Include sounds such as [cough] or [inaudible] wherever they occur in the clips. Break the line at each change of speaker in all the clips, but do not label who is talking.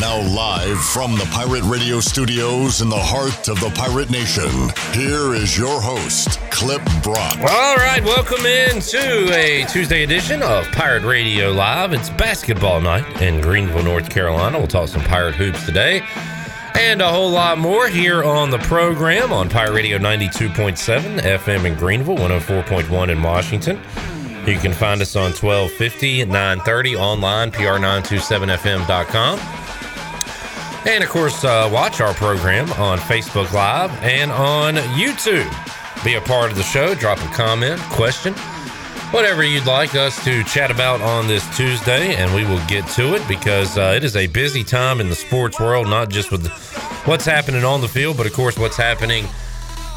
Now, live from the Pirate Radio studios in the heart of the pirate nation, here is your host, Clip Brock.
All right, welcome in to a Tuesday edition of Pirate Radio Live. It's basketball night in Greenville, North Carolina. We'll talk some Pirate hoops today and a whole lot more here on the program on Pirate Radio 92.7 FM in Greenville, 104.1 in Washington. You can find us on 1250, 930 online, pr927fm.com. And of course, uh, watch our program on Facebook Live and on YouTube. Be a part of the show, drop a comment, question, whatever you'd like us to chat about on this Tuesday, and we will get to it because uh, it is a busy time in the sports world, not just with what's happening on the field, but of course, what's happening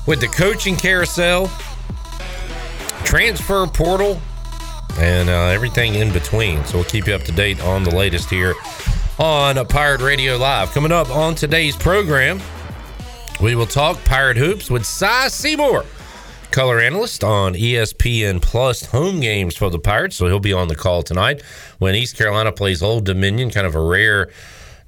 with the coaching carousel, transfer portal, and uh, everything in between. So we'll keep you up to date on the latest here on Pirate Radio Live. Coming up on today's program, we will talk Pirate Hoops with Cy Seymour, color analyst on ESPN Plus home games for the Pirates. So he'll be on the call tonight when East Carolina plays Old Dominion, kind of a rare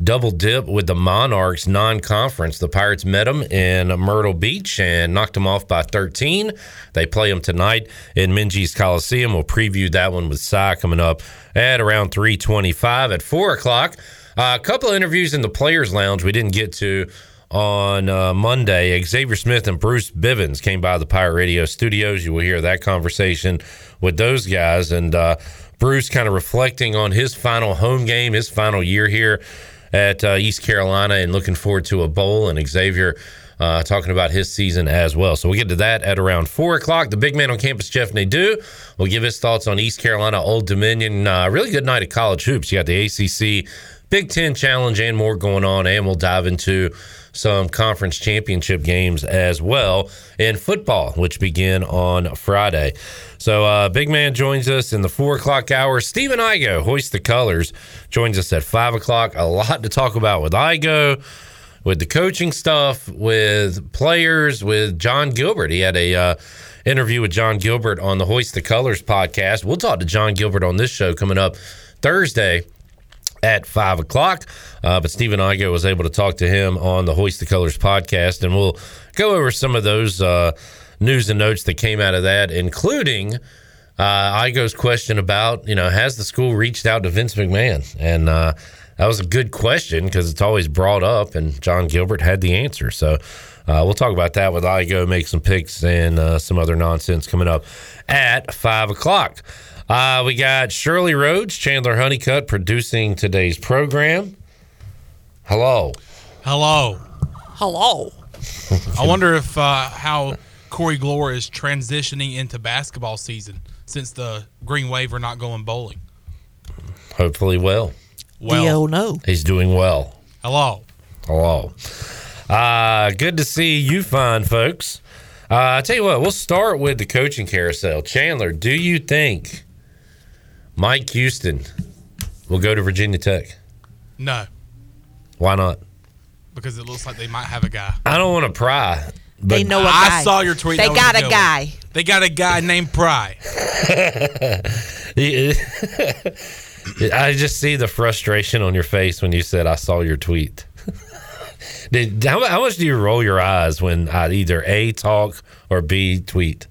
double dip with the Monarchs non conference. The Pirates met them in Myrtle Beach and knocked them off by 13. They play them tonight in Minges Coliseum. We'll preview that one with Cy coming up at around 325 at 4 o'clock. Uh, a couple of interviews in the Players Lounge we didn't get to on uh, Monday. Xavier Smith and Bruce Bivens came by the Pirate Radio studios. You will hear that conversation with those guys. And uh, Bruce kind of reflecting on his final home game, his final year here at uh, East Carolina, and looking forward to a bowl. And Xavier. Uh, talking about his season as well. So we'll get to that at around four o'clock. The big man on campus, Jeff Nadeau, will give his thoughts on East Carolina Old Dominion. Uh, really good night of college hoops. You got the ACC Big Ten Challenge and more going on, and we'll dive into some conference championship games as well in football, which begin on Friday. So, uh, Big Man joins us in the four o'clock hour. Stephen Igo, Hoist the Colors, joins us at five o'clock. A lot to talk about with Igo, with the coaching stuff, with players, with John Gilbert. He had a uh, interview with John Gilbert on the Hoist the Colors podcast. We'll talk to John Gilbert on this show coming up Thursday at five o'clock. Uh, but Stephen Igo was able to talk to him on the Hoist the Colors podcast, and we'll go over some of those uh, news and notes that came out of that, including uh, Igo's question about, you know, has the school reached out to Vince McMahon? And uh, that was a good question because it's always brought up, and John Gilbert had the answer. So uh, we'll talk about that with Igo, make some picks, and uh, some other nonsense coming up at five o'clock. Uh, we got Shirley Rhodes, Chandler Honeycutt producing today's program. Hello.
Hello.
Hello.
I wonder if uh, how Corey Glore is transitioning into basketball season since the Green Wave are not going bowling.
Hopefully, well.
Well,
Dio no.
He's doing well.
hello.
Hello. Uh, good to see you fine folks. Uh, I tell you what, we'll start with the coaching carousel. Chandler, do you think Mike Houston will go to Virginia Tech?
No,
Why not?
because it looks like they might have a guy.
I don't want to pry, but
They know a
I
guy.
I saw your tweet.
They got
a
a
good one.
guy.
They got a guy named Pry. [laughs]
I just see the frustration on your face when you said I saw your tweet. [laughs] Did, how, how much do you roll your eyes when I either A talk or B tweet?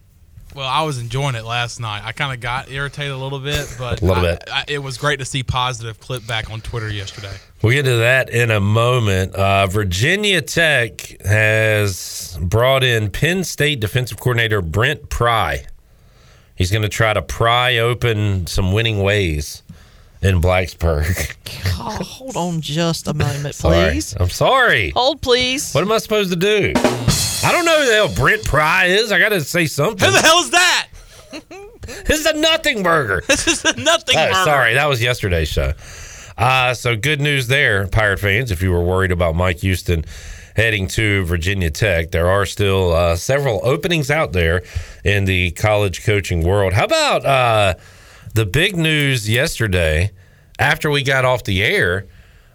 Well, I was enjoying it last night. I kind of got irritated a little bit, but
A little
I-
bit.
I, it was great to see positive clip back on Twitter yesterday.
We'll get to that in a moment. Uh, Virginia Tech has brought in Penn State defensive coordinator Brent Pry. He's going to try to pry open some winning ways in Blacksburg. [laughs]
Oh, hold on just a moment,
Sorry.
please.
I'm sorry.
Hold, please.
What am I supposed to do? I don't know who the hell Brent Pry is. I got to say something.
Who the hell is that?
This is a nothing burger. [laughs]
This is a nothing.
Oh,
burger.
sorry, that was yesterday's show. Uh, so good news there, Pirate fans. If you were worried about Mike Houston heading to Virginia Tech, there are still uh, several openings out there in the college coaching world. How about uh, the big news yesterday after we got off the air?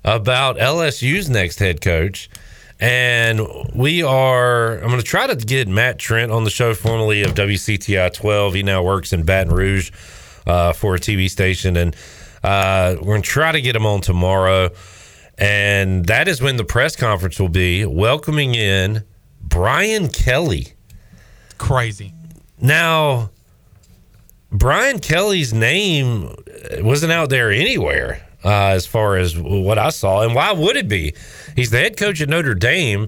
about LSU's next head coach. And we are, I'm going to try to get Matt Trent on the show, formerly of WCTI 12. He now works in Baton Rouge uh, for a TV station. And uh, we're going to try to get him on tomorrow. And that is when the press conference will be welcoming in Brian Kelly.
Crazy.
Now, Brian Kelly's name wasn't out there anywhere uh, as far as what I saw. And why would it be? He's the head coach at Notre Dame.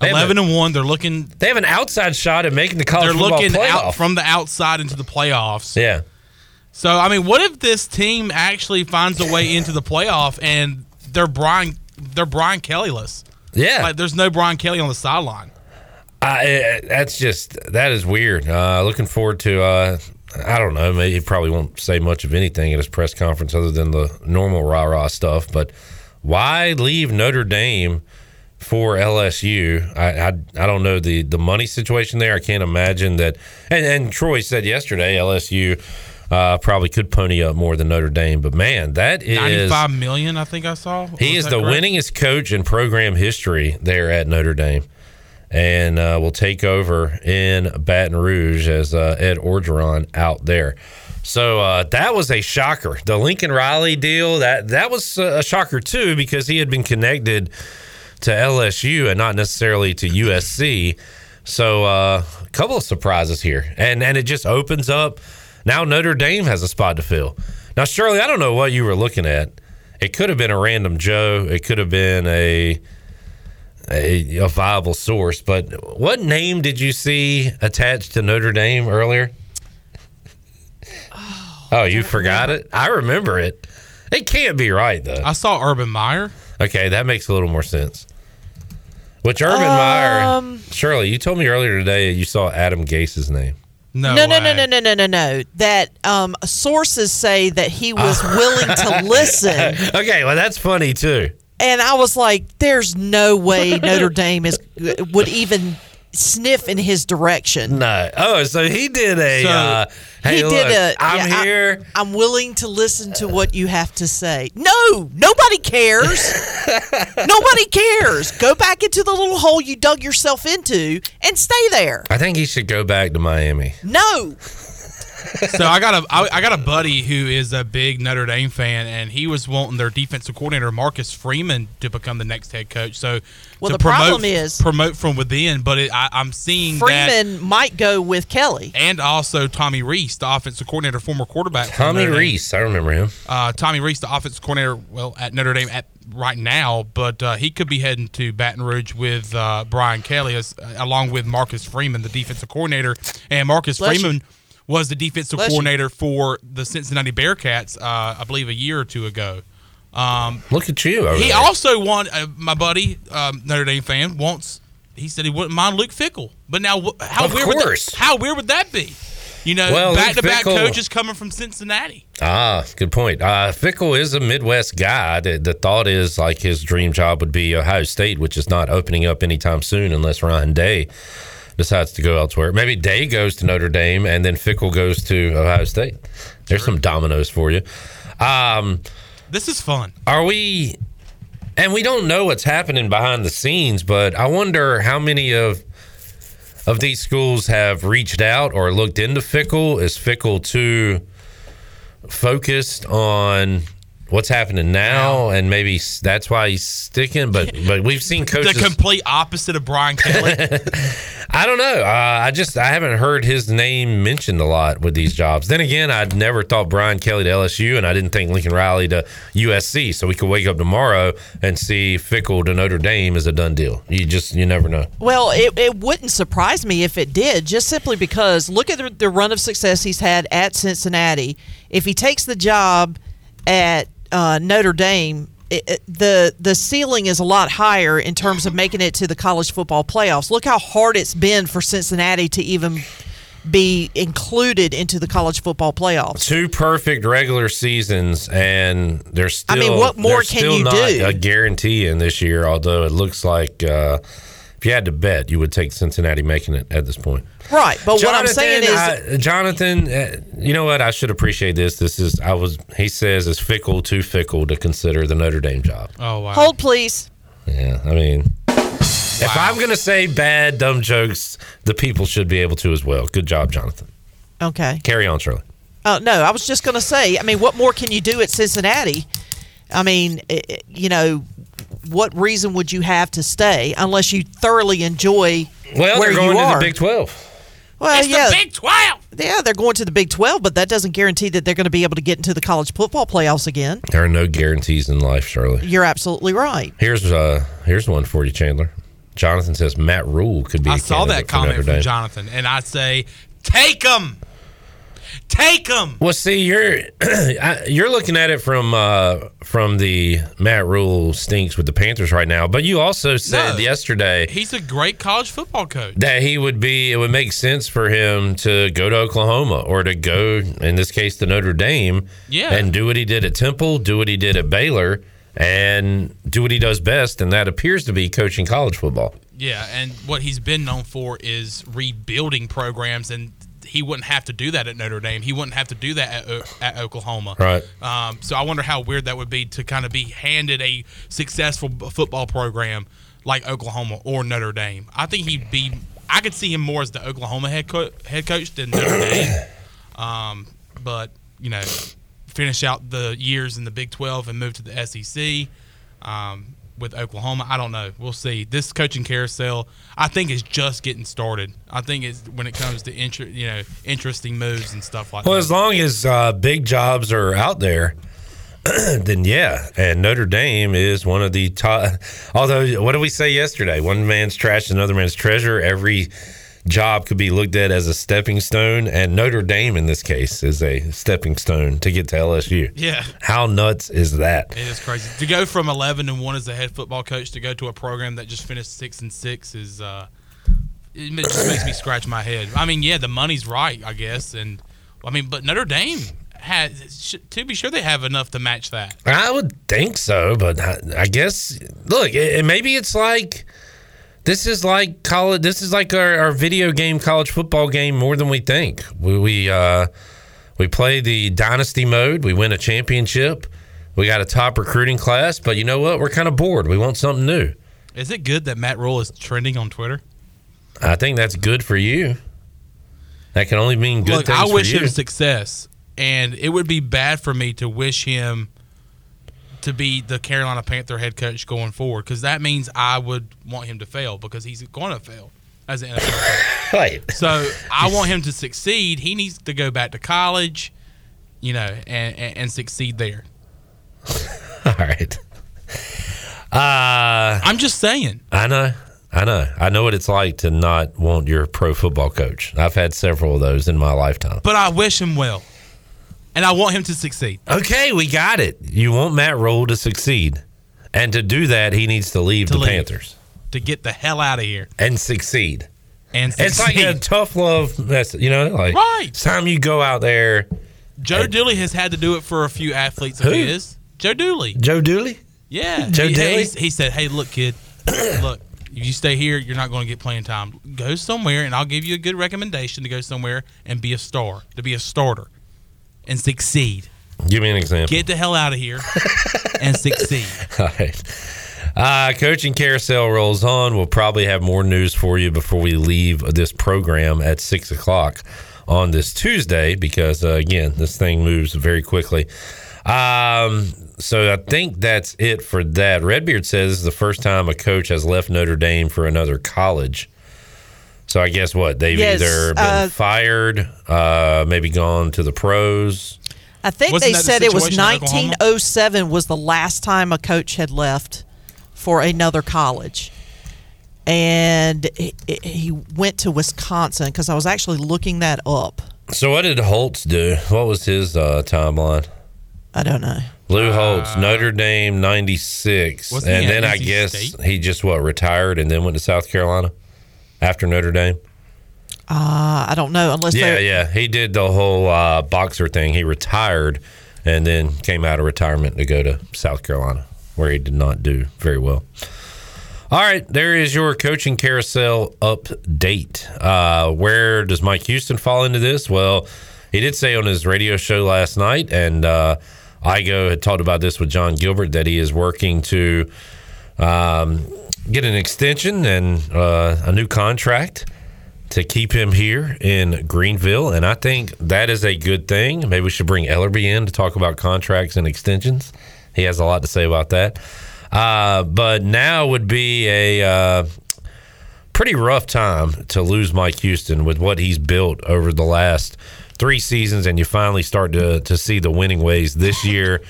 They
Eleven
a-
and one. They're looking.
They have an outside shot at making the college
They're
football
looking
playoff.
out from the outside into the playoffs.
yeah,
So I mean, what if this team actually finds a way into the playoff and they're Brian they're Brian Kellyless?
yeah.
Like there's no Brian Kelly on the sideline.
I, uh, that's just that is weird. Uh, looking forward to. Uh, I don't know. Maybe he probably won't say much of anything at his press conference other than the normal rah rah stuff. But why leave Notre Dame for LSU? I, I I don't know the the money situation there. I can't imagine that. And, and Troy said yesterday LSU uh, probably could pony up more than Notre Dame. But man, that is
Ninety-five million, I think I saw.
he is the
correct?
winningest coach in program history there at Notre Dame, and uh, will take over in Baton Rouge as uh, Ed Orgeron out there. So uh, that was a shocker. The Lincoln Riley deal that that was a shocker too because he had been connected to LSU and not necessarily to USC. So uh, a couple of surprises here, and and it just opens up. Now Notre Dame has a spot to fill. Now Shirley, I don't know what you were looking at. It could have been a random Joe. It could have been a a, a viable source. But what name did you see attached to Notre Dame earlier? Oh, you forgot it? I remember it. It can't be right though.
I saw Urban Meyer.
Okay, that makes a little more sense. Which Urban
Um,
Meyer, Shirley, you told me earlier today you saw Adam Gase's name.
No,
No, no, no, no, no, no, no, no. That um, sources say that he was [laughs] willing to listen,
Okay, well that's funny too.
And I was like, "There's no way Notre [laughs] Dame is would even sniff in his direction."
No. Oh, so he did a.
So,
uh, hey,
he
look,
did a.
I'm
yeah, I-
here.
I'm willing to listen to what you have to say. No, nobody cares. [laughs] nobody cares. Go back into the little hole you dug yourself into and stay there.
I think he should go back to Miami.
No. [laughs]
so I got a I, I got a buddy who is a big Notre Dame fan, and he was wanting their defensive coordinator Marcus Freeman to become the next head coach. So,
Well,
to
the problem is-
promote from within. But it, I, I'm seeing that,
Freeman might go with Kelly.
and also Tommy Rees, the offensive coordinator, former quarterback.
Tommy Rees, I remember him.
uh, Tommy Rees, the offensive coordinator, well at Notre Dame at right now, but uh, he could be heading to Baton Rouge with uh, Brian Kelly, as, along with Marcus Freeman, the defensive coordinator, and Marcus
Bless you.
Freeman was the defensive
Bless you.
coordinator for the Cincinnati Bearcats, uh, I believe, a year or two ago. Um,
Look at you. Over
he
there.
also won. uh, my buddy um, Notre Dame fan wants. He said he wouldn't mind Luke Fickell, but now wh- how
Of
weird would that, how weird would that be? You know,
Well,
back to back coaches coming from Cincinnati.
Ah, good point. Uh, Fickell is a Midwest guy. The, the thought is like his dream job would be Ohio State, which is not opening up anytime soon unless Ryan Day decides to go elsewhere. Maybe Day goes to Notre Dame and then Fickell goes to Ohio State. There's some dominoes for you. Um,
This is fun.
are we and we don't know what's happening behind the scenes but i wonder how many of of these schools have reached out or looked into fickle is fickle too focused on what's happening now and maybe that's why he's sticking but [laughs] but we've seen coaches the
complete opposite of Brian Kelly. [laughs]
I don't know. Uh, I just I haven't heard his name mentioned a lot with these jobs. Then again, I'd never thought Brian Kelly to LSU, and I didn't think Lincoln Riley to USC. So we could wake up tomorrow and see Fickell to Notre Dame is a done deal. You just you never know.
Well, it, it wouldn't surprise me if it did, just simply because look at the, the run of success he's had at Cincinnati. If he takes the job at uh, Notre Dame, it, it- the the ceiling is a lot higher in terms of making it to the college football playoffs. Look how hard it's been for Cincinnati to even be included into the college football playoffs.
Two perfect regular seasons, and there's still
I mean, what more can
still
you
not
do?
A guarantee in this year, although it looks like. Uh, if If you had to bet, you would take Cincinnati making it at this point.
Right, but what I'm saying is,
I- Jonathan, uh, you know what? I should appreciate this. This is I was. He says it's fickle, too fickle to consider the Notre Dame job.
Oh wow.
hold please.
Yeah, I mean, if I'm gonna say bad, dumb jokes, the people should be able to as well. Good job, Jonathan.
Okay.
Carry on, Shirley.
Oh no, I was just going to say. I mean, what more can you do at Cincinnati? I mean, i- i- you know, what reason would you have to stay unless you thoroughly enjoy
Well,
where
they're going
you
to the Big Twelve.
well,
it's
yeah,
the Big Twelve.
yeah, they're going to the Big Twelve, but that doesn't guarantee that they're going to be able to get into the college football playoffs again.
There are no guarantees in life, Shirley.
You're absolutely right.
Here's uh here's one for you, Chandler. Jonathan says Matt Rhule could be.
I
a
saw that
candidate for
comment
Notre
from
Dame.
Jonathan, and I say, take him, take them.
Well, see, you're [clears throat] you're looking at it from uh, from the Matt Rhule stinks with the Panthers right now, but you also said
No.
yesterday
He's a great college football coach.
that he would be. It would make sense for him to go to Oklahoma or to go, in this case, to Notre Dame,
Yeah.
and do what he did at Temple, do what he did at Baylor, and do what he does best, and that appears to be coaching college football.
Yeah, and what he's been known for is rebuilding programs, and he wouldn't have to do that at Notre Dame. He wouldn't have to do that at, at Oklahoma.
Right.
Um, so I wonder how weird that would be to kind of be handed a successful football program like Oklahoma or Notre Dame. I think he'd be. I could see him more as the Oklahoma head co- head coach than Notre Dame. [coughs] Um, but you know, finish out the years in the Big Twelve and move to the SEC. Um, with Oklahoma, I don't know. We'll see. This coaching carousel, I think, is just getting started. I think it's when it comes to inter- you know interesting moves and stuff like
Well,
that.
as long as uh, big jobs are out there, [clears throat] then yeah. And Notre Dame is one of the top. Although, what did we say yesterday? One man's trash, is another man's treasure. Every job could be looked at as a stepping stone, and Notre Dame in this case is a stepping stone to get to LSU.
yeah.
How nuts is that?
It is crazy to go from eleven and one as a head football coach to go to a program that just finished six and six is. Uh, it just makes me scratch my head. I mean, yeah, the money's right, I guess, and I mean, but Notre Dame has to be sure they have enough to match that.
I would think so, but I, I guess look, it, it- maybe it's like this is like college. This is like our, our video game college football game more than we think. We we uh, we play the dynasty mode. We win a championship. We got a top recruiting class, but you know what? We're kind of bored. We want something new.
Is it good that Matt Rhule is trending on Twitter?
I think that's good for you. That can only mean good
Look,
things
I wish him success, and it would be bad for me to wish him to be the Carolina Panther head coach going forward because that means I would want him to fail because he's going to fail as an NFL coach. [laughs]
right.
So I want him to succeed. He needs to go back to college, you know, and, and, and succeed there. [laughs]
All right. Uh,
I'm just saying.
I know. I know. I know what it's like to not want your pro football coach. I've had several of those in my lifetime.
But I wish him well. And I want him to succeed.
Okay, we got it. You want Matt Rhule to succeed. And to do that, he needs to leave
To
the
leave.
Panthers
To get the hell out of here
and succeed.
and succeed.
It's like a tough love message, you know? Like,
Right.
it's time you go out there.
Joe Dooley has had to do it for a few athletes of
Who?
his. Joe Dooley.
Joe Dooley?
Yeah.
Joe
he,
Dooley?
he's- he said, hey, look, kid, [clears throat] look, if you stay here, you're not going to get playing time. Go somewhere, and I'll give you a good recommendation to go somewhere and be a star, to be a starter and succeed.
Give me an example.
Get the hell out of here and succeed. [laughs]
All right. Uh, coaching carousel rolls on. We'll probably have more news for you before we leave this program at six o'clock on this Tuesday because, uh, again, this thing moves very quickly. Um, so I think that's it for that. Redbeard says this is the first time a coach has left Notre Dame for another college. So I guess what they've
Yes,
either been
uh,
fired, uh, maybe gone to the pros.
I think
Wasn't
they
that the
said it was
situation in Oklahoma?
1907 was the last time a coach had left for another college. And he, he went to Wisconsin because I was actually looking that up.
So what did Holtz do? What was his uh, timeline?
I don't know.
Lou Holtz, Notre Dame, ninety six, and
he at
then I guess
State?
he just what retired and then went to South Carolina after Notre Dame.
Uh, I don't know unless
Yeah, yeah, he did the whole uh, boxer thing. He retired and then came out of retirement to go to South Carolina, where he did not do very well. All right, there is your coaching carousel update. Uh, where does Mike Houston fall into this? Well, he did say on his radio show last night, and uh, Igo had talked about this with John Gilbert that he is working to um, get an extension and uh, a new contract to keep him here in Greenville. And I think that is a good thing. Maybe we should bring Ellerby in to talk about contracts and extensions. He has a lot to say about that. Uh, but now would be a uh, pretty rough time to lose Mike Houston with what he's built over the last three seasons, and you finally start to to see the winning ways this year.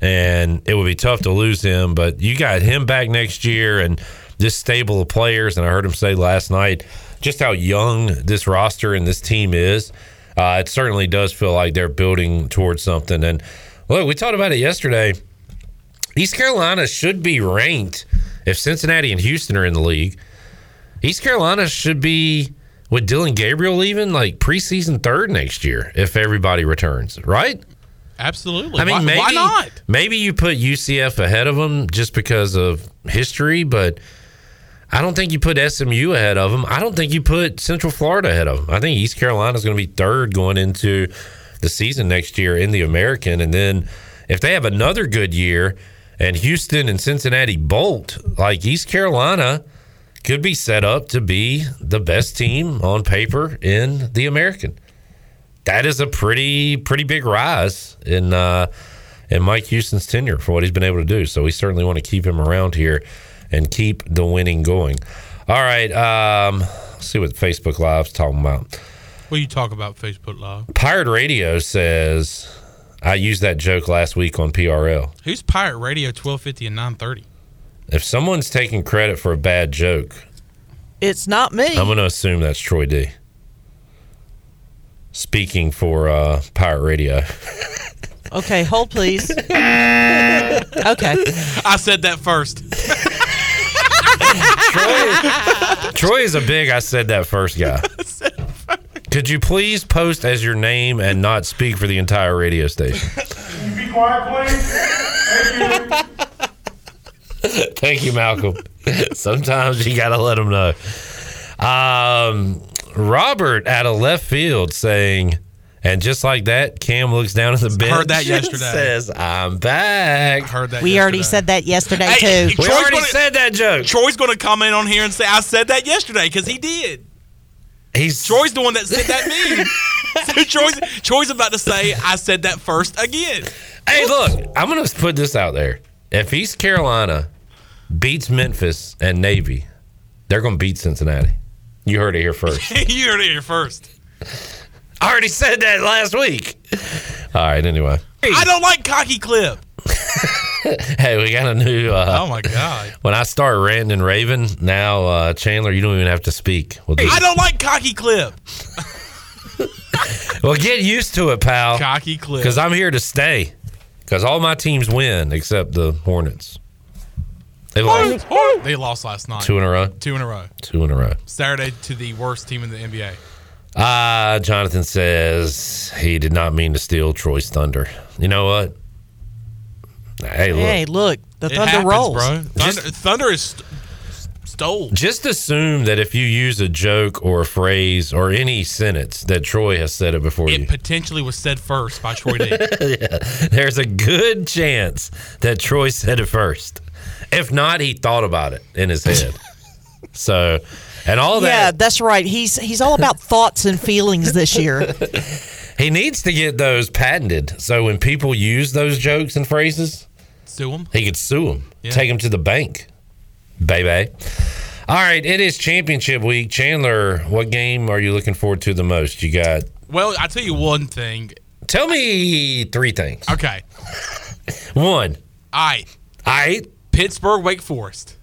And it would be tough to lose him, but you got him back next year, and this stable of players. And I heard him say last night just how young this roster and this team is. Uh, it certainly does feel like they're building towards something. And look, we talked about it yesterday. East Carolina should be ranked if Cincinnati and Houston are in the league. East Carolina should be with Dillon Gabriel even like preseason third next year if everybody returns, right?
Absolutely.
I mean,
why,
maybe
why not?
maybe you put UCF ahead of them just because of history, but I don't think you put SMU ahead of them. I don't think you put Central Florida ahead of them. I think East Carolina is going to be third going into the season next year in the American, and then if they have another good year and Houston and Cincinnati bolt, like East Carolina could be set up to be the best team on paper in the American. That is a pretty pretty big rise in uh, in Mike Houston's tenure for what he's been able to do. So we certainly want to keep him around here and keep the winning going. All right, um, let's see what Facebook Live's talking about.
What you talk about Facebook Live?
Pirate Radio says I used that joke last week on PRL.
Who's Pirate Radio twelve fifty and nine thirty?
If someone's taking credit for a bad joke,
It's not me.
I'm going to assume that's Troy D. Speaking for uh, Pirate Radio. [laughs]
Okay, hold please. [laughs] [laughs] okay.
I said that first.
Troy, Troy is a big I said that first guy. Could you please post as your name and not speak for the entire radio station?
You be quiet, please. Thank you.
Thank you, Malcolm. Sometimes you got to let them know. Um, Robert out of left field saying, and just like that, Cam looks down at the bench.
Heard that yesterday.
Says, "I'm back."
I heard that.
We already said that yesterday
Hey,
too.
We
Troy's
already
gonna-
said that joke.
Troy's going to come in on here and say I said that yesterday because he did.
He's
Troy's the one that said that meme. [laughs] so Troy's, Troy's about to say I said that first again.
Hey, look, I'm going to put this out there. If East Carolina beats Memphis and Navy, they're going to beat Cincinnati. You heard it here first. [laughs]
you heard it here first.
I [laughs] already said that last week. All right, anyway.
I don't like cocky clip. [laughs]
Hey, we got a new. Uh,
Oh my god. [laughs]
When I start ranting and raving, now, uh, Chandler, you don't even have to speak. We'll, do,
I don't like cocky clip.
well get used to it, pal.
Cocky clip.
Because I'm here to stay. Because all my teams win except the Hornets. They lost
They lost last night.
two in a row.
Two in a row.
Two in a row.
Saturday to the worst team in the NBA.
Uh, Jonathan says he did not mean to steal Troy's thunder. You know what? Hey, look.
Hey, look, the thunder
happens,
rolls.
bro. Thunder,
Just-
thunder is st- stole.
Just assume that if you use a joke or a phrase or any sentence that Troy has said it before
It
you,
potentially was said first by Troy D. [laughs]
there's a good chance that Troy said it first. If not, he thought about it in his head. [laughs] so, and all that.
Yeah, that's right. He's he's all about [laughs] thoughts and feelings this year. [laughs]
he needs to get those patented. So when people use those jokes and phrases,
Sue him.
he could sue them,
Yeah.
take them to the bank, baby. All right, it is championship week. Chandler, what game are you looking forward to the most? You got,
Well, I tell you one thing.
tell me three things.
Okay. [laughs]
One,
All right.
I
Pittsburgh, Wake Forest.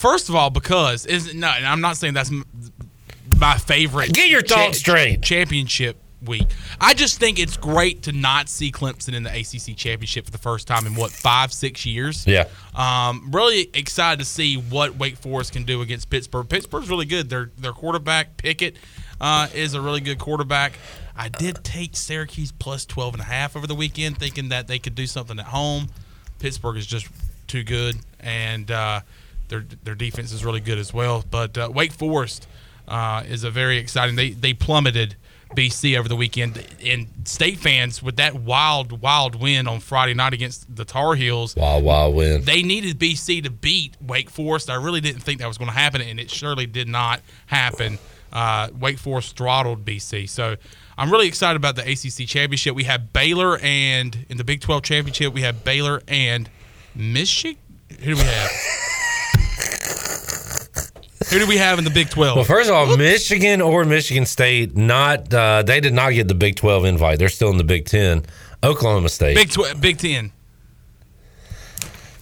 First of all, because is no, and I'm not saying that's my favorite.
Get your thoughts straight.
Championship week. I just think it's great to not see Clemson in the ACC championship for the first time in what five, six years.
yeah.
Um, really excited to see what Wake Forest can do against Pittsburgh. Pittsburgh's really good. Their their quarterback Pickett uh, is a really good quarterback. I did take Syracuse plus 12 and a half over the weekend, thinking that they could do something at home. Pittsburgh is just too good, and uh, their their defense is really good as well. But uh, Wake Forest uh, is a very exciting. They they plummeted BC over the weekend, and state fans with that wild wild win on Friday night against the Tar Heels.
Wild, wild win.
They needed BC to beat Wake Forest. I really didn't think that was going to happen, and it surely did not happen. Uh, Wake Forest throttled BC. So I'm really excited about the ACC championship. We have Baylor, and in the Big 12 championship, we have Baylor and Michigan. Who do we have? [laughs] Who do we have in the Big 12?
Well, first of all, Michigan or Michigan State, not uh, they did not get the Big Twelve invite. They're still in the Big Ten. Oklahoma State,
Big tw- Big 10.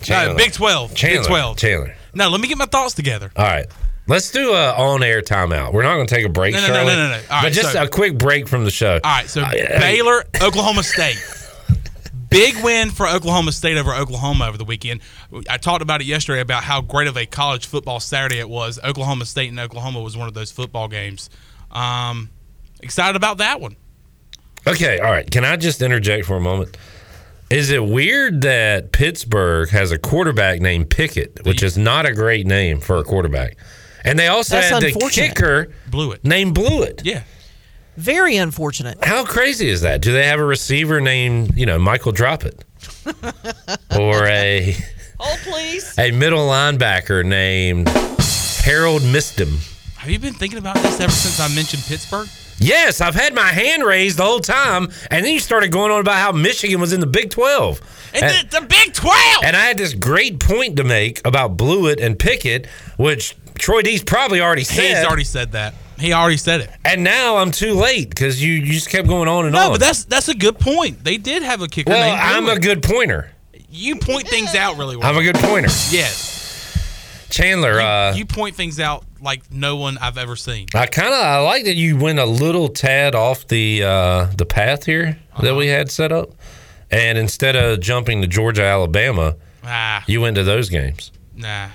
Chandler.
No, Big 12.
Chandler.
Big 12.
Chandler.
No, let me get my thoughts together.
All right. Let's do a on-air timeout. We're not going to take a break,
No, no, no, no, no, no. All
but
right,
just
so-
a quick break from the show.
All right, so
Uh,
Baylor, Oklahoma State. Big win for Oklahoma State over Oklahoma over the weekend. I talked about it yesterday about how great of a college football Saturday it was. Oklahoma State and Oklahoma was one of those football games. Um, excited about that one.
Okay, all right. Can I just interject for a moment? Is it weird that Pittsburgh has a quarterback named Pickett, which is not a great name for a quarterback? And they also
That's
had the kicker
Blew it.
named Blewett.
Yeah.
Very unfortunate.
How crazy is that? Do they have a receiver named, you know, Michael Droppett? [laughs] or a
Oh, please.
a middle linebacker named Harold Mistum?
Have you been thinking about this ever since I mentioned Pittsburgh?
Yes, I've had my hand raised the whole time, and then you started going on about how Michigan was in the Big 12.
And
And-
the, the Big 12!
And I had this great point to make about Blewett and Pickett, which Troy D's probably already said.
He's already said that. He already said it.
and now I'm too late because you, you just kept going on and
No,
on.
No, but that's that's a good point. They did have a kicker
well, I'm a good pointer.
You point things out really well.
I'm a good pointer.
yes.
Chandler, uh,
you point things out like no one I've ever seen.
I kind of I like that you went a little tad off the uh, the path here that we had set up, and instead of jumping to Georgia, Alabama,
Ah,
you went to those games.
nah.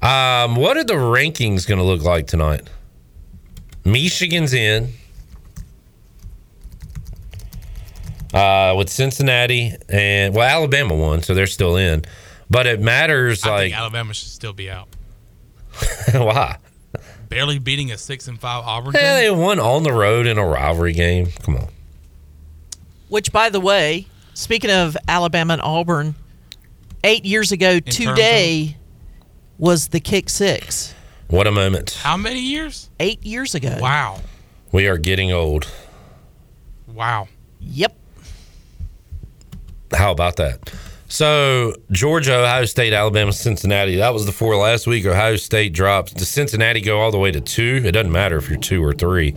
Um, what are the rankings going to look like tonight? Michigan's in uh, with Cincinnati, and well, Alabama won, so they're still in. But it matters
I
like
think Alabama should still be out. [laughs]
why?
Barely beating a six and five Auburn.
Yeah, they won on the road in a rivalry game. Come on.
Which, by the way, speaking of Alabama and Auburn, eight years ago
terms
today was the kick six.
What a moment.
How many years?
Eight years ago.
Wow.
We are getting old.
Wow.
Yep.
How about that? So Georgia, Ohio State, Alabama, Cincinnati. That was the four last week. Ohio State drops. Does Cincinnati go all the way to two? It doesn't matter if you're two or three.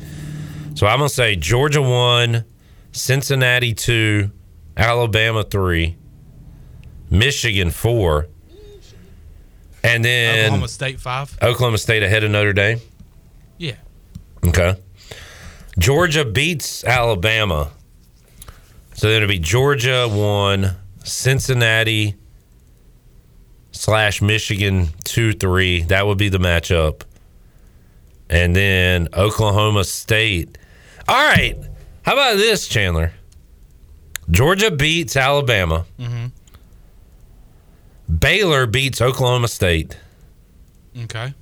So I'm gonna say Georgia one, Cincinnati two, Alabama three, Michigan four, and then
Oklahoma State five.
Oklahoma State ahead of Notre Dame.
Yeah.
Okay. Georgia beats Alabama. So then it'll be Georgia one, Cincinnati slash Michigan two, three. That would be the matchup. And then Oklahoma State. All right. How about this, Chandler? Georgia beats Alabama. Mm-hmm. Baylor beats Oklahoma State.
Okay.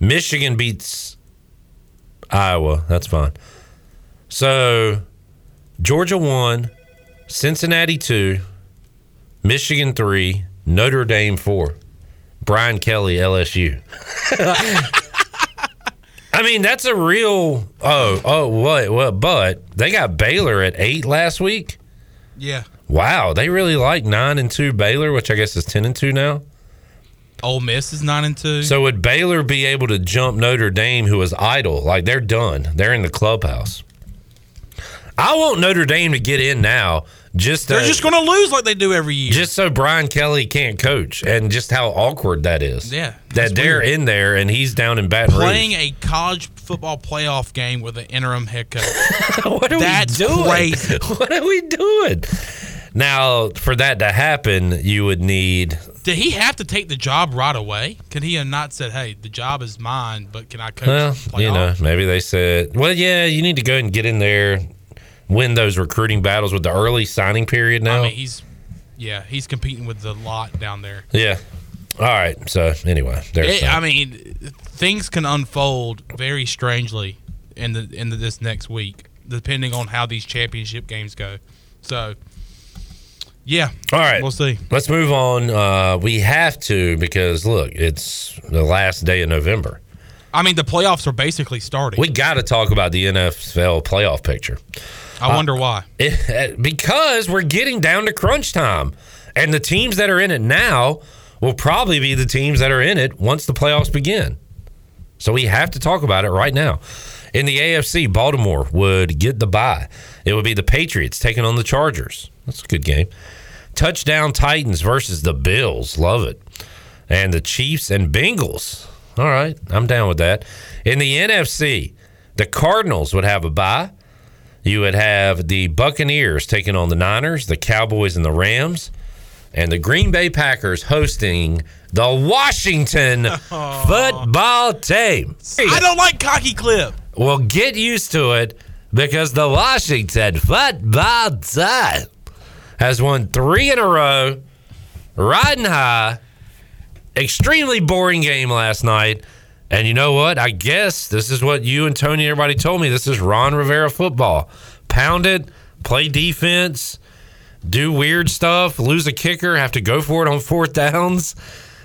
Michigan beats Iowa. That's fine. So Georgia one, Cincinnati two, Michigan three, Notre Dame four. Brian Kelly, LSU. [laughs] I mean, that's a real. Oh, oh, what, what? But they got Baylor at eight last week.
Yeah.
Wow, they really like nine and two Baylor, which I guess is ten and two now.
Ole Miss is nine and two.
So would Baylor be able to jump Notre Dame, who is idle? Like they're done. They're in the clubhouse. I want Notre Dame to get in now, just
They're
to-
just going to lose like they do every year.
just so Brian Kelly can't coach, and just how awkward that is.
Yeah,
that they're
weird.
in there and he's down in Baton
playing
Rouge.
a college football playoff game with an interim head coach. [laughs]
what are
That's
we doing?
crazy. [laughs]
What are we doing? Now, for that to happen, you would need
Did he have to take the job right away? Could he have not said, "Hey, the job is mine, but can I coach?"
Well,
playoffs?"
you know, maybe they said, well, yeah, you need to go and get in there, win those recruiting battles with the early signing period now.
I mean, he's yeah, he's competing with the lot down there.
yeah. All right. So anyway, there's.
It. I mean, things can unfold very strangely in the in the, this next week, depending on how these championship games go. So, yeah.
All right.
We'll see.
Let's move on. Uh, we have to because look, it's the last day of November.
I mean, the playoffs are basically starting.
We got to talk about the NFL playoff picture.
I wonder why.
It, because we're getting down to crunch time, and the teams that are in it now will probably be the teams that are in it once the playoffs begin. So we have to talk about it right now. In the AFC, Baltimore would get the bye. It would be the Patriots taking on the Chargers. That's a good game. Touchdown Titans versus the Bills. Love it. And the Chiefs and Bengals. All right, I'm down with that. In the NFC, the Cardinals would have a bye. You would have the Buccaneers taking on the Niners, the Cowboys and the Rams, and the Green Bay Packers hosting the Washington [laughs] football team.
I don't like cocky clip.
Well, get used to it because the Washington football team has won three in a row, riding high. Extremely boring game last night. And you know what? I guess this is what you and Tony, everybody told me. This is Ron Rivera football. Pound it, play defense, do weird stuff, lose a kicker, have to go for it on fourth downs,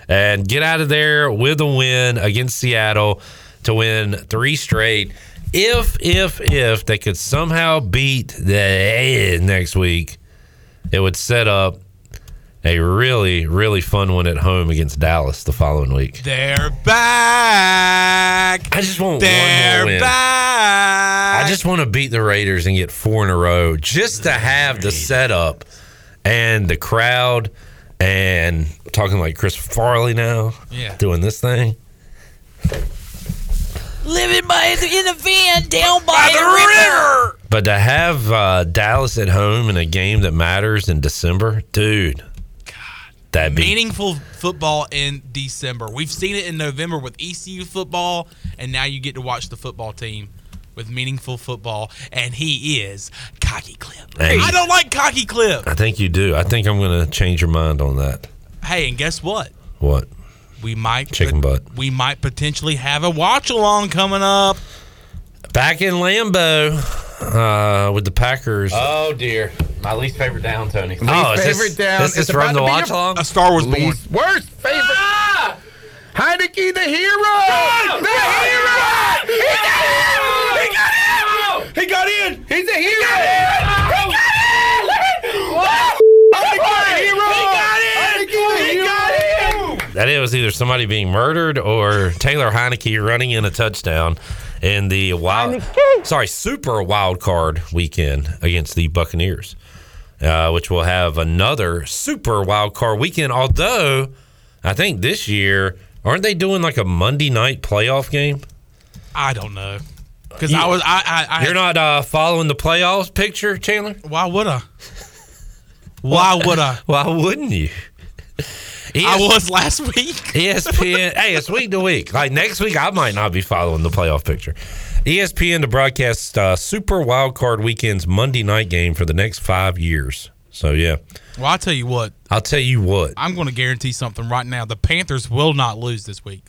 and get out of there with a win against Seattle to win three straight. If, if, if they could somehow beat the next week, it would set up a really, really fun one at home against Dallas the following week.
They're back.
I just want one
They're
more win.
back.
I just want to beat the Raiders and get four in a row just to have the setup and the crowd and talking like Chris Farley now,
Yeah.
doing this thing.
Living by the, in a van down by, the river.
But to have uh, Dallas at home in a game that matters in December, dude, God that'd
meaningful football in December. We've seen it in November with ECU football, and now you get to watch the football team with meaningful football. And he is cocky clip.
Hey.
I don't like cocky clip.
I think you do. I think I'm going to change your mind on that.
Hey, and guess what?
What?
We might
Chicken butt.
We might potentially have a watch along coming up.
Back in Lambeau uh, with the Packers.
Oh dear, my least favorite down, Tony.
oh, is
favorite
this,
down.
this is from the
to be
watch
a-
along?
A Star Wars born.
Worst favorite. Heinicke, the hero. The hero. He got in. He got in. He got in. He's a hero. He got in. Heinicke, hero. He got in. He got in.
That it was either somebody being murdered or Taylor Heinicke running in a touchdown in the wild, sorry, super wild card weekend against the Buccaneers, uh, which will have another super wild card weekend. Although I think this year aren't they doing like a Monday night playoff game?
I don't know. Because I was I I, I
You're not uh, following the playoffs picture, Chandler.
Why would I? Why would I? [laughs]
Why wouldn't you?
I was last week. [laughs]
ESPN. hey, it's week to week. Like next week, I might not be following the playoff picture. ESPN to broadcast uh, Super Wild Card Weekend's Monday night game for the next five years. So yeah,
Well, I'll tell you what.
I'll tell you what.
I'm going to guarantee something right now. The Panthers will not lose this week.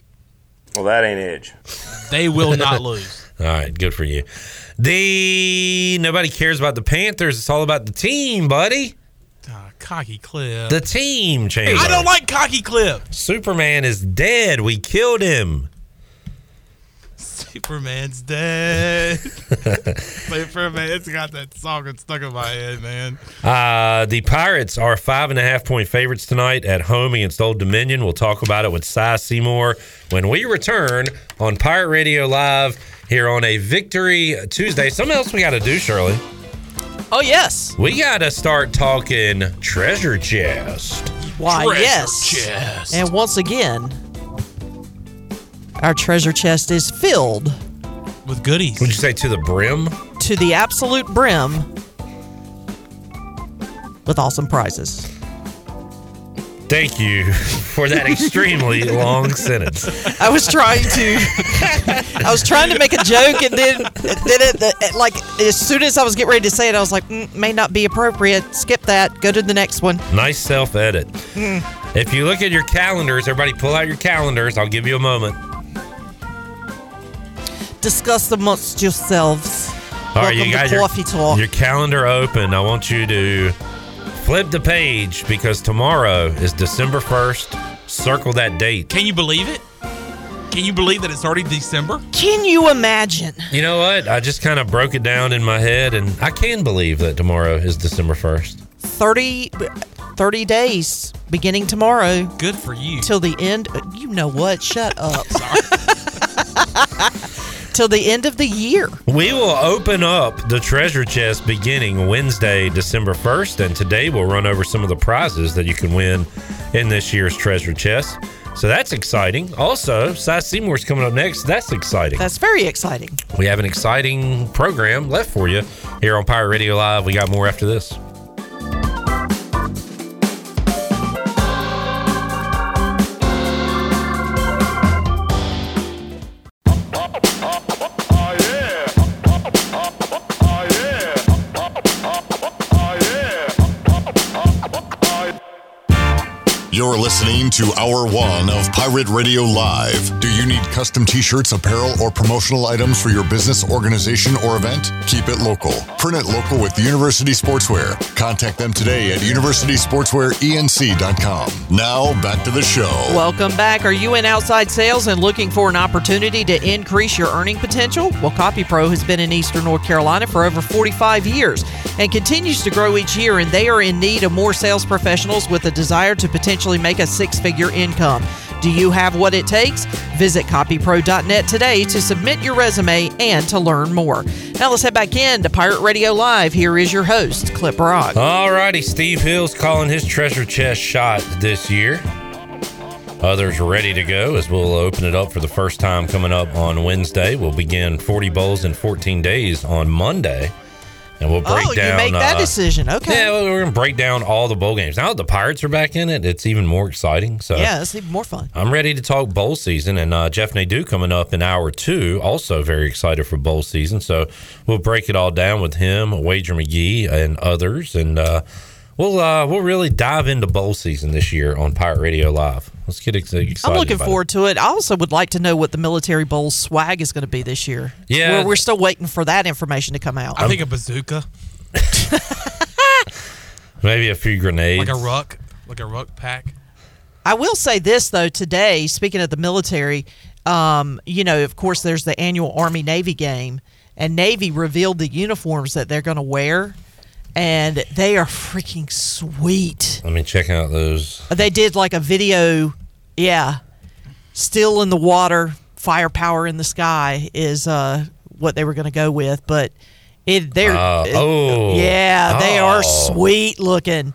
Well, that ain't edge.
They will not [laughs] lose.
All right, good for you. The nobody cares about the Panthers. It's all about the team, buddy.
Cocky clip.
The team, changed.
I don't like cocky clip.
Superman is dead. We killed him.
Superman's dead. [laughs] Superman. It's got that song that's stuck in my head, man.
Uh, the Pirates are five and a half point favorites tonight at home against Old Dominion. We'll talk about it with Cy Seymour when we return on Pirate Radio Live here on a Victory Tuesday. Something else we got to do, Shirley.
Oh yes.
We got to start talking treasure chest.
Why
Treasure
yes.
chest.
And once again, our treasure chest is filled
With goodies.
Would you say to the brim?
to the absolute brim with awesome prizes.
Thank you for that extremely long sentence.
I was trying to, I was trying to make a joke, and then, then it, like as soon as I was getting ready to say it, I was like, mm, may not be appropriate. Skip that. Go to the next one.
Nice self edit. If you look at your calendars, everybody pull out your calendars. I'll give you a moment.
Discuss amongst yourselves.
All right,
Welcome
you
to
your,
Talk.
your calendar open. I want you to flip the page because tomorrow is December 1st. Circle that date.
Can you believe it? Can you believe that it's already December?
Can you imagine?
You know what? I just kind of broke it down in my head, and I can believe that tomorrow is December 1st.
30, 30 days beginning tomorrow
Good for you.
till the end. You know what? Shut up. [laughs] [laughs] till the end of the year.
We will open up the treasure chest beginning Wednesday, December 1st, and today we'll run over some of the prizes that you can win in this year's treasure chest. So that's exciting. Also, Cy Seymour's coming up next. That's exciting.
That's very exciting.
we have an exciting program left for you here on Pirate Radio Live. We got more after this.
You're listening to Hour One of Pirate Radio Live. Do you need custom t shirts, apparel, or promotional items for your business, organization, or event? Keep it local. Print it local with University Sportswear. Contact them today at universitysportswearenc.com. Now, back to the show.
Welcome back. Are you in outside sales and looking for an opportunity to increase your earning potential? Well, Copy Pro has been in Eastern North Carolina for over 45 years and continues to grow each year, and they are in need of more sales professionals with a desire to potentially make a six figure income. Do you have what it takes? Visit copypro.net today to submit your resume and to learn more. Now let's head back in to Pirate Radio Live. Here is your host, Clip Rock.
Alrighty, Steve Hill's calling his treasure chest shot this year. Others ready to go as we'll open it up for the first time coming up on Wednesday. We'll begin 40 bowls in 14 days on Monday. And we'll break
oh,
down.
you make that
uh,
decision. Okay.
Yeah, we're going to break down all the bowl games. Now that the Pirates are back in it, it's even more exciting. So
yeah, it's even more fun.
I'm ready to talk bowl season, and uh, Jeff Nadeau coming up in hour two. Also very excited for bowl season, so we'll break it all down with him, Wager McGee, and others, and uh, we'll uh, we'll really dive into bowl season this year on Pirate Radio Live. Let's get excited.
I'm looking
about
forward to it. I also would like to know what the Military Bowl swag is going to be this year.
Yeah.
we're, we're still waiting for that information to come out.
I think a bazooka. [laughs]
Maybe a few grenades.
like a ruck, like a ruck pack.
I will say this though today. Speaking of the military, um, you know, of course, there's the annual Army Navy game, and Navy revealed the uniforms that they're going to wear, and they are freaking sweet.
Let me check out those.
They did like a video, yeah. Still in the water, firepower in the sky is uh, what they were going to go with, but it they're
Uh, oh.
yeah, they are
Oh.
sweet looking.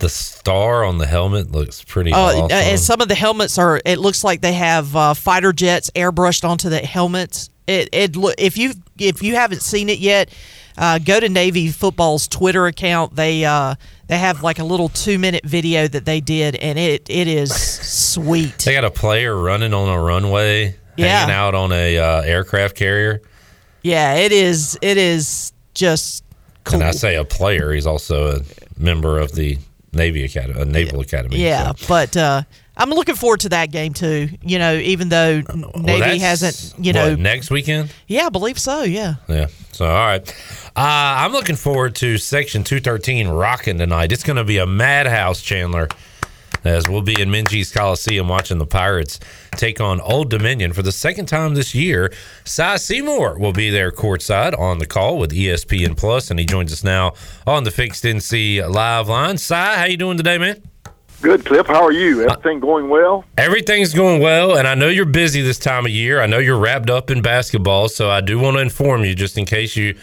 The star on the helmet looks pretty
Oh,
awesome.
uh, and some of the helmets are. It looks like they have uh, fighter jets airbrushed onto the helmets. It it if you if you haven't seen it yet, uh, go to Navy Football's Twitter account. They uh, they have like a little two minute video that they did, and it it is sweet.
they got a player running on a runway,
Yeah.
hanging out on a uh, aircraft carrier.
Yeah, it is. It is just cool.
And I say a player, he's also a member of the Navy Academy, a Naval Academy.
yeah,
so.
but uh, I'm looking forward to that game too. You know, even though N-
Well,
Navy hasn't, you know,
what, next weekend.
yeah, I believe so. Yeah.
Yeah. So all right, uh, I'm looking forward to Section 213 rocking tonight. It's going to be a madhouse, Chandler. As we'll be in Minges Coliseum watching the Pirates take on Old Dominion for the second time this year. Cy Seymour will be there courtside on the call with ESPN Plus, and he joins us now on the Fixed NC live line. Cy, how you doing today, man?
Good, Cliff. How are you? Everything going well?
Everything's going well, and I know you're busy this time of year. I know you're wrapped up in basketball, so I do want to inform you, just in case you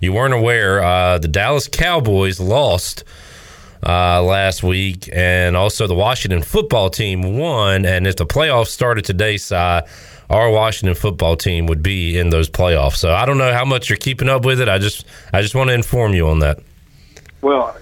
you weren't aware, uh, the Dallas Cowboys lost uh, last week, and also the Washington football team won. And if the playoffs started today, Si, our Washington football team would be in those playoffs. So I don't know how much you're keeping up with it. I just I just want to inform you on that.
Well,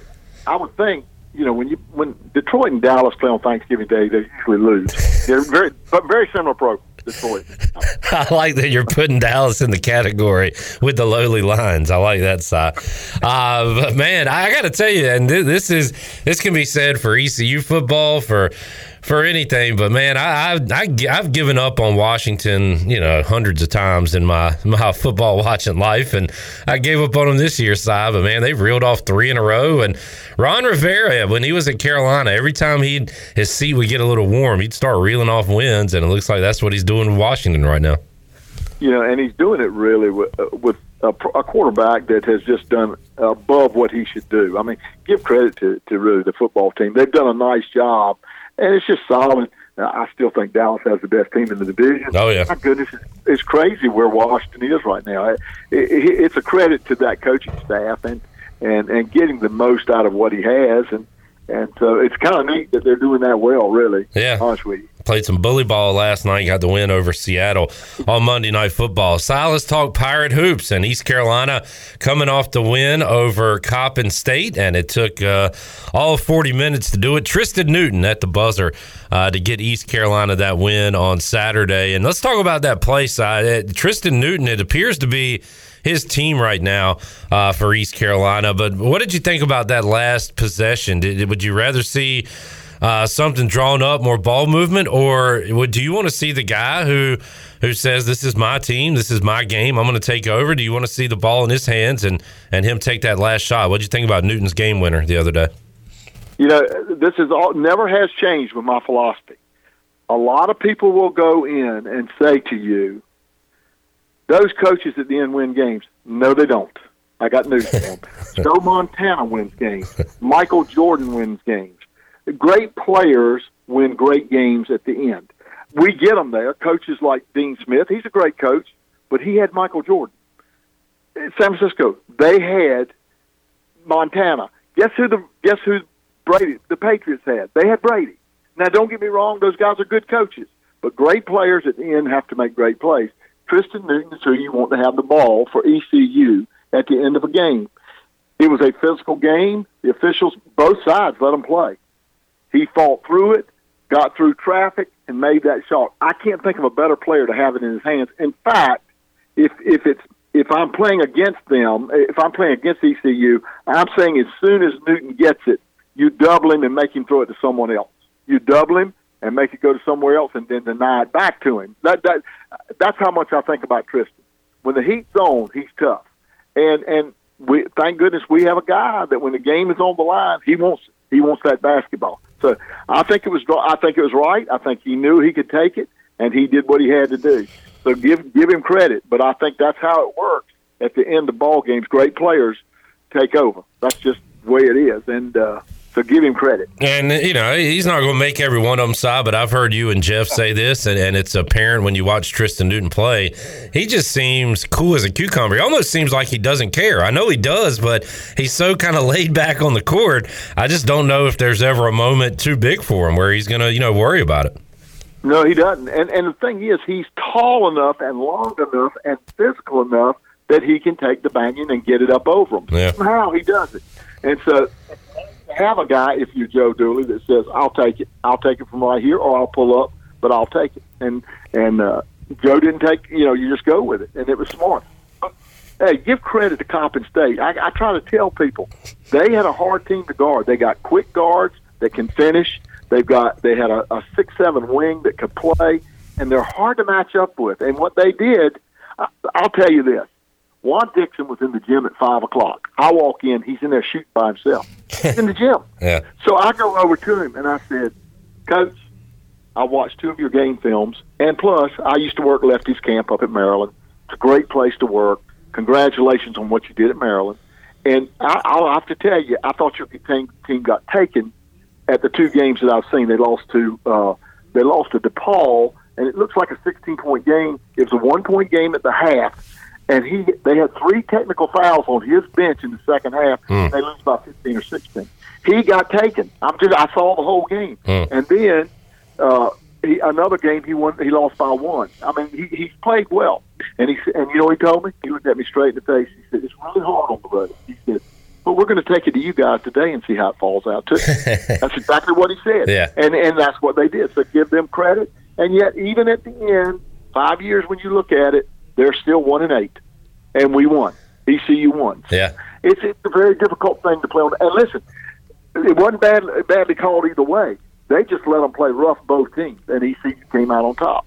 I would think you know when you when Detroit and Dallas play on Thanksgiving Day, they usually lose. They're very but very similar program. Detroit. [laughs]
I like that you're putting Dallas in the category with the lowly Lions. I like that side. Uh, but man, I got to tell you, and th- this is this can be said for ECU football for for anything. But man, I, I, I have given up on Washington, you know, hundreds of times in my [laughs] my football watching life, and I gave up on them this year, side. But man, they've reeled off three in a row. And Ron Rivera, when he was at Carolina, every time he his seat would get a little warm, he'd start reeling off wins, and it looks like that's what he's doing with Washington right now.
You know, and he's doing it really with, uh, with a, a quarterback that has just done above what he should do. I mean, give credit to, to really the football team. They've done a nice job and it's just solid. I still think Dallas has the best team in the division.
Oh yeah,
my goodness, it's crazy where Washington is right now. It, it, it's a credit to that coaching staff and and and getting the most out of what he has, and and so it's kind of neat that they're doing that well. Really,
yeah,
honest with you
played some bully ball last night. Got the win over Seattle on Monday Night Football. Silas talk Pirate hoops and East Carolina coming off the win over Coppin State, and it took uh, all 40 minutes to do it. Tristan Newton at the buzzer uh, to get East Carolina that win on Saturday. And let's talk about that play side. Uh, Tristan Newton, it appears to be his team right now uh, for East Carolina. But what did you think about that last possession? Did, would you rather see uh, something drawn up, more ball movement, or would, do you want to see the guy who who says this is my team, this is my game, I'm going to take over? Do you want to see the ball in his hands and and him take that last shot? What did you think about Newton's game winner the other day?
You know, this is all never has changed with my philosophy. A lot of people will go in and say to you, "Those coaches at the end win games." No, they don't. I got news for them. [laughs] Joe Montana wins games. Michael Jordan wins games great players win great games at the end. We get them there. Coaches like Dean Smith, he's a great coach, but he had Michael Jordan. In San Francisco, they had Montana. Guess who the guess who Brady the Patriots had? They had Brady. Now, don't get me wrong; those guys are good coaches, but great players at the end have to make great plays. Tristan Newton is who you want to have the ball for ECU at the end of a game. It was a physical game. The officials, both sides, let them play. He fought through it, got through traffic, and made that shot. I can't think of a better player to have it in his hands. In fact, if if it's if I'm playing against them, if I'm playing against ECU, I'm saying as soon as Newton gets it, you double him and make him throw it to someone else. You double him and make it go to somewhere else, and then deny it back to him. That that that's how much I think about Tristan. When the heat's on, he's tough, and and we thank goodness we have a guy that when the game is on the line, he wants he wants that basketball. So I think it was I think it was right. I think he knew he could take it, and he did what he had to do. So give give him credit. But I think that's how it works at the end of ball games. Great players take over. That's just the way it is, and uh, so give him credit.
And you know he's not going to make every one of them side, but I've heard you and Jeff say this, and, and it's apparent when you watch Tristan Newton play. He just seems cool as a cucumber. He almost seems like he doesn't care. I know he does, but he's so kind of laid back on the court. I just don't know if there's ever a moment too big for him where he's going to you know worry about it.
No, he doesn't. And and the thing is, he's tall enough and long enough and physical enough that he can take the banging and get it up over him.
Yeah.
Somehow he does it. And so have a guy, if you're Joe Dooley, that says, "I'll take it. I'll take it from right here, or I'll pull up, but I'll take it." And and uh, Joe didn't take. You know, you just go with it, and it was smart. Hey, give credit to Coppin State. I, I try to tell people they had a hard team to guard. They got quick guards that can finish. They've got they had a, a six seven wing that could play, and they're hard to match up with. And what they did, I, I'll tell you this: Juan Dixon was in the gym at five o'clock. I walk in, he's in there shooting by himself. He's in the gym. [laughs]
yeah.
So I go over to him and I said, Coach, I watched two of your game films, and plus, I used to work Lefty's camp up at Maryland. It's a great place to work. Congratulations on what you did at Maryland. And I, I'll have to tell you, I thought your team, team got taken at the two games that I've seen. They lost to uh, they lost to DePaul, and it looks like a 16 point game. It was a one point game at the half and he they had three technical fouls on his bench in the second half.
Mm.
They lose by fifteen or sixteen. He got taken. I'm just I saw the whole game,
Mm.
and then uh, he, another game he won. He lost by one. I mean, he he played well, and he and you know what he told me. He looked at me straight in the face. He said, "It's really hard on the road." He said. But we're going to take it to you guys today and see how it falls out too. [laughs] that's exactly what he said.
Yeah.
And and that's what they did. So give them credit. And yet, even at the end, five years when you look at it, they're still one and eight, and we won. ECU won.
Yeah.
It's, it's a very difficult thing to play on. And listen, it wasn't bad, badly called either way. They just let them play rough both teams, and ECU came out on top.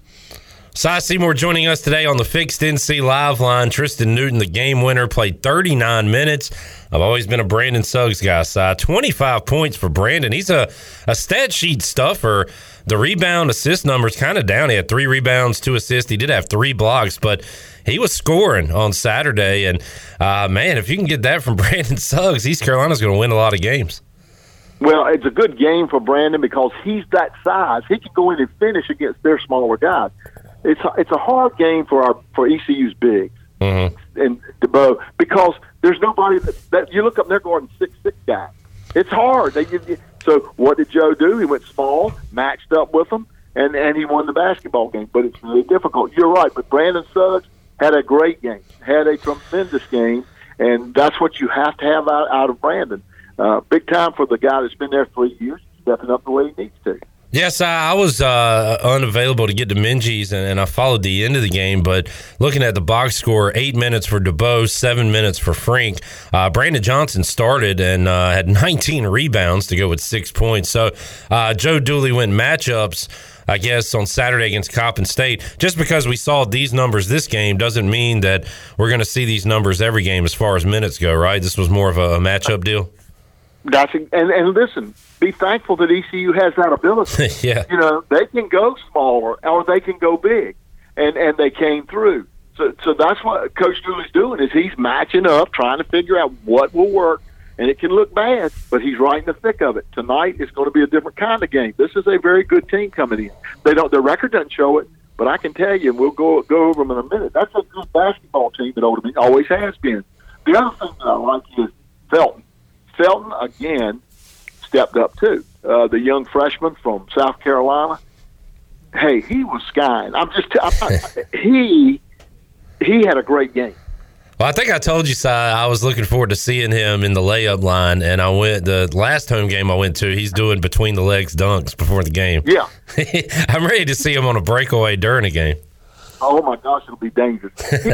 Cy Seymour joining us today on the Fixed NC Live line. Tristan Newton, the game winner, played 39 minutes. I've always been a Brandon Suggs guy, Cy. 25 points for Brandon. He's a, a stat sheet stuffer. The rebound assist numbers kind of down. He had three rebounds, two assists. He did have three blocks, but he was scoring on Saturday. And uh, man, if you can get that from [laughs] Brandon Suggs, East Carolina's going to win a lot of games.
Well, it's a good game for Brandon because he's that size. He can go in and finish against their smaller guys. It's a, it's a hard game for our for ECU's bigs
mm-hmm.
and DeBow because there's nobody that, that you look up there guarding six six guys. It's hard. They give you, so what did Joe do? He went small, matched up with them, and and he won the basketball game. But it's really difficult. You're right. But Brandon Suggs had a great game, had a tremendous game, and that's what you have to have out, out of Brandon. Uh, big time for the guy that's been there three years, stepping up the way he needs to.
Yes, I, was uh, unavailable to get to Minges, and, and, I followed the end of the game. But looking at the box score, eight minutes for DeBow, seven minutes for Frank. Uh, Brandon Johnson started and uh, had [laughs] 19 rebounds to go with six points. So uh, Joe Dooley went matchups. I guess on Saturday against Coppin State. Just because we saw these numbers this game doesn't mean that we're going to see these numbers every game as far as minutes go, right? This was more of a, a matchup deal.
That's and and listen, be thankful that ECU has that ability. [laughs]
yeah,
you know they can go smaller or they can go big, and and they came through. So so that's what Coach Dooley's doing is he's matching up, trying to figure out what will work. And it can look bad, but he's right in the thick of it. Tonight is going to be a different kind of game. This is a very good team coming in. They don't their record doesn't show it, but I can tell you, and we'll go go over them in a minute. That's a good basketball team that Old Dominion always has been. The other thing that I like is Felton. Felton again stepped up too. Uh, the young freshman from South Carolina. Hey, he was skying. I'm just t- I'm, [laughs] he he had a great game.
Well, I think I told you, Si, I was looking forward to seeing him in the layup line, and I went the last home game I went to. He's doing between the legs dunks before the game.
Yeah, [laughs]
I'm ready to see him on a breakaway during a game.
Oh my gosh, it'll be dangerous.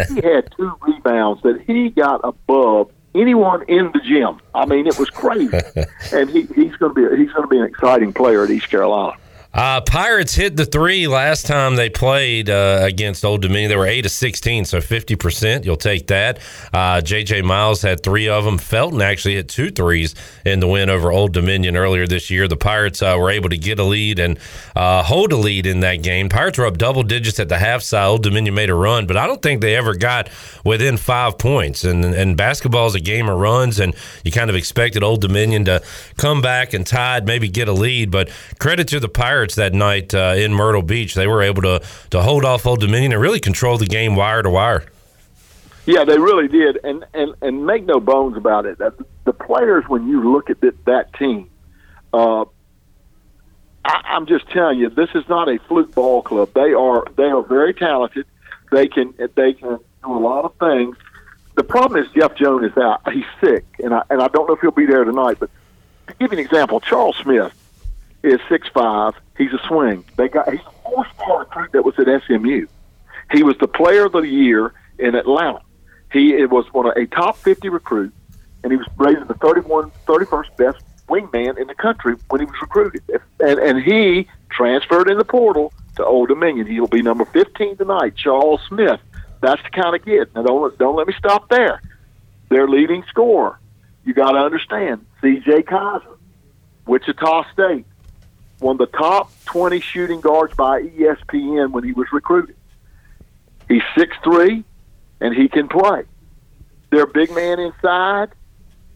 he had two rebounds that he got above anyone in the gym. I mean, it was crazy. [laughs] and he, he's going to be he's going to be an exciting player at East Carolina.
Uh, Pirates hit the three last time they played uh, against Old Dominion. They were eight to sixteen, so fifty percent. You'll take that. Uh, J.J. Miles had three of them. Felton actually hit two threes in the win over Old Dominion earlier this year. The Pirates uh, were able to get a lead and uh, hold a lead in that game. Pirates were up double digits at the half side. Old Dominion made a run, but I don't think they ever got within five points. And and basketball is a game of runs, and you kind of expected Old Dominion to come back and tied, maybe get a lead. But credit to the Pirates that night uh, in Myrtle Beach. They were able to to hold off Old Dominion and really control the game wire to wire.
Yeah, they really did, and and and make no bones about it. The players, when you look at that, that team, uh, I, I'm just telling you, this is not a fluke ball club. They are they are very talented. They can they can do a lot of things. The problem is Jeff Jones is out. He's sick, and I and I don't know if he'll be there tonight. But to give you an example, Charles Smith is six five. He's a swing. They got he's a four star recruit that was at SMU. He was the player of the year in Atlanta. He was one of a top fifty recruit, and he was rated the 31, 31st best wingman in the country when he was recruited. And and he transferred in the portal to Old Dominion. He'll be number fifteen tonight. Charles Smith. That's the kind of kid. Now don't don't let me stop there. Their leading scorer. You got to understand. C.J. Kaiser, Wichita State one of the top 20 shooting guards by ESPN when he was recruited. He's six three, and he can play. Their big man inside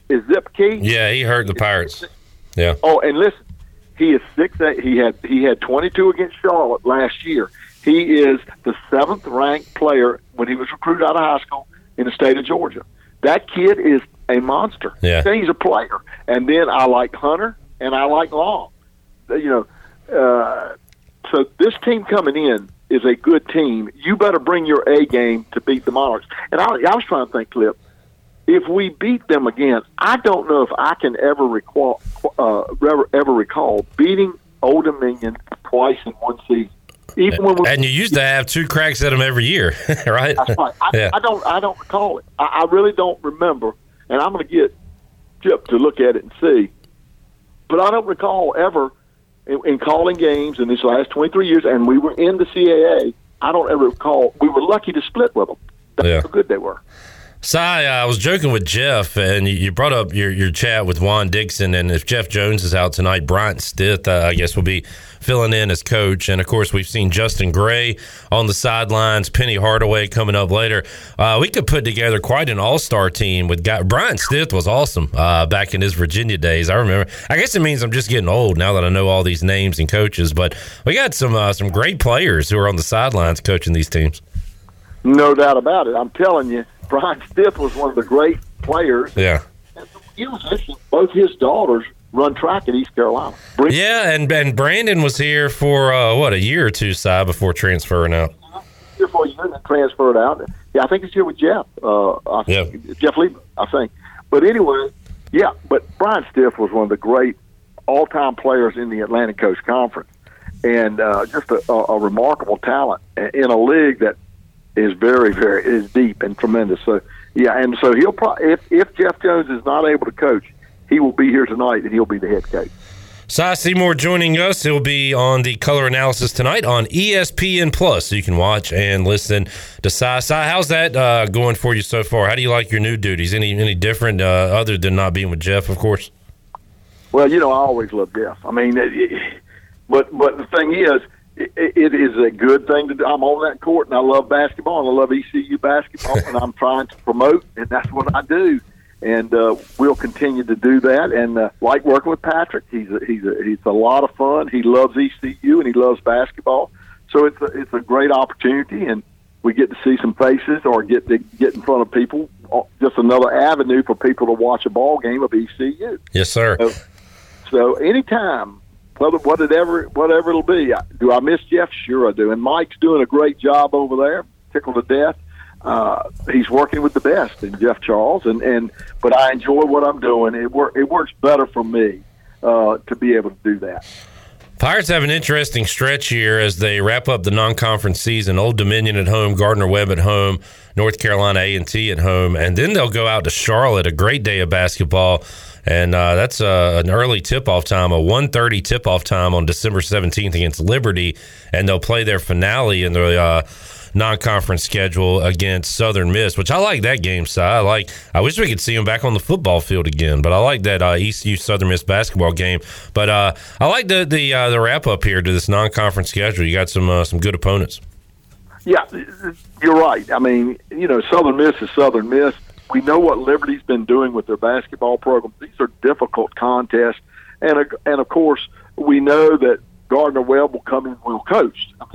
is Ezikpe.
Yeah, he hurt the Pirates. Yeah.
Oh, and listen, he is six eight. He had he had 22 against Charlotte last year. He is the seventh ranked player when he was recruited out of high school in the state of Georgia. That kid is a monster.
Yeah.
He's a player. And then I like Hunter and I like Long you know, uh, so this team coming in is a good team. You better bring your A game to beat the Monarchs. And I, I was trying to think, Clip, if we beat them again, I don't know if I can ever recall, uh, ever, ever recall beating Old Dominion twice in one season. Even when we,
and you used to have two cracks at them every year, [laughs] right?
That's right. I,
yeah.
I don't. I don't recall it. I, I really don't remember, and I'm going to get Chip to look at it and see. But I don't recall ever in, in calling games in these last 23 years, and we were in the CAA. I don't ever recall. We were lucky to split with them. That's
Yeah.
how good they were.
Si, I was joking with Jeff, and you- you brought up your, your chat with Juan Dixon. And if Jeff Jones is out tonight, Bryant Stith, uh, I guess, will be filling in as coach. And of course, we've seen Justin Gray on the sidelines, Penny Hardaway coming up later. Uh, we could put together quite an all star team with guy. Bryant Stith was awesome uh, back in his Virginia days. I remember. I guess it means I'm just getting old now that I know all these names and coaches. But we got some uh, some great players who are on the sidelines coaching these teams.
No doubt about it. I'm telling you, Bryant Stith was one of the great players.
Yeah.
Know, both his daughters run track at East Carolina.
Yeah, and and Brandon was here for uh, what a year or two, side before transferring out.
here for a year and then transferred out. Yeah, I think it's here with Jeff. Uh, I think, Jeff Lee, I think. But anyway, yeah. But Bryant Stith was one of the great all-time players in the Atlantic Coast Conference, and uh, just a, a, a remarkable talent in a league that is very, very is deep and tremendous. So yeah, and so he'll probably if if Jeff Jones is not able to coach, he will be here tonight and he'll be the head coach.
Cy Seymour joining us. He'll be on the color analysis tonight on ESPN Plus, so you can watch and listen to Cy. Cy, how's that uh, going for you so far? How do you like your new duties? Any any different uh, other than not being with Jeff, of course?
Well, you know, I always love Jeff. I mean, it, it, but but the thing is, it, it is a good thing to do. I'm on that court, and I love basketball, and I love ECU basketball, [laughs] and I'm trying to promote, and that's what I do. And uh, we'll continue to do that. And uh, like working with Patrick, he's a, he's a, he's a lot of fun. He loves ECU, and he loves basketball. So it's a, it's a great opportunity, and we get to see some faces or get to get in front of people. uh, Just another avenue for people to watch a ball game of ECU.
Yes, sir.
So, so anytime, whether whatever whatever it'll be, do I miss Jeff? Sure I do. And Mike's doing a great job over there, tickled to death. Uh, he's working with the best in Jeff Charles, and and but I enjoy what I'm doing. It work it works better for me uh, to be able to do that.
Pirates have an interesting stretch here as they wrap up the non-conference season. Old Dominion at home, Gardner Webb at home, North Carolina A and T at home, and then they'll go out to Charlotte. A great day of basketball, and uh, that's uh, an early tip-off time, a 1.30 tip-off time on December seventeenth against Liberty, and they'll play their finale in the. Uh, non-conference schedule against Southern Miss, which I like that game. So I like. I wish we could see them back on the football field again, but I like that uh, ECU Southern Miss basketball game. But uh, I like the the uh, the wrap up here to this non-conference schedule. You got some some good opponents.
Yeah, you're right. I mean, you know, Southern Miss is Southern Miss. We know what Liberty's been doing with their basketball program. These are difficult contests, and uh, and of course, we know that Gardner Webb will come in well coached. I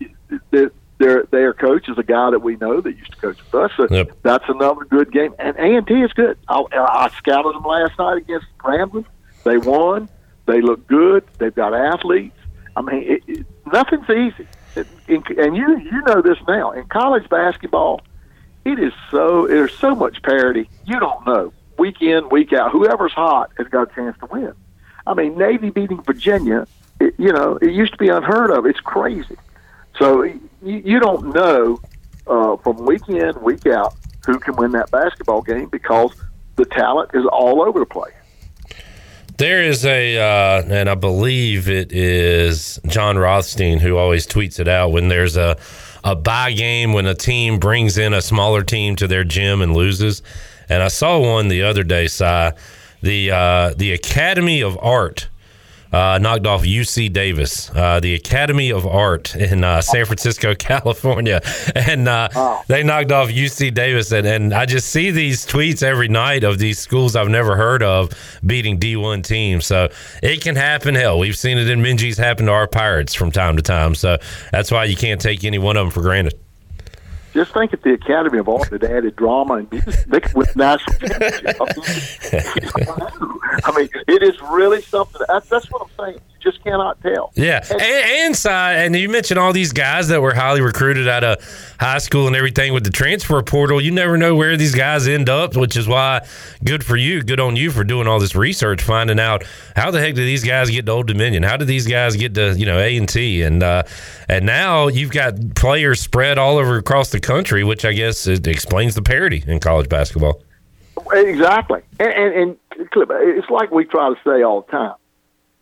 mean, their their their coach is a guy that we know that used to coach with us. So
Yep.
that's another good game. And A and T is good. I, I scouted them last night against Grambling. They won. They look good. They've got athletes. I mean, it, it, nothing's easy. It, in, and you you know this now in college basketball, it is so there's so much parity. You don't know week in week out. Whoever's hot has got a chance to win. I mean, Navy beating Virginia. It, you know, it used to be unheard of. It's crazy. So you, you don't know uh, from week in week out who can win that basketball game because the talent is all over the place.
There is a, uh, and I believe it is Jon Rothstein who always tweets it out when there's a a buy game when a team brings in a smaller team to their gym and loses. And I saw one the other day, Si, the uh, the Academy of Art. Uh, knocked off UC Davis, uh, the Academy of Art in uh, San Francisco, [laughs] California, and uh, they knocked off UC Davis. And, and I just see these tweets every night of these schools I've never heard of beating D1 teams. So it can happen. Hell, we've seen it in Minges happen to our Pirates from time to time. So that's why you can't take any one of them for granted.
Just think if the Academy of Art had added drama and music, win national championship. [laughs] I mean, it is really something. That's, that's what I'm saying. Just cannot tell.
Yeah, and, and side, and you mentioned all these guys that were highly recruited out of high school and everything with the transfer portal. You never know where these guys end up, which is why good for you, good on you for doing all this research, finding out how the heck did these guys get to Old Dominion? How did these guys get to you know A and T? And uh, and now you've got players spread all over across the country, which I guess it explains the parity in college basketball.
Exactly, and, and, and Clip, it's like we try to say all the time.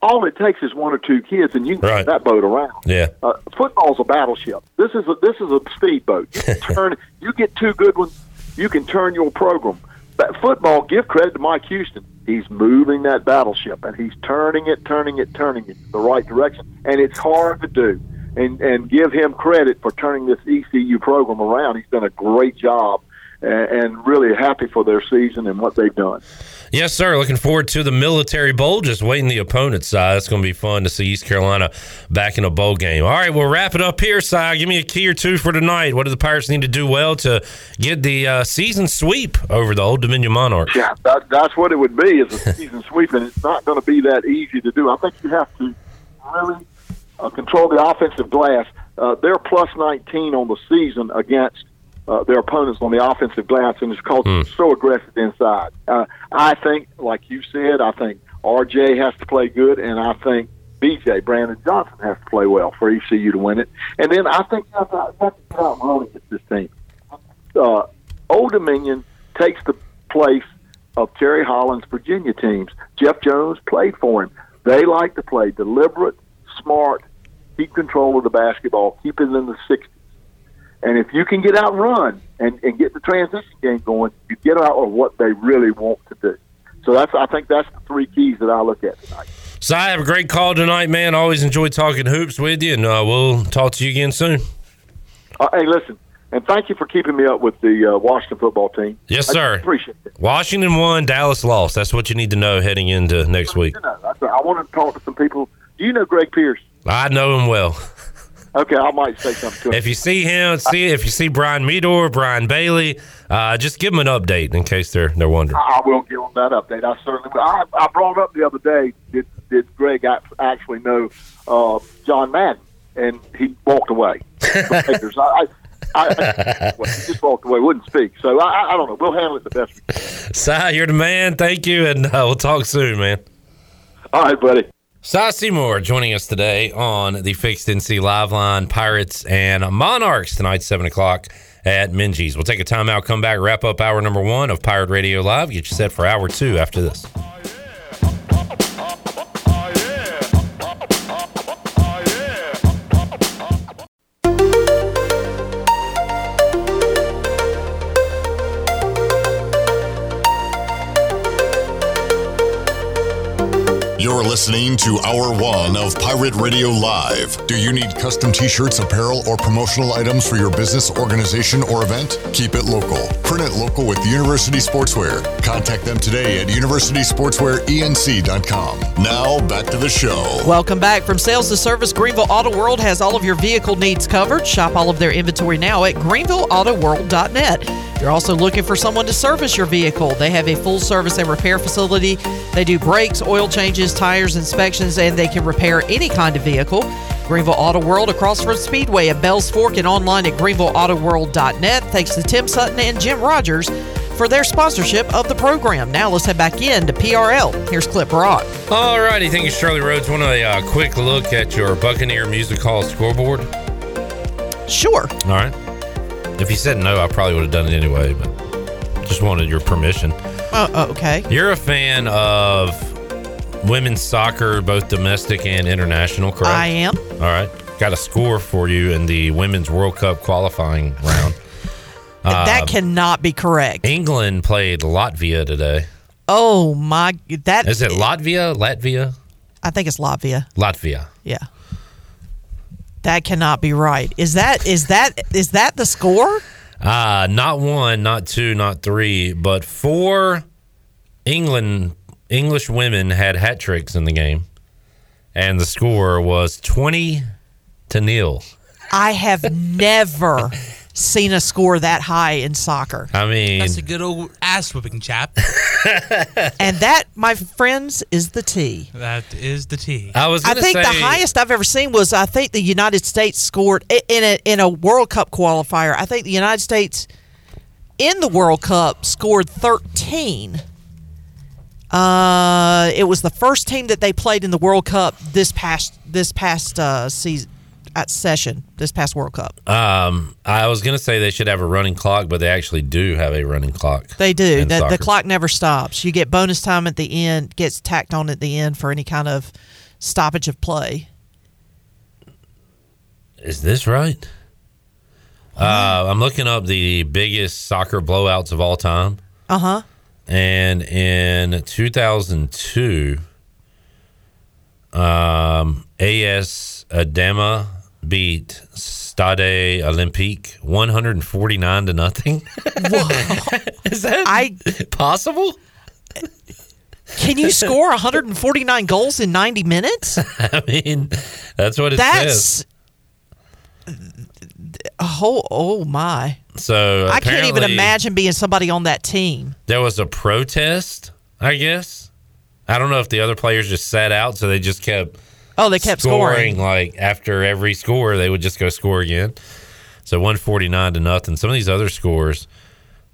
All it takes is one or two kids, and you can
Right.
turn that boat around.
Yeah.
Uh, football's a battleship. This is a, this is a speedboat. You [laughs] turn. you get two good ones, you can turn your program. But football, give credit to Mike Houston. He's moving that battleship, and he's turning it, turning it, turning it the right direction. And it's hard to do. And and give him credit for turning this ECU program around. He's done a great job, and, really happy for their season and what they've done.
Yes, sir. Looking forward to the Military Bowl. Just waiting the opponent's side. It's going to be fun to see East Carolina back in a bowl game. All right, we'll wrap it up here, Si. Give me a key or two for tonight. What do the Pirates need to do well to get the uh, season sweep over the Old Dominion Monarchs?
Yeah, that, that's what it would be is a season [laughs] sweep, and it's not going to be that easy to do. I think you have to really uh, control the offensive glass. Uh, they're plus 19 on the season against uh, their opponents on the offensive glass, and it's called so aggressive inside. Uh, I think, like you said, I think RJ has to play good, and I think BJ Brandon Johnson has to play well for ECU to win it. And then I think you have to, you have to get out and run against this team uh, Old Dominion takes the place of Terry Holland's Virginia teams. Jeff Jones played for him. They like to play deliberate, smart, keep control of the basketball, keep it in the 60s. And if you can get out and run and, and get the transition game going, you get out of what they really want to do. So that's I think that's the three keys that I look at tonight.
So I have a great call tonight, man. Always enjoy talking hoops with you, and uh, we'll talk to you again soon.
Uh, hey, listen, and thank you for keeping me up with the uh, Washington football team.
Yes,
I
sir.
appreciate it.
Washington won, Dallas lost. That's what you need to know heading into next week.
I, I want to talk to some people. Do you know Greg Pierce?
I know him well.
Okay, I might say something to him.
If you see him, see if you see Brian Meador, Brian Bailey, uh, just give them an update in case they're they're wondering.
I I will give them that update. I certainly will. I, I brought up the other day, did, did Greg actually know uh, John Madden? And he walked away. I, I, I, well, he just walked away, wouldn't speak. So I, I- I don't know. We'll handle it the best we can.
Si, you're the man. Thank you, and uh, we'll talk soon, man.
All right, buddy.
Cy Seymour joining us today on the Fixed NC Live Line, Pirates and Monarchs tonight, 7 o'clock at Minges. We'll take a timeout, come back, wrap up hour number one of Pirate Radio Live, get you set for hour two after this.
You're listening to Hour One of Pirate Radio Live. Do you need custom t shirts, apparel, or promotional items for your business, organization, or event? Keep it local. Print it local with University Sportswear. Contact them today at universitysportswearenc.com. Now, back to the show.
Welcome back from Sales to Service. Greenville Auto World has all of your vehicle needs covered. Shop all of their inventory now at greenvilleautoworld.net. You're also looking for someone to service your vehicle, they have a full service and repair facility. They do brakes, oil changes, tires, inspections, and they can repair any kind of vehicle. Greenville Auto World across from Speedway at Bells Fork and online at greenvilleautoworld.net. Thanks to Tim Sutton and Jim Rogers for their sponsorship of the program. Now let's head back in to PRL. Here's Clip Rock.
All righty, thank you, Shirley Rhodes. Want a uh, quick look at your Buccaneer Music Hall scoreboard?
Sure.
All right. If you said no, I probably would have done it anyway, but just wanted your permission.
Uh, okay.
You're a fan of women's soccer, both domestic and international, correct?
I am.
All right. Got a score for you in the Women's World Cup qualifying round. [laughs]
that
Uh,
cannot be correct.
England played Latvia today.
Oh my! That
Is it Latvia? Latvia?
I think it's Latvia.
Latvia.
Yeah. That cannot be right. Is that is that is that the score?
Uh, not one, not two, not three, but four England English women had hat tricks in the game. And the score was 20 to nil.
I have never, seen a score that high in soccer.
I mean,
That's a good old ass whipping, chap. [laughs]
And that, my friends, is the T.
that is the T.
I was.
I think
say,
the highest I've ever seen was I think the United States scored in a in a World Cup qualifier. I think the United States in the World Cup scored 13. Uh, it was the first team that they played in the World Cup this past this past uh, season at session this past World Cup.
Um, I was gonna say they should have a running clock, but they actually do have a running clock.
They do. The, the clock never stops. You get bonus time at the end, gets tacked on at the end for any kind of stoppage of play.
Is this right? Uh, I'm looking up the biggest soccer blowouts of all time,
Uh huh.
And in 2002, um, AS Adema beat Stade Olympique 149 to nothing. [laughs] Is that
I
possible?
can you score 149 goals in 90 minutes? [laughs]
I mean, that's what it says.
Oh oh my!
So
I can't even imagine being somebody on that team.
There was a protest, I guess. I don't know if the other players just sat out, so they just kept
Oh, they kept scoring.
Like after every score, they would just go score again. So one forty nine to nothing. Some of these other scores,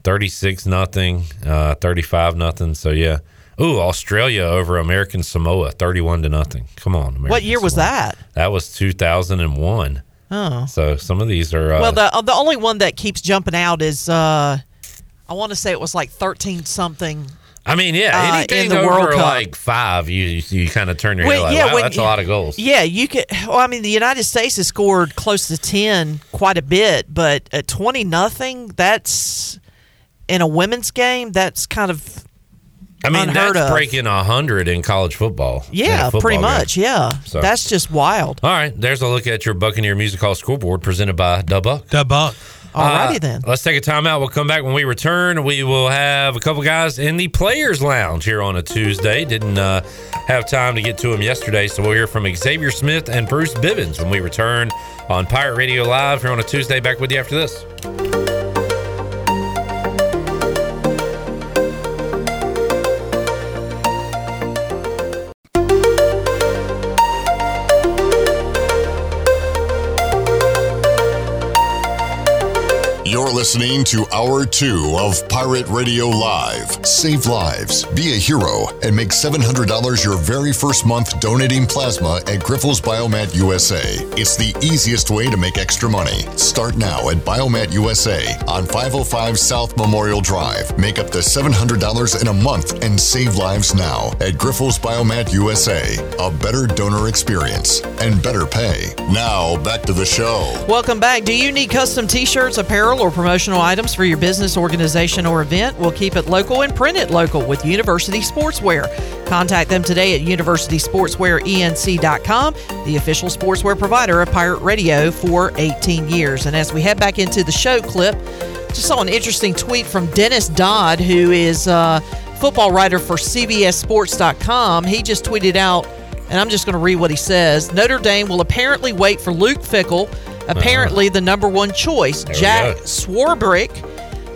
thirty six nothing, uh, thirty five nothing. So yeah. Ooh, Australia over American Samoa, thirty one to nothing. Come on, American
What year was that?
That was two thousand and one.
Oh.
So some of these are uh,
Well, the uh, the only one that keeps jumping out is uh, I want to say it was like 13 something.
I mean, yeah,
uh,
anything
in the
over
World Cup.
like five, you you kind of turn your
Well,
head like,
yeah,
wow,
when
that's a lot of goals.
Yeah, you could. Well, I mean, the United States has scored close to 10 quite a bit, but at 20 nothing, that's in a women's game. That's kind of
I mean,
unheard
that's
of.
breaking a hundred in college football.
yeah,
football
pretty
game.
much. Yeah,
So-
that's just wild.
All right, there's a look at your Buccaneer Music Hall scoreboard presented by Dub Buck.
The buck.
Alrighty
Uh,
then.
Let's take a timeout. We'll come back when we return. We will have a couple guys in the Players Lounge here on a Tuesday. Didn't uh, have time to get to them yesterday, so we'll hear from Xavier Smith and Bruce Bivens when we return on Pirate Radio Live here on a Tuesday. Back with you after this.
You're listening to Hour 2 of Pirate Radio Live. Save lives, be a hero, and make $700 your very first month donating plasma at Grifols Biomat USA. It's the easiest way to make extra money. Start now at Biomat USA on 505 South Memorial Drive. Make up to $700 in a month and save lives now at Grifols Biomat USA. A better donor experience and better pay. Now, back to the show.
Welcome back. Do you need custom t shirts, apparel, or promotional items for your business, organization, or event? We'll keep it local and print it local with University Sportswear. Contact them today at universitysportswearenc.com, the official sportswear provider of Pirate Radio for 18 years. And as we head back into the show clip, just saw an interesting tweet from Dennis Dodd, who is a football writer for CBSSports.com. He just tweeted out, and I'm just going to read what he says Notre Dame will apparently wait for Luke Fickle, apparently the number one choice.
There
Jack. Swarbrick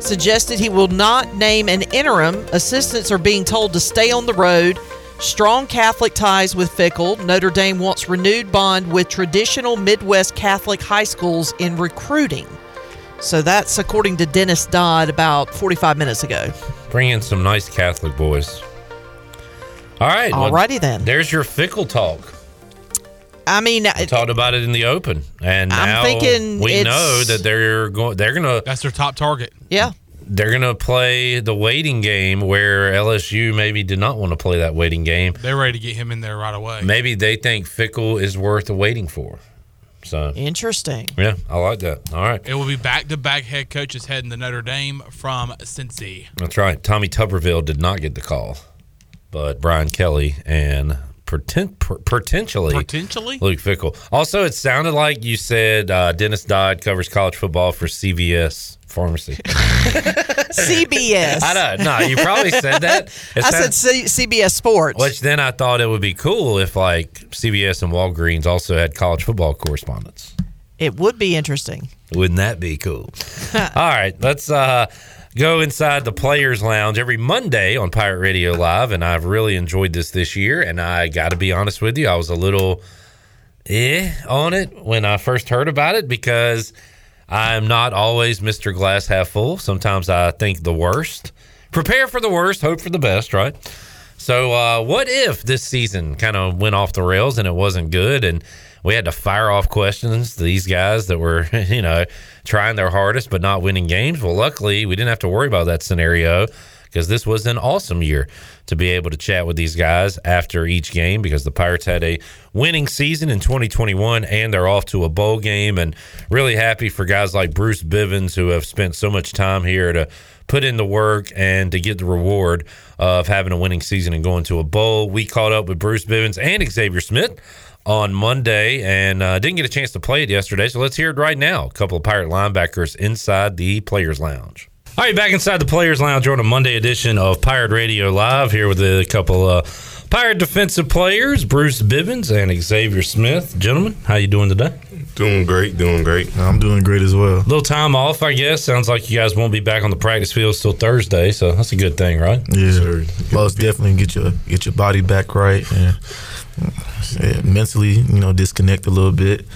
suggested he will not name an interim. Assistants are being told to stay on the road. Strong Catholic ties with Fickell. Notre Dame wants renewed bond with traditional Midwest Catholic high schools in recruiting. So that's according to Dennis Dodd about 45 minutes ago.
Bring in some nice Catholic boys. All right. well,
Alrighty then.
There's your Fickell talk.
I mean, uh,
We talked about it in the open, and
I'm
now
thinking
we know that they're going. They're gonna.
That's their top target.
yeah.
They're gonna play the waiting game where LSU maybe did not want to play that waiting game.
They're ready to get him in there right away.
Maybe they think Fickell is worth waiting for. So
Interesting.
yeah, I like that. All right,
It will be back to back head coaches heading to Notre Dame from Cincy.
that's right. Tommy Tuberville did not get the call, but Brian Kelly and poten- per- potentially
Potentially?
Luke Fickell. Also, it sounded like you said uh, Dennis Dodd covers college football for CVS Pharmacy. [laughs]
CBS.
I don't know. You probably said that. [laughs] It
I
sound-
said C- CBS Sports.
Which then I thought it would be cool if like CBS and Walgreens also had college football correspondents.
It would be interesting.
Wouldn't that be cool? [laughs] All right, let's uh, go inside the Players Lounge every Monday on Pirate Radio Live, and I've really enjoyed this this year. And I got to be honest with you, I was a little eh on it when I first heard about it because I'm not always Mr. Glass half full. Sometimes I think the worst. Prepare for the worst, hope for the best, right? So, uh, what if this season kind of went off the rails and it wasn't good, and we had to fire off questions to these guys that were, [laughs] you know, trying their hardest but not winning games? Well, luckily, we didn't have to worry about that scenario because this was an awesome year to be able to chat with these guys after each game because the Pirates had a winning season in 2021 and they're off to a bowl game and really happy for guys like Bruce Bivens who have spent so much time here to put in the work and to get the reward of having a winning season and going to a bowl. We caught up with Bruce Bivens and Xavier Smith on Monday and uh, didn't get a chance to play it yesterday. So let's hear it right now. A couple of Pirate linebackers inside the Players Lounge. All right, back inside the Players Lounge on a Monday edition of Pirate Radio Live here with a couple of Pirate defensive players, Bruce Bivens and Xavier Smith. Gentlemen, how you doing today?
Doing great, doing great.
I'm doing great as well.
little time off, I guess. Sounds like you guys won't be back on the practice field till Thursday, so that's a good thing, right?
Yeah, sure. most definitely get your get your body back right and yeah, mentally, you know, disconnect a little bit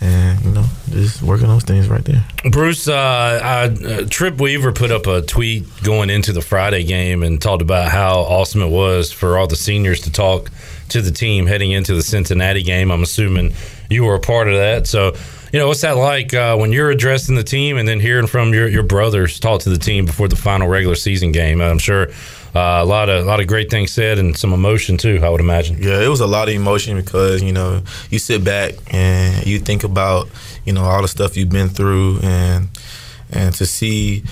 and you know just working those things right there.
Bruce, uh, uh, Trip Weaver put up a tweet going into the Friday game and talked about how awesome it was for all the seniors to talk to the team heading into the Cincinnati game. I'm assuming you were a part of that, so. You know, what's that like uh, when you're addressing the team and then hearing from your, your brothers talk to the team before the final regular season game? I'm sure Uh, a lot of a lot of great things said and some emotion too. I would imagine.
Yeah, it was a lot of emotion because you know you sit back and you think about you know all the stuff you've been through and and to see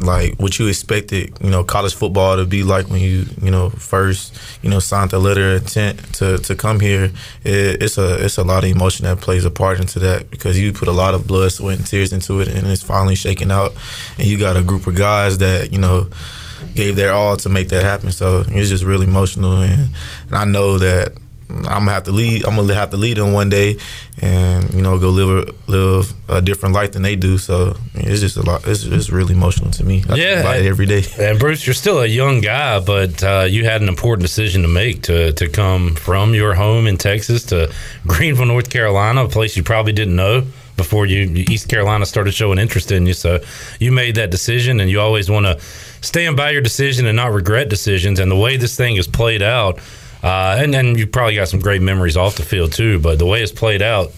like what you expected, you know, college football to be like when you, you know, first, you know, signed the letter of intent to, to come here. It, it's a it's a lot of emotion that plays a part into that because you put a lot of blood, sweat, and tears into it, and it's finally shaking out. And you got a group of guys that you know gave their all to make that happen. So it's just really emotional, and, and I know that I'm gonna have to lead. I'm gonna have to lead them one day, and you know, go live a, live a different life than they do. So it's just a lot. It's, it's really emotional to me. I
yeah,
about it every day.
And Bruce, you're still a young guy, but uh, you had an important decision to make to to come from your home in Texas to [laughs] Greenville, North Carolina, a place you probably didn't know before you East Carolina started showing interest in you. So you made that decision, and you always want to stand by your decision and not regret decisions. And the way this thing is played out uh, and then you probably got some great memories off the field too. But the way it's played out,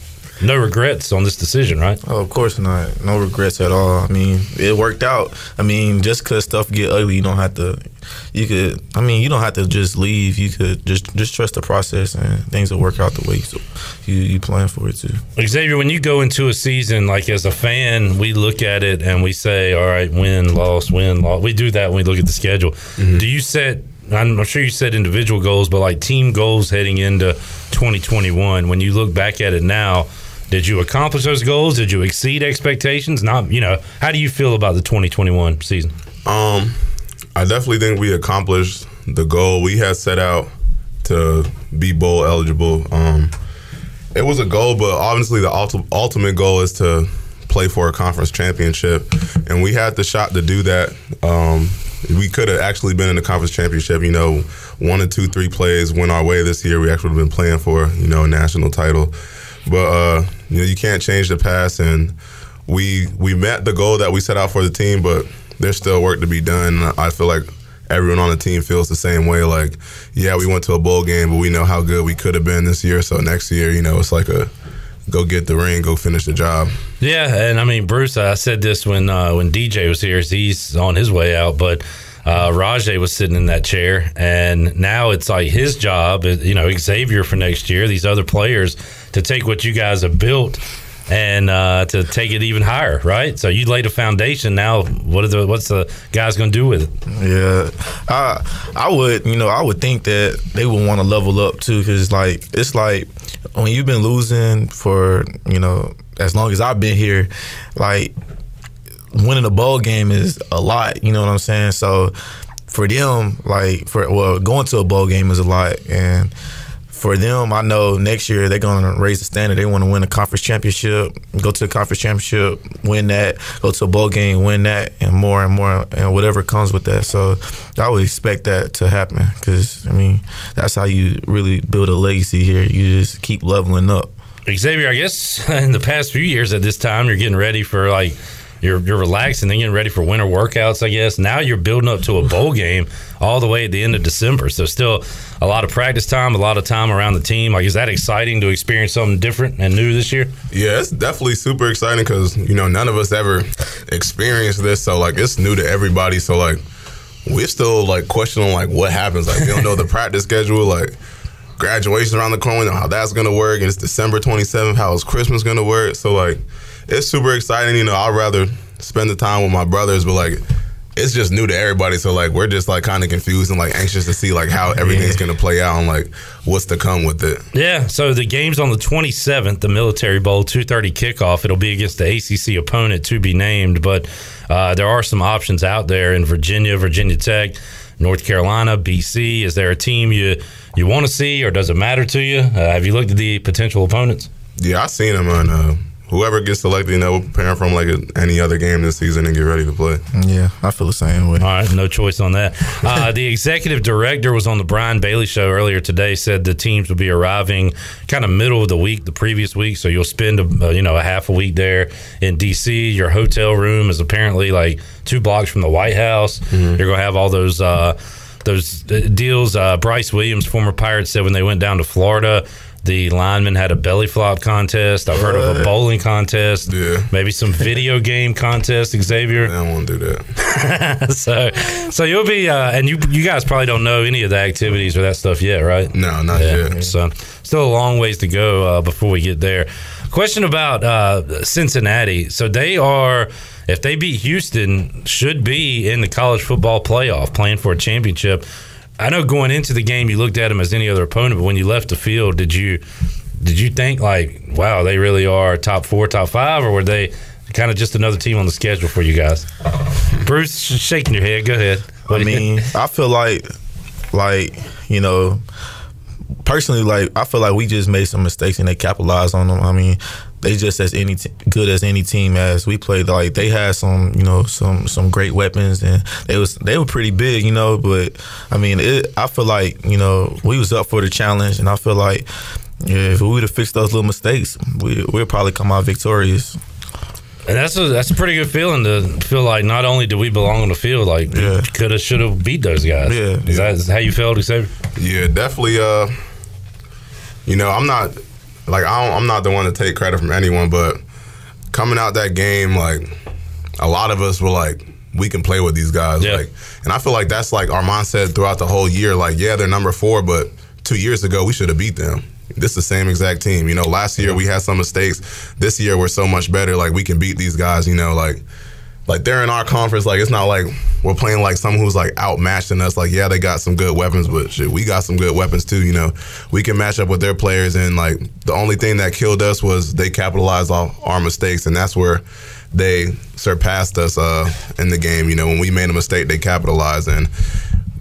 no regrets on this decision, right?
Oh, of course not. No regrets at all. I mean, it worked out. I mean, just because stuff get ugly, you don't have to. You could. I mean, you don't have to just leave. You could just just trust the process, and things will work out the way you you plan for it too.
Xavier, when you go into a season, like as a fan, we look at it and we say, "All right, win, loss, win, loss." We do that when we look at the schedule. Mm-hmm. Do you set I'm sure you said individual goals, but like team goals heading into 2021. When you look back at it now, did you accomplish those goals? Did you exceed expectations? Not, you know, how do you feel about the 2021 season?
Um, I definitely think we accomplished the goal we had set out to be bowl eligible. Um, it was a goal, but obviously the ulti- ultimate goal is to play for a conference championship, and we had the shot to do that. Um, we could have actually been in the conference championship. You know, one or two, three plays went our way this year. We actually would have been playing for you know a national title, but uh, you know you can't change the past, and we we met the goal that we set out for the team, but there's still work to be done. I feel like everyone on the team feels the same way. Like, yeah, we went to a bowl game, but we know how good we could have been this year. So next year, you know, it's like a go get the ring, go finish the job.
Yeah, and I mean, Bruce, I said this when uh, when DJ was here. He's on his way out, but uh, Rahjai was sitting in that chair, and now it's like his job. You know, Xavier for next year. These other players to take what you guys have built and uh, to take it even higher, right? So you laid a foundation. Now, what are the what's the guys going to do with it?
Yeah, I I would you know I would think that they would want to level up too because like it's like when you've been losing for you know as long as I've been here, like winning a bowl game is a lot. You know what I'm saying? So for them, like for well, going to a bowl game is a lot, and for them, I know next year they're going to raise the standard. They want to win a conference championship, go to a conference championship, win that, go to a bowl game, win that, and more and more, and whatever comes with that. So I would expect that to happen because I mean that's how you really build a legacy here. You just keep leveling up.
Xavier, I guess [laughs] in the past few years at this time, you're getting ready for like you're you're relaxing, then getting ready for winter workouts. I guess now you're building up to a bowl game all the way at the end of December. So still a lot of practice time, a lot of time around the team. Like, is that exciting to experience something different and new this year?
Yeah, it's definitely super exciting because you know none of us ever experienced this, so like it's new to everybody. So like we're still like questioning like what happens. Like we don't know the [laughs] practice schedule. Like graduation around the corner, how that's gonna work. And it's December 27th. How is Christmas gonna work? So like it's super exciting. You know, I'd rather spend the time with my brothers, but like it's just new to everybody. So like we're just like kind of confused and like anxious to see like how everything's gonna play out and like what's to come with it.
Yeah. So the game's on the 27th, the Military Bowl, 2:30 kickoff. It'll be against the ACC opponent to be named, but uh, there are some options out there in Virginia, Virginia Tech, North Carolina, BC. Is there a team you you want to see, or does it matter to you? Uh, have you looked at the potential opponents?
Yeah, I seen them on. Uh, whoever gets selected, you know, we're preparing from like a, any other game this season and get ready to play.
Yeah, I feel the same way.
All right, no choice on that. [laughs] Uh, the executive director was on the Brian Bailey show earlier today. Said the teams will be arriving kind of middle of the week, the previous week. So you'll spend a, uh, you know a half a week there in DC. Your hotel room is apparently like two blocks from the White House.
Mm-hmm.
You're gonna have all those. Uh, those uh, deals. Uh, Bryce Williams, former Pirate, said when they went down to Florida, the linemen had a belly flop contest. I've heard of a bowling contest.
Yeah.
Maybe some video game contest, Xavier.
I won't do that. [laughs]
so, so you'll be, uh, and you you guys probably don't know any of the activities or that stuff yet, right?
No, not yet.
So, still a long ways to go uh, before we get there. Question about uh, Cincinnati. So they are, if they beat Houston, should be in the college football playoff, playing for a championship. I know going into the game you looked at them as any other opponent, but when you left the field, did you did you think like, wow, they really are top four, top five, or were they kind of just another team on the schedule for you guys? Bruce, shaking your head. Go ahead. What
I mean, I feel like, like you know, personally, like I feel like we just made some mistakes and they capitalized on them. I mean, they just as any t- good as any team as we played. Like they had some, you know, some some great weapons and they was they were pretty big, you know. But I mean, it, I feel like you know we was up for the challenge, and I feel like. Yeah, if we would have fixed those little mistakes, we we'll probably come out victorious.
And that's a that's a pretty good feeling to feel like not only do we belong on the field, like
Yeah.
could have should have beat those guys.
Yeah.
is that how you felt, Xavier?
Yeah, definitely. Uh, you know, I'm not like I don't, I'm not the one to take credit from anyone, but coming out that game, like a lot of us were like, we can play with these guys.
Yeah.
Like, and I feel like that's like our mindset throughout the whole year. Like, yeah, they're number four, but two years ago we should have beat them. This is the same exact team. You know, last year we had some mistakes. This year we're so much better. Like we can beat these guys. You know, like like they're in our conference. Like it's not like we're playing like someone who's like outmatched in us. Like yeah, they got some good weapons, but shit, we got some good weapons too. You know, we can match up with their players. And like the only thing that killed us was they capitalized off our mistakes, and that's where they surpassed us uh, in the game. You know, when we made a mistake, they capitalized. And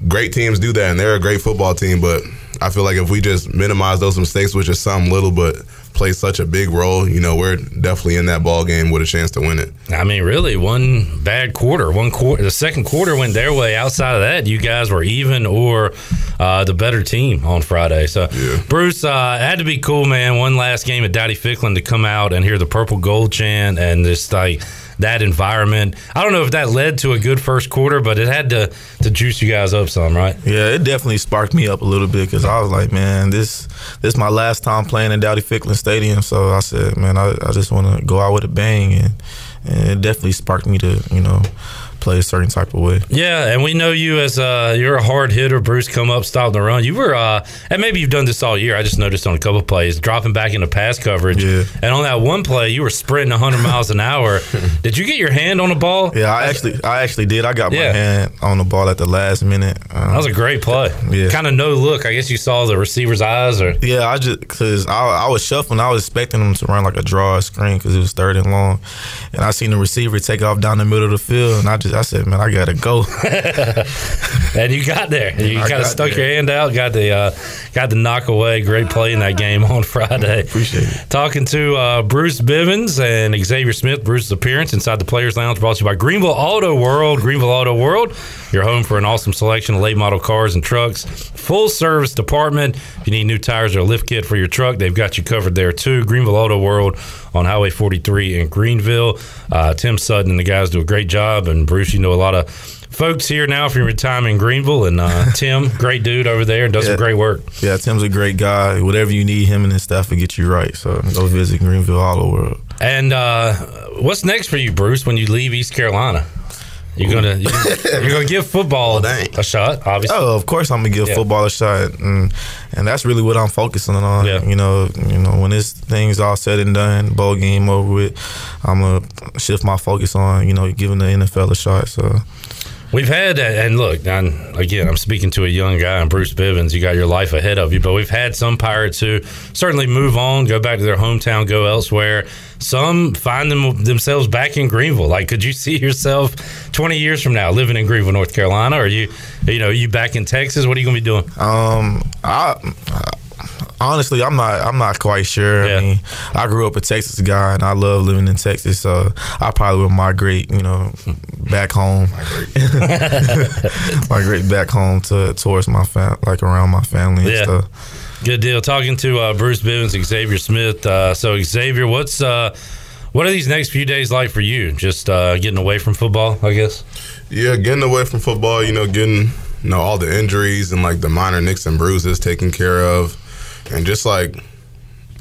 great teams do that, and they're a great football team. But I feel like if we just minimize those mistakes, which is some little, but play such a big role, you know, we're definitely in that ball game with a chance to win it.
I mean, really, one bad quarter, one quarter, the second quarter went their way. Outside of that, you guys were even or uh, the better team on Friday. So, Bruce, uh, had to be cool, man. One last game at Dowdy Ficklen to come out and hear the purple gold chant and just like that environment. I don't know if that led to a good first quarter, but it had to to juice you guys up some, right?
Yeah, it definitely sparked me up a little bit because I was like, man, this this my last time playing in Dowdy Ficklen Stadium. So I said, man, I, I just want to go out with a bang, and, and it definitely sparked me to you know play a certain type of way.
Yeah, and we know you as uh, you're a hard hitter. Bruce, come up, stop the run. You were, uh, and maybe you've done this all year. I just noticed on a couple plays, dropping back into pass coverage.
Yeah.
And on that one play, you were sprinting 100 miles an hour. [laughs] Did you get your hand on the ball?
Yeah, I actually I actually did. I got my hand on the ball at the last minute. Um,
That was a great play.
Yeah.
Kind of no look. I guess you saw the receiver's eyes, or
Yeah, I just because I, I was shuffling, I was expecting them to run like a draw screen because it was third and long, and I seen the receiver take off down the middle of the field, and I just. I said, man, I gotta go. [laughs]
and you got there. You kind of stuck
there.
your hand out. Got the uh, got the knock away. Great play in that game on [laughs] Friday.
Appreciate it.
Talking to uh, Bruce Bivens and Xavier Smith. Bruce's appearance inside the Players Lounge brought to you by Greenville Auto World. Greenville Auto World, your home for an awesome selection of late model cars and trucks. Full service department. If you need new tires or a lift kit for your truck, they've got you covered there too. Greenville Auto World on Highway 43 in Greenville. Uh, Tim Sutton and the guys do a great job. And Bruce, you know a lot of folks here now from your time in Greenville. And uh, [laughs] Tim, great dude over there, and does some great work.
Yeah, Tim's a great guy. Whatever you need, him and his staff will get you right. So go visit Greenville Auto World.
And uh, what's next for you, Bruce, when you leave East Carolina? You're gonna you, [laughs] you're gonna give football a shot, obviously.
Oh, of course I'm gonna give
Yeah.
football a shot, and and that's really what I'm focusing on.
Yeah.
You know, you know, when this thing's all said and done, bowl game over with, I'm gonna shift my focus on you know giving the NFL a shot. So
We've had, and look, again, I'm speaking to a young guy, and Bruce Bivens. You got your life ahead of you, but we've had some Pirates who certainly move on, go back to their hometown, go elsewhere. Some find them themselves back in Greenville. Like, could you see yourself 20 years from now living in Greenville, North Carolina? Or are you, you know, you back in Texas? What are you going to be doing?
Um, I honestly, I'm not. I'm not quite sure. I mean, I grew up a Texas guy, and I love living in Texas. So I probably will migrate. You know, back home. [laughs] migrate back home to towards my fam, like around my family and
Yeah.
stuff.
Good deal. Talking to uh, Bruce Bivens, Xavier Smith. Uh, so, Xavier, what's uh, what are these next few days like for you? Just uh, getting away from football, I guess.
Yeah, getting away from football, you know, getting you know all the injuries and like the minor nicks and bruises taken care of, and just like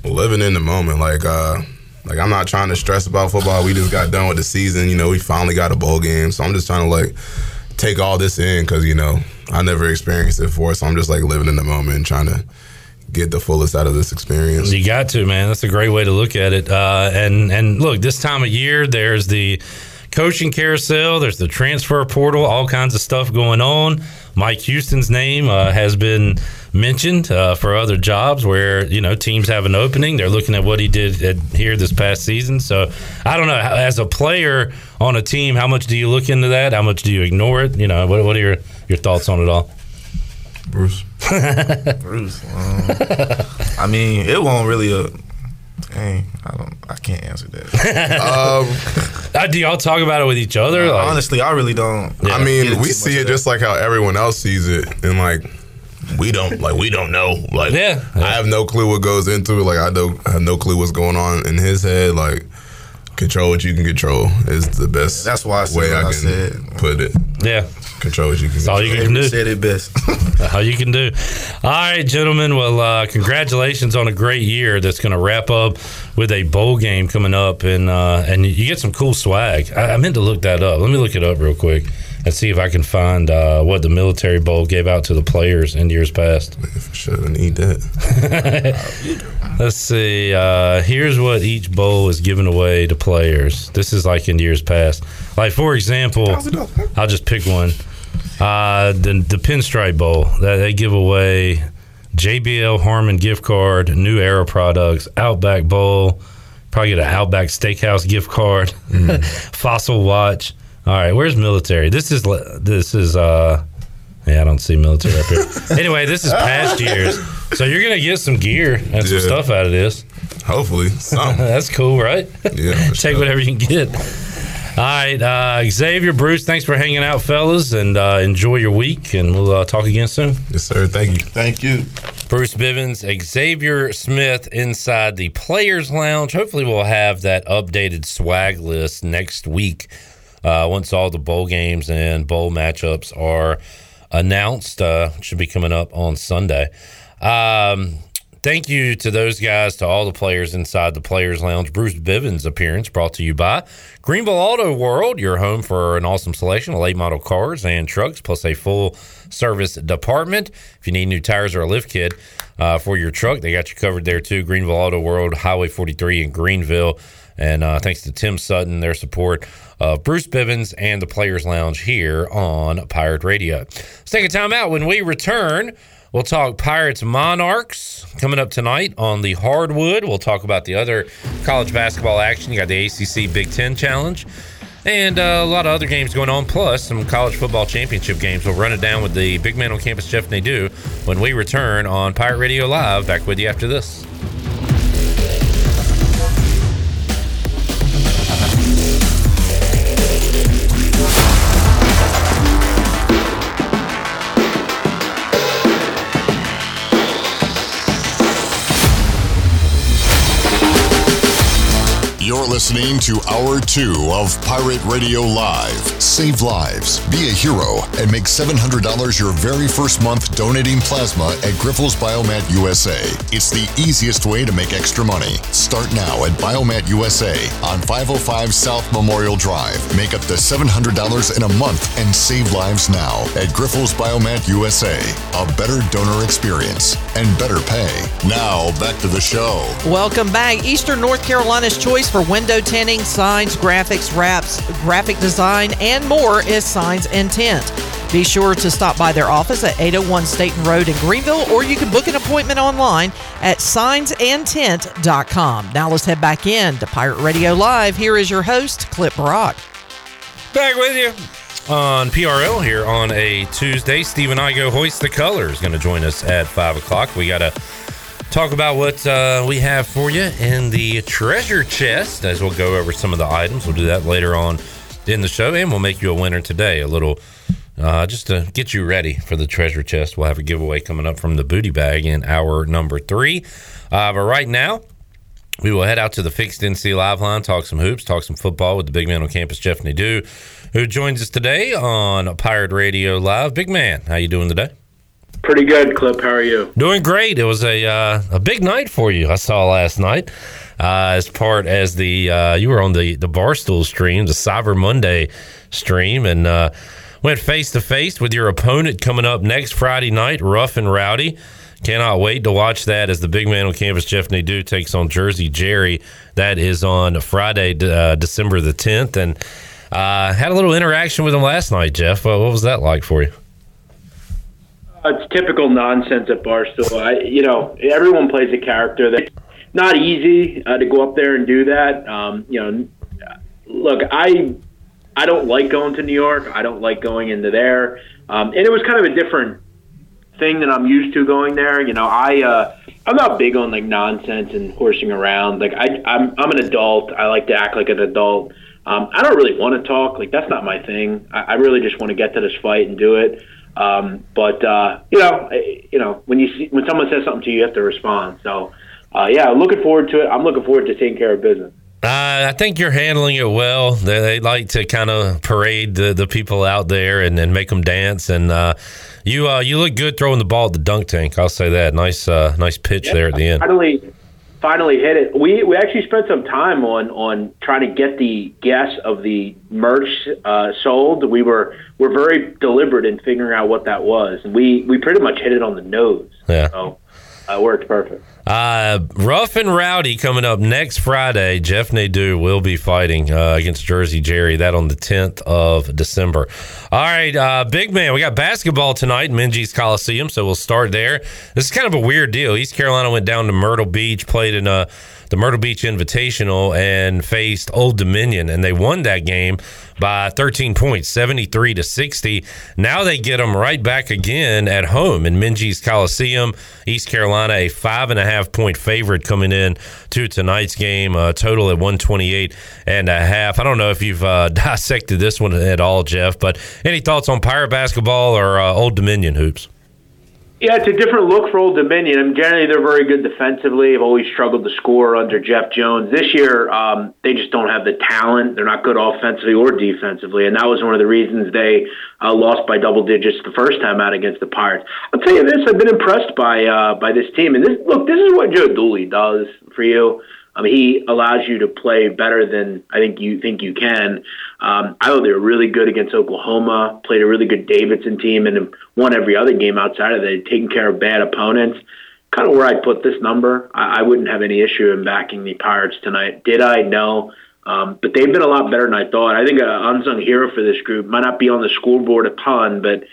living in the moment. Like, uh, like I'm not trying to stress about football. We just got done with the season. You know, we finally got a bowl game, so I'm just trying to like take all this in because you know I never experienced it before, so I'm just like living in the moment trying to get the fullest out of this experience.
You got to, man. That's a great way to look at it. Uh, and and look, this time of year, there's the coaching carousel, there's the transfer portal, all kinds of stuff going on. Mike Houston's name uh, has been mentioned uh, for other jobs where you know teams have an opening. They're looking at what he did at, here this past season. So I don't know. As a player on a team, how much do you look into that? How much do you ignore it? You know, what, what are your your thoughts on it all?
Bruce. [laughs]
Bruce. Um, I mean, it won't really. Uh, dang, I don't. I can't answer that. [laughs]
um, [laughs]
Uh, do y'all talk about it with each other? Like-
honestly, I really don't.
I mean, we see it just like how everyone else sees it, and like we don't like we don't know. Like,
Yeah.
I have no clue what goes into it. Like, I don't I have no clue what's going on in his head. Like, control what you can control is the best.
That's why I said
way I
what
can
I said.
put it.
Yeah.
Control what you can.
That's all you can do.
said it best.
All you can do. All right, gentlemen. Well, uh, congratulations on a great year that's going to wrap up with a bowl game coming up, and uh, and you get some cool swag. I, I meant to look that up. Let me look it up real quick and see if I can find uh, what the military bowl gave out to the players in years past.
Sure, need that. [laughs]
Let's see. Uh, here's what each bowl is giving away to players. This is like in years past. Like for example, I'll just pick one. Uh, the the Pinstripe Bowl that they give away JBL Harmon gift card, New Era products, Outback Bowl. Probably get an Outback Steakhouse gift card, [laughs] Fossil watch. All right, where's military? This is this is uh yeah, I don't see military up here. [laughs] anyway, this is past years. So you're gonna get some gear and some stuff out of this.
Hopefully. [laughs]
That's cool, right?
Yeah. [laughs]
Take whatever you can get. All right, uh, Xavier, Bruce, thanks for hanging out, fellas, and uh, enjoy your week, and we'll uh, talk again soon.
Yes, sir. Thank you.
Thank you.
Bruce Bivens, Xavier Smith inside the Players Lounge. Hopefully, we'll have that updated swag list next week uh, once all the bowl games and bowl matchups are announced. Uh, should be coming up on Sunday. Um, thank you to those guys, to all the players inside the Players Lounge. Bruce Bivens' appearance brought to you by Greenville Auto World, your home for an awesome selection of late model cars and trucks, plus a full service department. If you need new tires or a lift kit uh, for your truck, they got you covered there too. Greenville Auto World, Highway 43 in Greenville. And uh, thanks to Tim Sutton, their support of Bruce Bivens and the Players Lounge here on Pirate Radio. Let's take a time out. When we return, we'll talk Pirates Monarchs coming up tonight on the hardwood. We'll talk about the other college basketball action. You got the ACC Big Ten Challenge. and uh, a lot of other games going on, plus some college football championship games. We'll run it down with the big man on campus, Jeff Nadeau, when we return on Pirate Radio Live. Back with you after this.
Listening to Hour 2 of Pirate Radio Live. Save lives, be a hero, and make $700 your very first month donating plasma at Grifols Biomat USA. It's the easiest way to make extra money. Start now at Biomat USA on 505 South Memorial Drive. Make up to $700 in a month and save lives now at Grifols Biomat USA. A better donor experience and better pay. Now, back to the show.
Welcome back. Eastern North Carolina's choice for window tinting, signs, graphics, wraps, graphic design, and more is Signs and Tint. Be sure to stop by their office at 801 Staten Road in Greenville, or you can book an appointment online at signsandtint.com. Now let's head back in to Pirate Radio Live. Here is your host, Clip Brock.
Back with you on PRL here on a Tuesday. Steve and I go Hoist the Colors going to join us at 5 o'clock. We got to talk about what uh, we have for you in the treasure chest as we'll go over some of the items. We'll do that later on in the show, and we'll make you a winner today. A little uh, just to get you ready for the treasure chest. We'll have a giveaway coming up from the booty bag in hour number three. Uh, but right now, we will head out to the fixed NC live line, talk some hoops, talk some football with the big man on campus, Jeff Nadeau, who joins us today on Pirate Radio Live. Big man, how you doing today?
Pretty good, Clip. How are you?
Doing great. It was a uh, a big night for you. I saw last night uh, as part as the uh, you were on the the Barstool stream, the Cyber Monday stream, and uh, went face to face with your opponent coming up next Friday night, rough and rowdy. Cannot wait to watch that as the big man on campus, Jeff Nadeau, takes on Jersey Jerry. That is on Friday, uh, December the 10th. And uh, had a little interaction with him last night, Jeff. what was that like for you?
It's typical nonsense at Barstool. I, you know, everyone plays a character. That not easy uh, to go up there and do that. Um, you know, look, I I don't like going to New York. I don't like going into there. Um, and it was kind of a different thing that I'm used to going there. You know, I uh, I'm not big on like nonsense and horsing around. Like I I'm I'm an adult. I like to act like an adult. Um, I don't really want to talk. Like that's not my thing. I, I really just want to get to this fight and do it. Um, but uh, you know, you know, when you see when someone says something to you, you have to respond. So, uh, yeah, looking forward to it. I'm looking forward to taking care of business.
Uh, I think you're handling it well. They, they like to kind of parade the, the people out there and, and make them dance. And uh, you uh, you look good throwing the ball at the dunk tank. I'll say that. Nice uh, nice pitch there at the end.
Finally, finally hit it. We we actually spent some time on on trying to get the guess of the merch uh, sold. We were we're very deliberate in figuring out what that was, and we we pretty much hit it on the nose.
Yeah.
So uh, worked perfect.
Uh, rough and rowdy coming up next Friday. Jeff Nadeau will be fighting uh, against Jersey Jerry. That on the 10th of December. All right, uh, big man. We got basketball tonight in Minges Coliseum, so we'll start there. This is kind of a weird deal. East Carolina went down to Myrtle Beach, played in a the Myrtle Beach Invitational and faced Old Dominion, and they won that game by 13 points, 73 to 60. Now they get them right back again at home in Minges Coliseum. East Carolina, a five and a half point favorite coming in to tonight's game, total at 128 and a half. I don't know if you've uh, [laughs] dissected this one at all, Jeff, but any thoughts on Pirate basketball or uh, Old Dominion hoops?
Yeah, it's a different look for Old Dominion. I mean, generally, they're very good defensively. Have always struggled to score under Jeff Jones. This year, um, they just don't have the talent. They're not good offensively or defensively, and that was one of the reasons they uh, lost by double digits the first time out against the Pirates. I'll tell you this: I've been impressed by uh, by this team. And this, look, this is what Joe Dooley does for you. I mean, he allows you to play better than I think you think you can. Um, I thought they were really good against Oklahoma. Played a really good Davidson team and won every other game outside of that. Taking care of bad opponents. Kind of where I put this number. I, I wouldn't have any issue in backing the Pirates tonight. Did I? No. Um, but they've been a lot better than I thought. I think an unsung hero for this group might not be on the scoreboard a ton, but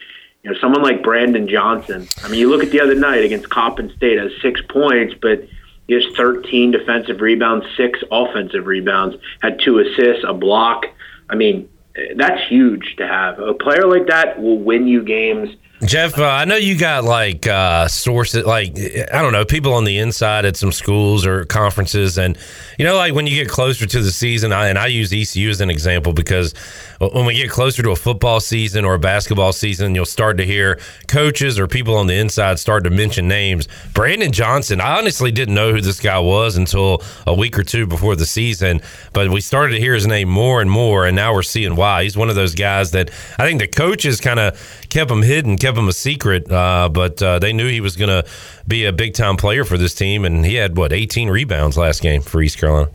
you know, someone like Brandon Johnson. I mean, you look at the other night against Coppin State, has six points, but he has 13 defensive rebounds, six offensive rebounds, had two assists, a block. I mean, that's huge to have. A player like that will win you games.
Jeff, uh, I know you got like uh, sources, like I don't know, people on the inside at some schools or conferences, and you know, like when you get closer to the season, I, and I use ECU as an example because when we get closer to a football season or a basketball season, you'll start to hear coaches or people on the inside start to mention names. Brandon Johnson, I honestly didn't know who this guy was until a week or two before the season, but we started to hear his name more and more, and now we're seeing why. He's one of those guys that I think the coaches kind of kept him hidden, kept him a secret, uh, but uh, they knew he was going to be a big time player for this team, and he had what 18 rebounds last game for East Carolina.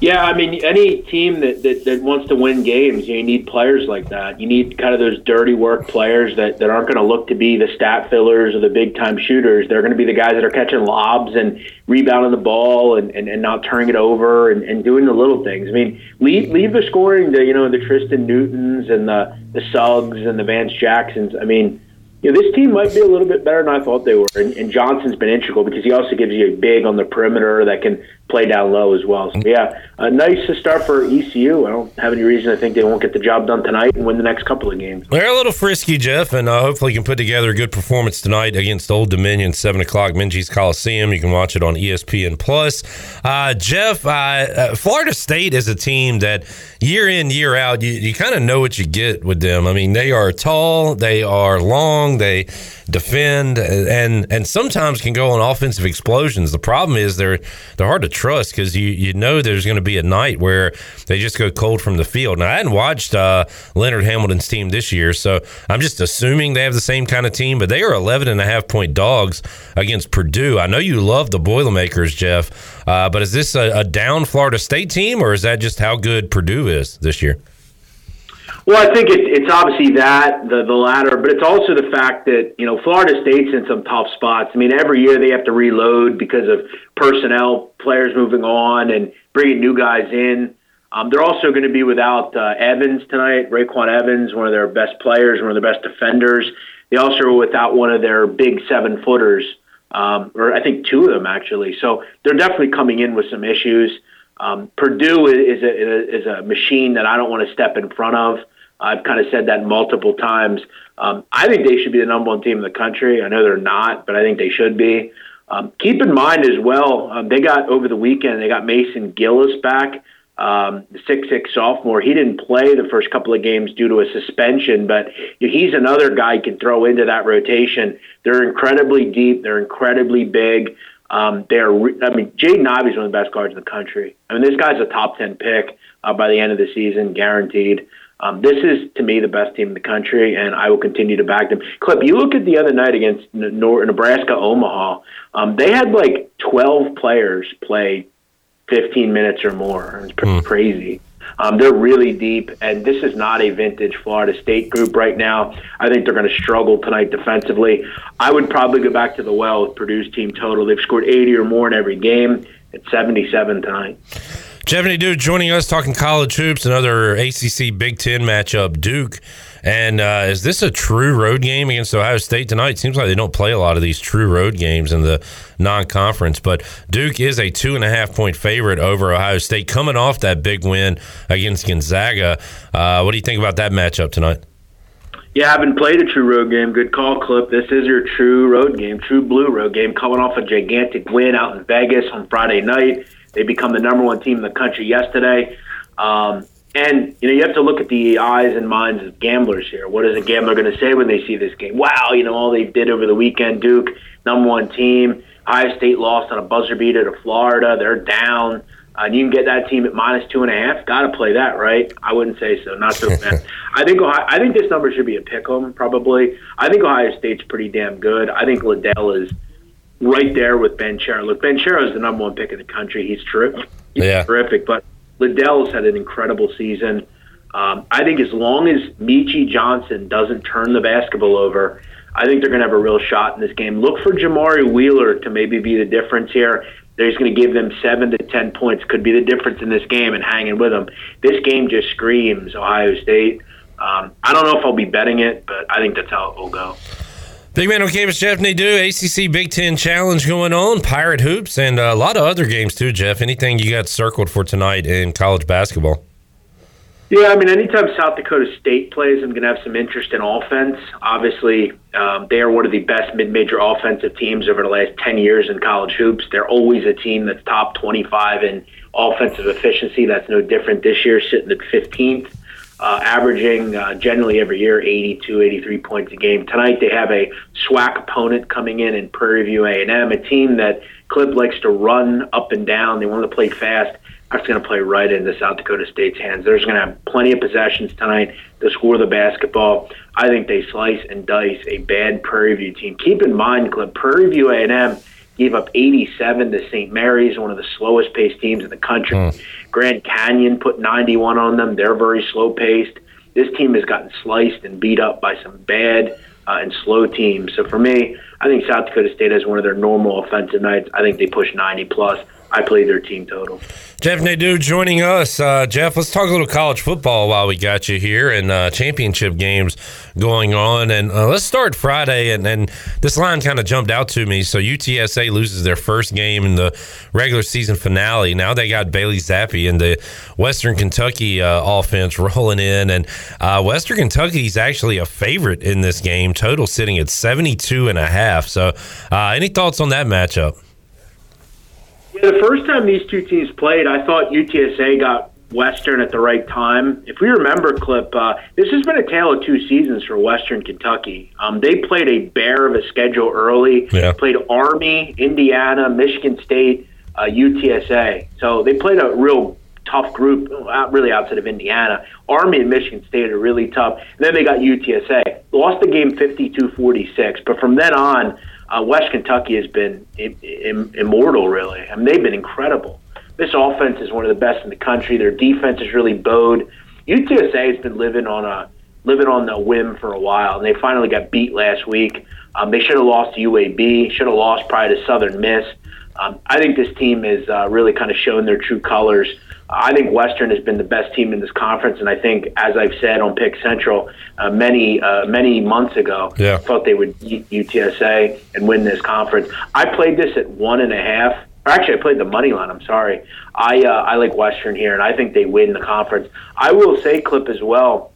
Yeah, I mean, any team that, that, that wants to win games, you need players like that. You need kind of those dirty work players that, that aren't going to look to be the stat fillers or the big time shooters. They're going to be the guys that are catching lobs and rebounding the ball and, and, and not turning it over and, and doing the little things. I mean, leave, leave the scoring to, you know, the Tristen Newtons and the, the Suggs and the Vance Jacksons. I mean, you know, this team might be a little bit better than I thought they were. And, and Johnson's been integral because he also gives you a big on the perimeter that can play down low as well. So, yeah, uh, nice to start for ECU. I don't have any reason to think they won't get the job done tonight and win the next couple of games.
They're a little frisky, Jeff, and uh, hopefully can put together a good performance tonight against Old Dominion, 7 o'clock, Minges Coliseum. You can watch it on ESPN+. Plus. Uh, Jeff, uh, uh, Florida State is a team that year in, year out, you, you kind of know what you get with them. I mean, they are tall, they are long, they defend, and and sometimes can go on offensive explosions. The problem is they're they're hard to trust because you you know there's going to be a night where they just go cold from the field. Now I hadn't watched uh, Leonard Hamilton's team this year, so I'm just assuming they have the same kind of team. But they are 11 and a half point dogs against Purdue. I know you love the Boilermakers, Jeff, uh, but is this a, a down Florida State team, or is that just how good Purdue is this year?
Well, I think it, it's obviously that the the latter, but it's also the fact that you know Florida State's in some tough spots. I mean, every year they have to reload because of personnel, players moving on, and bringing new guys in. Um, they're also going to be without uh, Evans tonight, RayQuan Evans, one of their best players, one of their best defenders. They also are without one of their big seven footers, um, or I think two of them actually. So they're definitely coming in with some issues. Um, Purdue is a, is a machine that I don't want to step in front of. I've kind of said that multiple times. Um, I think they should be the number one team in the country. I know they're not, but I think they should be. Um, keep in mind as well, um, they got over the weekend, they got Mason Gillis back, um, the six six sophomore. He didn't play the first couple of games due to a suspension, but he's another guy you can throw into that rotation. They're incredibly deep. They're incredibly big. Um, they're, I mean, Jaden Ivey's one of the best guards in the country. I mean, this guy's a top ten pick uh, by the end of the season, guaranteed. Um, this is, to me, the best team in the country, and I will continue to back them. Clip, you look at the other night against Nebraska Omaha. Um, they had like 12 players play 15 minutes or more. It's pretty mm. crazy. Um, they're really deep, and this is not a vintage Florida State group right now. I think they're going to struggle tonight defensively. I would probably go back to the well with Purdue's team total. They've scored 80 or more in every game. It's 77 tonight.
Jeffany Duke joining us talking college hoops, another ACC Big Ten matchup, Duke. And uh, is this a true road game against Ohio State tonight? Seems like they don't play a lot of these true road games in the non-conference, but Duke is a two and a half point favorite over Ohio State, coming off that big win against Gonzaga. Uh, what do you think about that matchup tonight?
Yeah, I haven't played a true road game. Good call, Clip. This is your true road game, true blue road game, coming off a gigantic win out in Vegas on Friday night. They become the number one team in the country yesterday. Um, and you know you have to look at the eyes and minds of gamblers here. What is a gambler going to say when they see this game? Wow, you know all they did over the weekend. Duke, number one team. Ohio State lost on a buzzer beater to Florida. They're down. Uh, and you can get that team at minus two and a half. Got to play that, right? I wouldn't say so. Not so bad. [laughs] I think Ohio, I think this number should be a pick 'em probably. I think Ohio State's pretty damn good. I think Liddell is right there with Banchero. Look, Banchero is the number one pick in the country. He's terrific. He's
yeah.
terrific. But Liddell's had an incredible season. Um, I think as long as Meechie Johnson doesn't turn the basketball over, I think they're going to have a real shot in this game. Look for Jamari Wheeler to maybe be the difference here. He's going to give them seven to ten points. Could be the difference in this game and hanging with them. This game just screams Ohio State. Um, I don't know if I'll be betting it, but I think that's how it will go.
Big Man on campus, Jeff Nadeau, ACC Big Ten Challenge going on, Pirate Hoops, and a lot of other games too, Jeff. Anything you got circled for tonight in college basketball?
Yeah, I mean, anytime South Dakota State plays, I'm going to have some interest in offense. Obviously, um, they are one of the best mid-major offensive teams over the last 10 years in college hoops. They're always a team that's top 25 in offensive efficiency. That's no different this year, sitting at 15th, uh, averaging uh, generally every year 82, 83 points a game. Tonight they have a SWAC opponent coming in in Prairie View A&M, a team that Clip likes to run up and down. They want to play fast that's going to play right into South Dakota State's hands. They're going to have plenty of possessions tonight to score the basketball. I think they slice and dice a bad Prairie View team. Keep in mind, Clip, Prairie View A&M gave up 87 to St. Mary's, one of the slowest paced teams in the country. Mm. Grand Canyon put 91 on them. They're very slow paced. This team has gotten sliced and beat up by some bad uh, and slow teams. So for me, I think South Dakota State has one of their normal offensive nights. I think they push 90 plus. I play their team total.
Jeff Nadeau joining us. Uh, Jeff, let's talk a little college football while we got you here and uh, championship games going on. And uh, let's start Friday. And, and this line kind of jumped out to me. So UTSA loses their first game in the regular season finale. Now they got Bailey Zappe and the Western Kentucky uh, offense rolling in. And uh, Western Kentucky is actually a favorite in this game, total sitting at 72 and a half. So uh, any thoughts on that matchup?
Yeah, the first time these two teams played, I thought UTSA got Western at the right time. If we remember, Clip, uh, this has been a tale of two seasons for Western Kentucky. Um, they played a bear of a schedule early.
Yeah.
Played Army, Indiana, Michigan State, uh, UTSA. So they played a real tough group, uh, really outside of Indiana. Army and Michigan State are really tough. And then they got UTSA. Lost the game 52-46, but from then on, uh, West Kentucky has been Im- Im- immortal, really. I mean, they've been incredible. This offense is one of the best in the country. Their defense is really bowed. UTSA has been living on a living on the whim for a while, and they finally got beat last week. Um, they should have lost to UAB. Should have lost probably to Southern Miss. Um, I think this team is uh, really kind of shown their true colors. I think Western has been the best team in this conference, and I think, as I've said on Pick Central uh, many uh, many months ago,
yeah.
thought they would beat UTSA and win this conference. I played this at one and a half. Or actually, I played the money line. I'm sorry. I uh, I like Western here, and I think they win the conference. I will say, Clip as well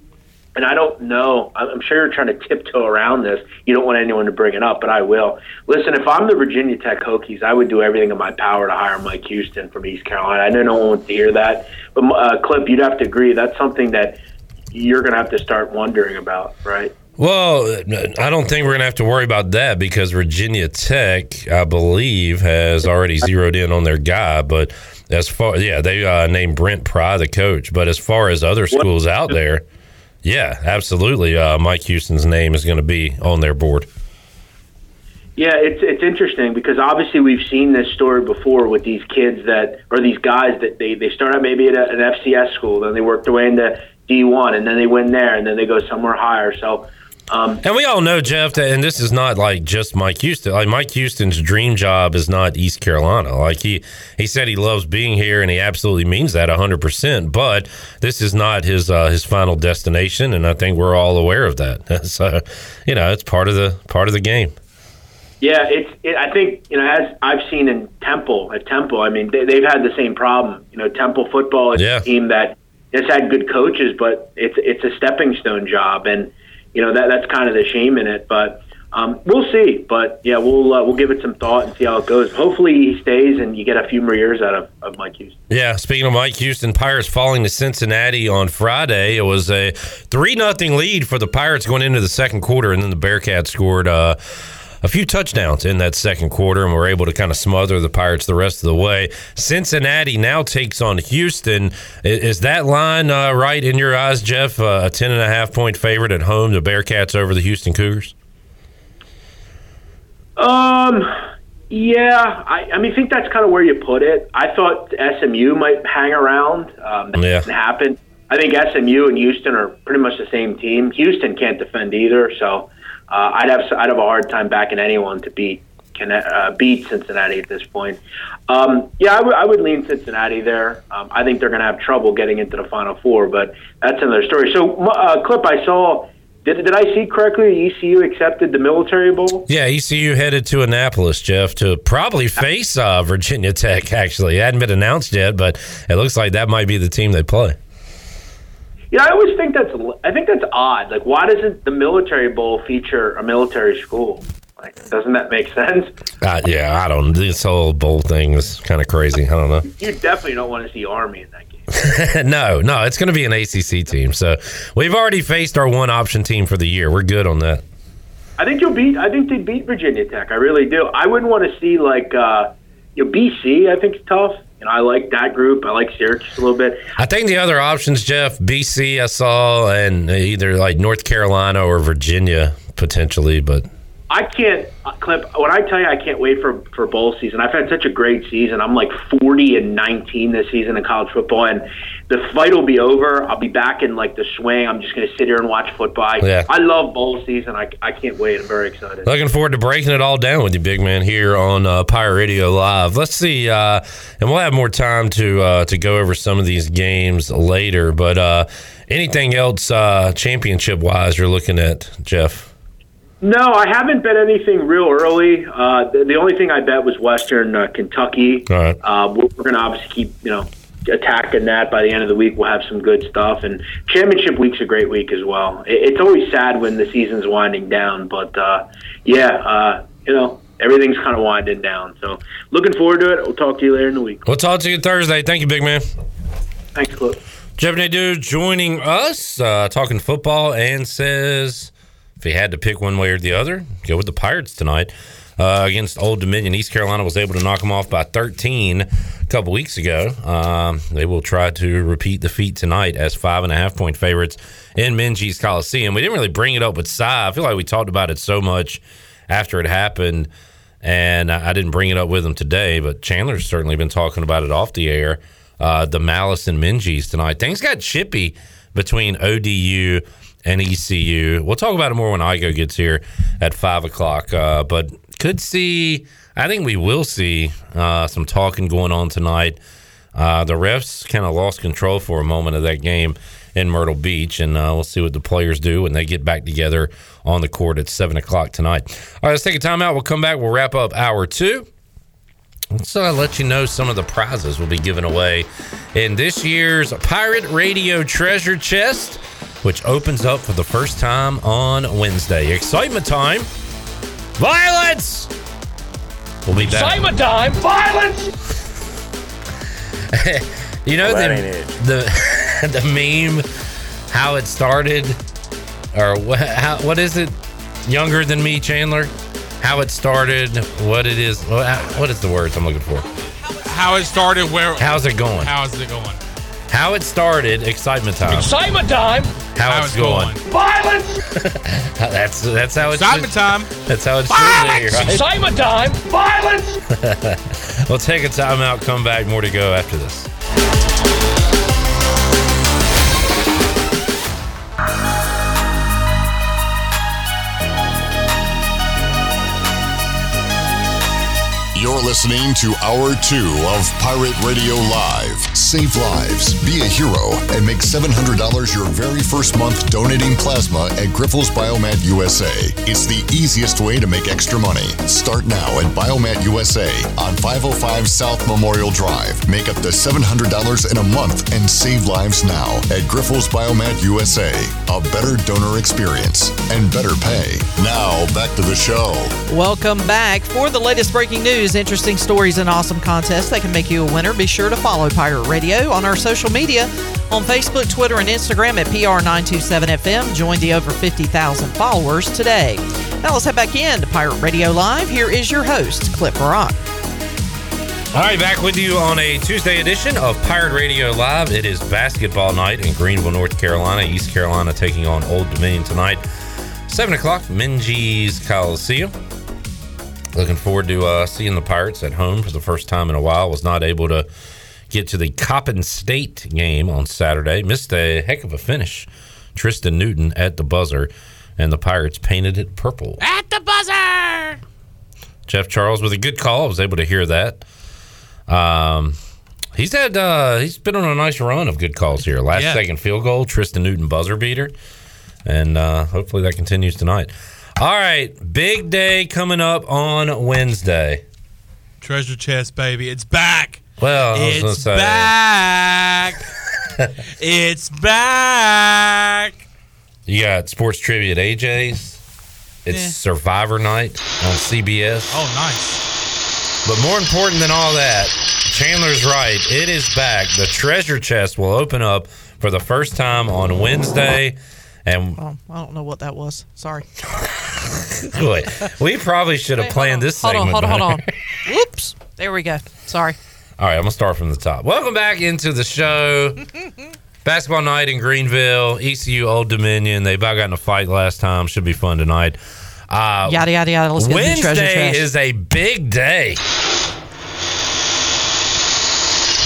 and I don't know. I'm sure you're trying to tiptoe around this. You don't want anyone to bring it up, but I will. Listen, if I'm the Virginia Tech Hokies, I would do everything in my power to hire Mike Houston from East Carolina. I know no one wants to hear that, but uh, Clip, you'd have to agree that's something that you're going to have to start wondering about, right?
Well, I don't think we're going to have to worry about that because Virginia Tech, I believe, has already zeroed in on their guy. But as far, yeah, they uh, named Brent Pry the coach. But as far as other schools out there, yeah, absolutely. Uh, Mike Houston's name is going to be on their board.
Yeah, it's it's interesting because obviously we've seen this story before with these kids that or these guys that they they start out maybe at a, an FCS school, then they work their way into D one, and then they win there, and then they go somewhere higher. So um,
and we all know Jeff, that, and this is not like just Mike Houston. Like Mike Houston's dream job is not East Carolina. Like he he said he loves being here, and he absolutely means that hundred percent. But this is not his uh, his final destination, and I think we're all aware of that. [laughs] so, you know, it's part of the part of the game.
Yeah, it's. It, I think you know, as I've seen in Temple at Temple. I mean, they, have had the same problem. You know, Temple football is
yeah.
a team that has had good coaches, but it's it's a stepping stone job, and you know that that's kind of the shame in it. But um, we'll see. But yeah, we'll uh, we'll give it some thought and see how it goes. Hopefully he stays and you get a few more years out of, of Mike Houston.
Yeah, speaking of Mike Houston, Pirates falling to Cincinnati on Friday. It was a three nothing lead for the Pirates going into the second quarter, and then the Bearcats scored. Uh, a few touchdowns in that second quarter and were able to kind of smother the Pirates the rest of the way. Cincinnati now takes on Houston. Is that line uh, right in your eyes, Jeff? Uh, a 10.5 point favorite at home, the Bearcats over the Houston Cougars?
Um, yeah, I, I mean, I think that's kind of where you put it. I thought SMU might hang around. Um, that
yeah.
didn't happen. I think SMU and Houston are pretty much the same team. Houston can't defend either, so uh, I'd have I'd have a hard time backing anyone to beat uh, beat Cincinnati at this point. Um, yeah, I, w- I would lean Cincinnati there. Um, I think they're going to have trouble getting into the Final Four, but that's another story. So, uh, clip I saw. Did, did I see correctly? ECU accepted the Military Bowl.
Yeah, ECU headed to Annapolis, Jeff, to probably face uh, Virginia Tech. [laughs] Actually, it hadn't been announced yet, but it looks like that might be the team they play.
You know, I always think that's I think that's odd. Like, why doesn't the military bowl feature a military school? Like, doesn't that make sense?
Uh, yeah, I don't. This whole bowl thing is kind of crazy. I don't know.
You definitely don't want to see Army in that game. [laughs]
no, no, it's going to be an ACC team. So we've already faced our one option team for the year. We're good on that.
I think you'll beat. I think they beat Virginia Tech. I really do. I wouldn't want to see like uh, you know BC. I think is tough. You know, I like that group. I like Syracuse a little bit.
I think the other options, Jeff, BC, I saw, and either like North Carolina or Virginia potentially, but
I can't, Clip. When I tell you, I can't wait for for bowl season. I've had such a great season. I'm like 40 and 19 this season in college football, and the fight will be over. I'll be back in like the swing. I'm just going to sit here and watch football.
Yeah.
I love bowl season. I, I can't wait. I'm very excited.
Looking forward to breaking it all down with you, big man, here on uh, Pirate Radio Live. Let's see, uh, and we'll have more time to uh, to go over some of these games later. But uh, anything else uh, championship wise you're looking at, Jeff?
No, I haven't bet anything real early. Uh, the, the only thing I bet was Western uh, Kentucky.
Right.
Uh, we're we're going to obviously keep, you know, attacking that. By the end of the week, we'll have some good stuff. And championship week's a great week as well. It, it's always sad when the season's winding down, but uh, yeah, uh, you know, everything's kind of winding down. So looking forward to it. We'll talk to you later in the week.
We'll talk to you Thursday. Thank you, big man.
Thanks, Clip.
Jeff Nadeau joining us, uh, talking football, and says if he had to pick one way or the other, go with the Pirates tonight uh, against Old Dominion. East Carolina was able to knock them off by 13 a couple weeks ago. Um, they will try to repeat the feat tonight as five and a half point favorites in Minges Coliseum. We didn't really bring it up with Cy. I feel like we talked about it so much after it happened, and I didn't bring it up with him today. But Chandler's certainly been talking about it off the air. Uh, the Malice and Minges tonight. Things got chippy between ODU and ECU. We'll talk about it more when Igo gets here at five o'clock. Uh, but could see, I think we will see uh, some talking going on tonight. Uh, the refs kind of lost control for a moment of that game in Myrtle Beach, and uh, we'll see what the players do when they get back together on the court at seven o'clock tonight. All right, let's take a timeout. We'll come back. We'll wrap up hour two. Let's let you know some of the prizes we'll be giving away in this year's Pirate Radio Treasure Chest, which opens up for the first time on Wednesday. Excitement time! Violence! We'll be back.
Excitement time! Violence! [laughs]
you know
Well,
the, the [laughs] the meme, how it started, or what? How, what is it? Younger than me, Chandler. How it started, what it is, what what is the words I'm looking for?
How it started, where?
How's it going?
How's it going?
How it started, excitement time.
Excitement time!
How, it's going.
Violence! [laughs]
that's that's how it's
Excitement time.
That's how it should be,
Violence!
right?
Excitement time! Violence! [laughs]
we'll take a timeout, come back, more to go after this.
You're listening to Hour 2 of Pirate Radio Live. Save lives, be a hero, and make $700 your very first month donating plasma at Grifols Biomat USA. It's the easiest way to make extra money. Start now at Biomat USA on 505 South Memorial Drive. Make up to $700 in a month and save lives now at Grifols Biomat USA. A better donor experience and better pay. Now, back to the show.
Welcome back. For the latest breaking news, interesting stories, and awesome contests that can make you a winner, be sure to follow Pirate Radio on our social media on Facebook, Twitter, and Instagram at PR927FM. Join the over 50,000 followers today. Now let's head back in to Pirate Radio Live. Here is your host, Clip Rock.
All right, back with you on a Tuesday edition of Pirate Radio Live. It is basketball night in Greenville, North Carolina. East Carolina taking on Old Dominion tonight. 7 o'clock, Minges Coliseum. Looking forward to uh, seeing the Pirates at home for the first time in a while. Was not able to get to the Coppin State game on Saturday. Missed a heck of a finish. Tristen Newton at the buzzer, and the Pirates painted it purple.
At the buzzer!
Jeff Charles with a good call. I was able to hear that. Um, he's had uh, he's been on a nice run of good calls here. Last
Yeah.
second field goal, Tristen Newton buzzer beater, and uh, hopefully that continues tonight. All right, big day coming up on Wednesday.
Treasure chest, baby. It's back.
Well, I was
It's
say
back. [laughs] it's back.
You got sports trivia at AJ's. It's
Yeah.
Survivor Night on CBS.
Oh, nice.
But more important than all that, Chandler's right. It is back. The treasure chest will open up for the first time on Wednesday. And
Oh, I don't know what that was. Sorry. [laughs]
wait, we probably should have planned this
Hold on,
segment.
hold on, hold
better.
on. Whoops. There we go. Sorry.
All right, I'm gonna start from the top. Welcome back into the show. [laughs] Basketball night in Greenville, ECU Old Dominion. They about got in a fight last time. Should be fun tonight. Uh,
Yada, yada, yada. Let's get to the treasure
Wednesday
chest.
is a big day.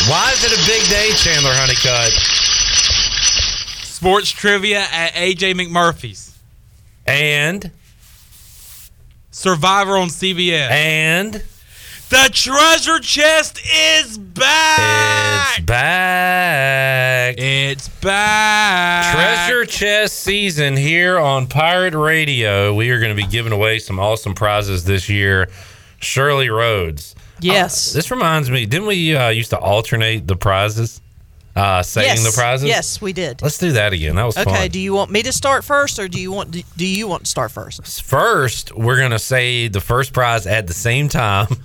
Why is it a big day, Chandler Honeycutt?
Sports trivia at AJ McMurphy's.
And
Survivor on CBS.
And
the treasure chest is back.
It's back.
It's back.
Treasure chest season here on Pirate Radio. We are going to be giving away some awesome prizes this year. Shirley Rhodes.
Yes.
This reminds me, didn't we uh, used to alternate the prizes? Uh, saying
yes.
the prizes?
Yes, we did.
Let's do that again. That was
Okay.
fun.
Do you want me to start first, or do you want do you want to start first?
First, we're going to say the first prize at the same time. [laughs]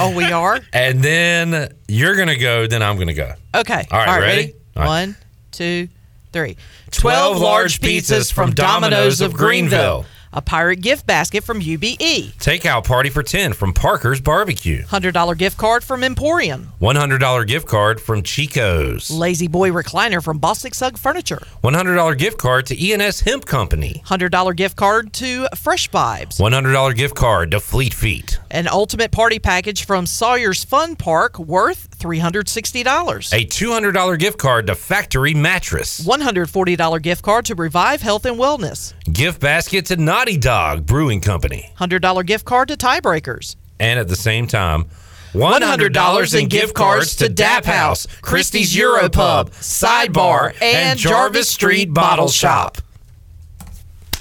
Oh, we are. [laughs]
and then you're going to go, then I'm going to go.
Okay.
All right, ready? All right.
One, two, three.
12 large pizzas from Domino's of Greenville.
A pirate gift basket from UBE.
Takeout party for 10 from Parker's Barbecue.
$100 gift card from Emporium.
$100 gift card from Chico's.
La-Z-Boy recliner from Bostic Sugg Furniture.
$100 gift card to ENS Hemp Company.
$100 gift card to Fresh Vibes.
$100 gift card to Fleet Feet.
An ultimate party package from Sawyer's Fun Park worth $360.
A $200 gift card to Factory Mattress.
$140 gift card to Revive Health and Wellness.
Gift basket to Naughty Dog Brewing Company.
$100 gift card to Tiebreakers.
And at the same time, $100 in gift cards to Dap House, Christie's Europub, Sidebar, and Jarvis Street Bottle Shop.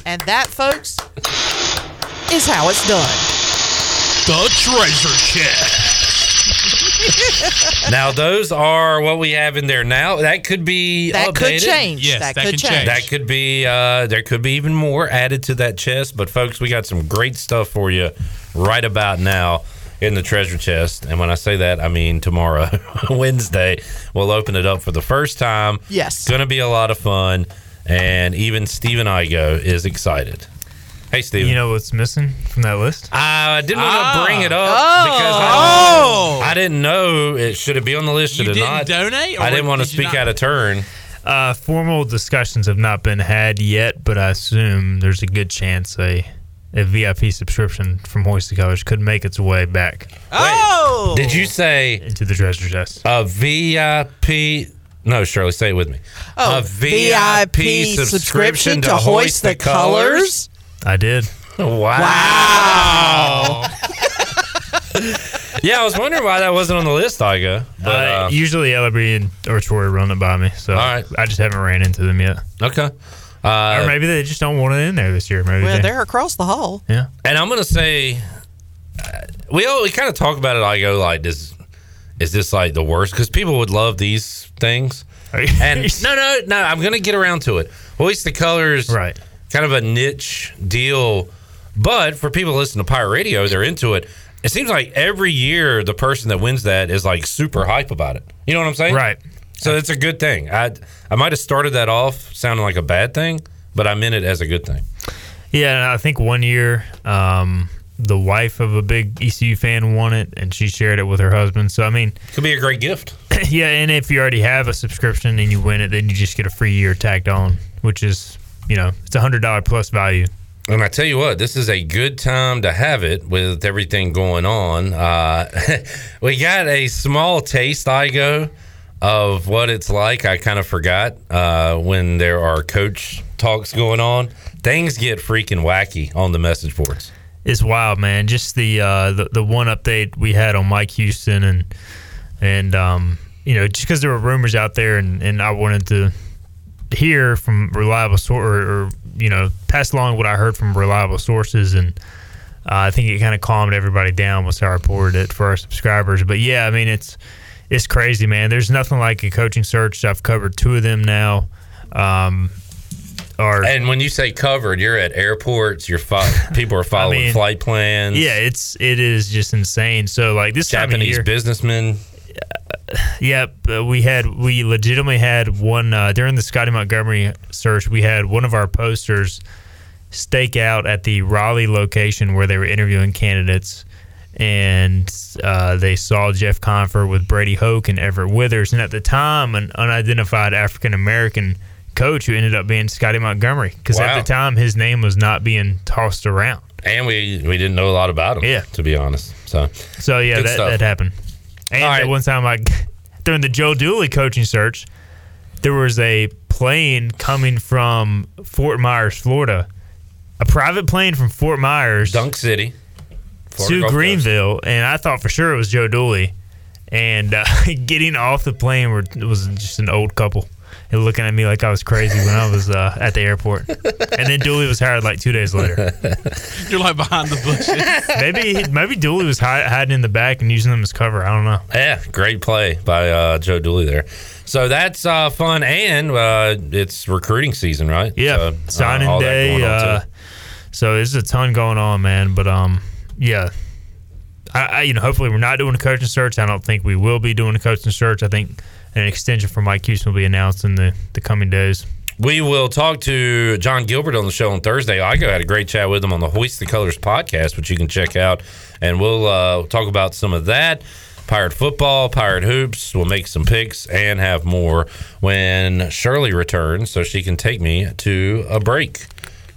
And that, folks, is how it's done.
The treasure chest. [laughs]
now those are what we have in there now. That could be
That could change. Yes, That that could can change. change.
That could be. Uh, there could be even more added to that chest. But folks, we got some great stuff for you right about now in the treasure chest. And when I say that, I mean tomorrow, [laughs] Wednesday, we'll open it up for the first time.
Yes.
It's going to be a lot of fun, and even Steven Igo is excited. Hey, Steven.
You know what's missing from that list?
I didn't want to
Ah.
bring it up
Oh.
because I,
Oh.
I didn't know it should it be on the list. Should
You
it
didn't
not?
donate, or
I didn't want to
did you
speak
not?
out of turn.
Uh, formal discussions have not been had yet, but I assume there's a good chance a a VIP subscription from Hoist the Colors could make its way back
Oh!
Did you say
into the treasure chest?
a VIP? No, Shirley, say it with me.
Oh,
a VIP, subscription to Hoist the Colors.
I did.
Wow. [laughs] yeah, I was wondering why that wasn't on the list, Igo. But
uh,
uh,
usually Ellerby and or Troy run it by me, so all right. I just haven't ran into them yet.
Okay. Uh,
or maybe they just don't want it in there this year. Maybe
Well,
they,
they're across the hall.
yeah.
And I'm gonna say, uh, we all, we kind of talk about it. I go like, this is this like the worst? Because people would love these things. And no, no, no. I'm gonna get around to it. Hoist the colors,
right?
Kind of a niche deal, but for people listening to Pirate Radio, they're into it. It seems like every year the person that wins that is like super hype about it. You know what I'm saying?
Right.
So it's a good thing. I I might have started that off sounding like a bad thing, but I meant it as a good thing.
Yeah, and I think one year um, the wife of a big ECU fan won it, and she shared it with her husband. So I mean,
could be a great gift. [clears throat]
yeah, and if you already have a subscription and you win it, then you just get a free year tacked on, which is you know it's a hundred dollar plus value.
And I tell you what, this is a good time to have it with everything going on. Uh, [laughs] we got a small taste, Igo, of what it's like. I kind of forgot uh, when there are coach talks going on. Things get freaking wacky on the message boards.
It's wild, man. Just the uh, the the one update we had on Mike Houston and and um, you know just because there were rumors out there and, and I wanted to hear from reliable source or, or you know pass along what I heard from reliable sources and uh, I think it kind of calmed everybody down once I reported it for our subscribers. But yeah, I mean it's it's crazy, man. There's nothing like a coaching search. I've covered two of them now. Um, or
And when you say covered, you're at airports. You're fo- [laughs] people are following
mean,
flight plans.
yeah, it's it is just insane. So like this time of
Japanese
year,
businessmen.
Yep, uh, we had we legitimately had one uh, during the Scotty Montgomery search. We had one of our posters stake out at the Raleigh location where they were interviewing candidates, and uh, they saw Jeff Compher with Brady Hoke and Everett Withers, and at the time, an unidentified African American coach who ended up being Scotty Montgomery because
Wow.
at the time his name was not being tossed around.
And we we didn't know a lot about him.
Yeah.
to be honest. So
So yeah,
Good
that,
stuff.
that happened. And one time, like [laughs] during the Joe Dooley coaching search, there was a plane coming from Fort Myers, Florida, a private plane from Fort Myers,
Dunk City, Florida
to
Gulf Coast.
Greenville, and I thought for sure it was Joe Dooley. And uh, [laughs] getting off the plane were, was just an old couple. And looking at me like I was crazy when I was uh, at the airport, and then Dooley was hired like two days later. [laughs]
You're like behind the bushes. [laughs]
maybe maybe Dooley was hi- hiding in the back and using them as cover. I don't know.
Yeah, great play by uh, Joe Dooley there. So that's uh, fun, and uh, it's recruiting season, right?
Yeah,
So, uh,
signing
all
day. Uh, so there's a ton going on, man. But um, yeah, I, I you know hopefully we're not doing a coaching search. I don't think we will be doing a coaching search. I think an extension for Mike Houston will be announced in the the coming days.
We will talk to Jon Gilbert on the show on Thursday. I had a great chat with him on the Hoist the Colors podcast, which you can check out, and we'll uh, talk about some of that. Pirate football, pirate hoops. We'll make some picks and have more when Shirley returns, so she can take me to a break.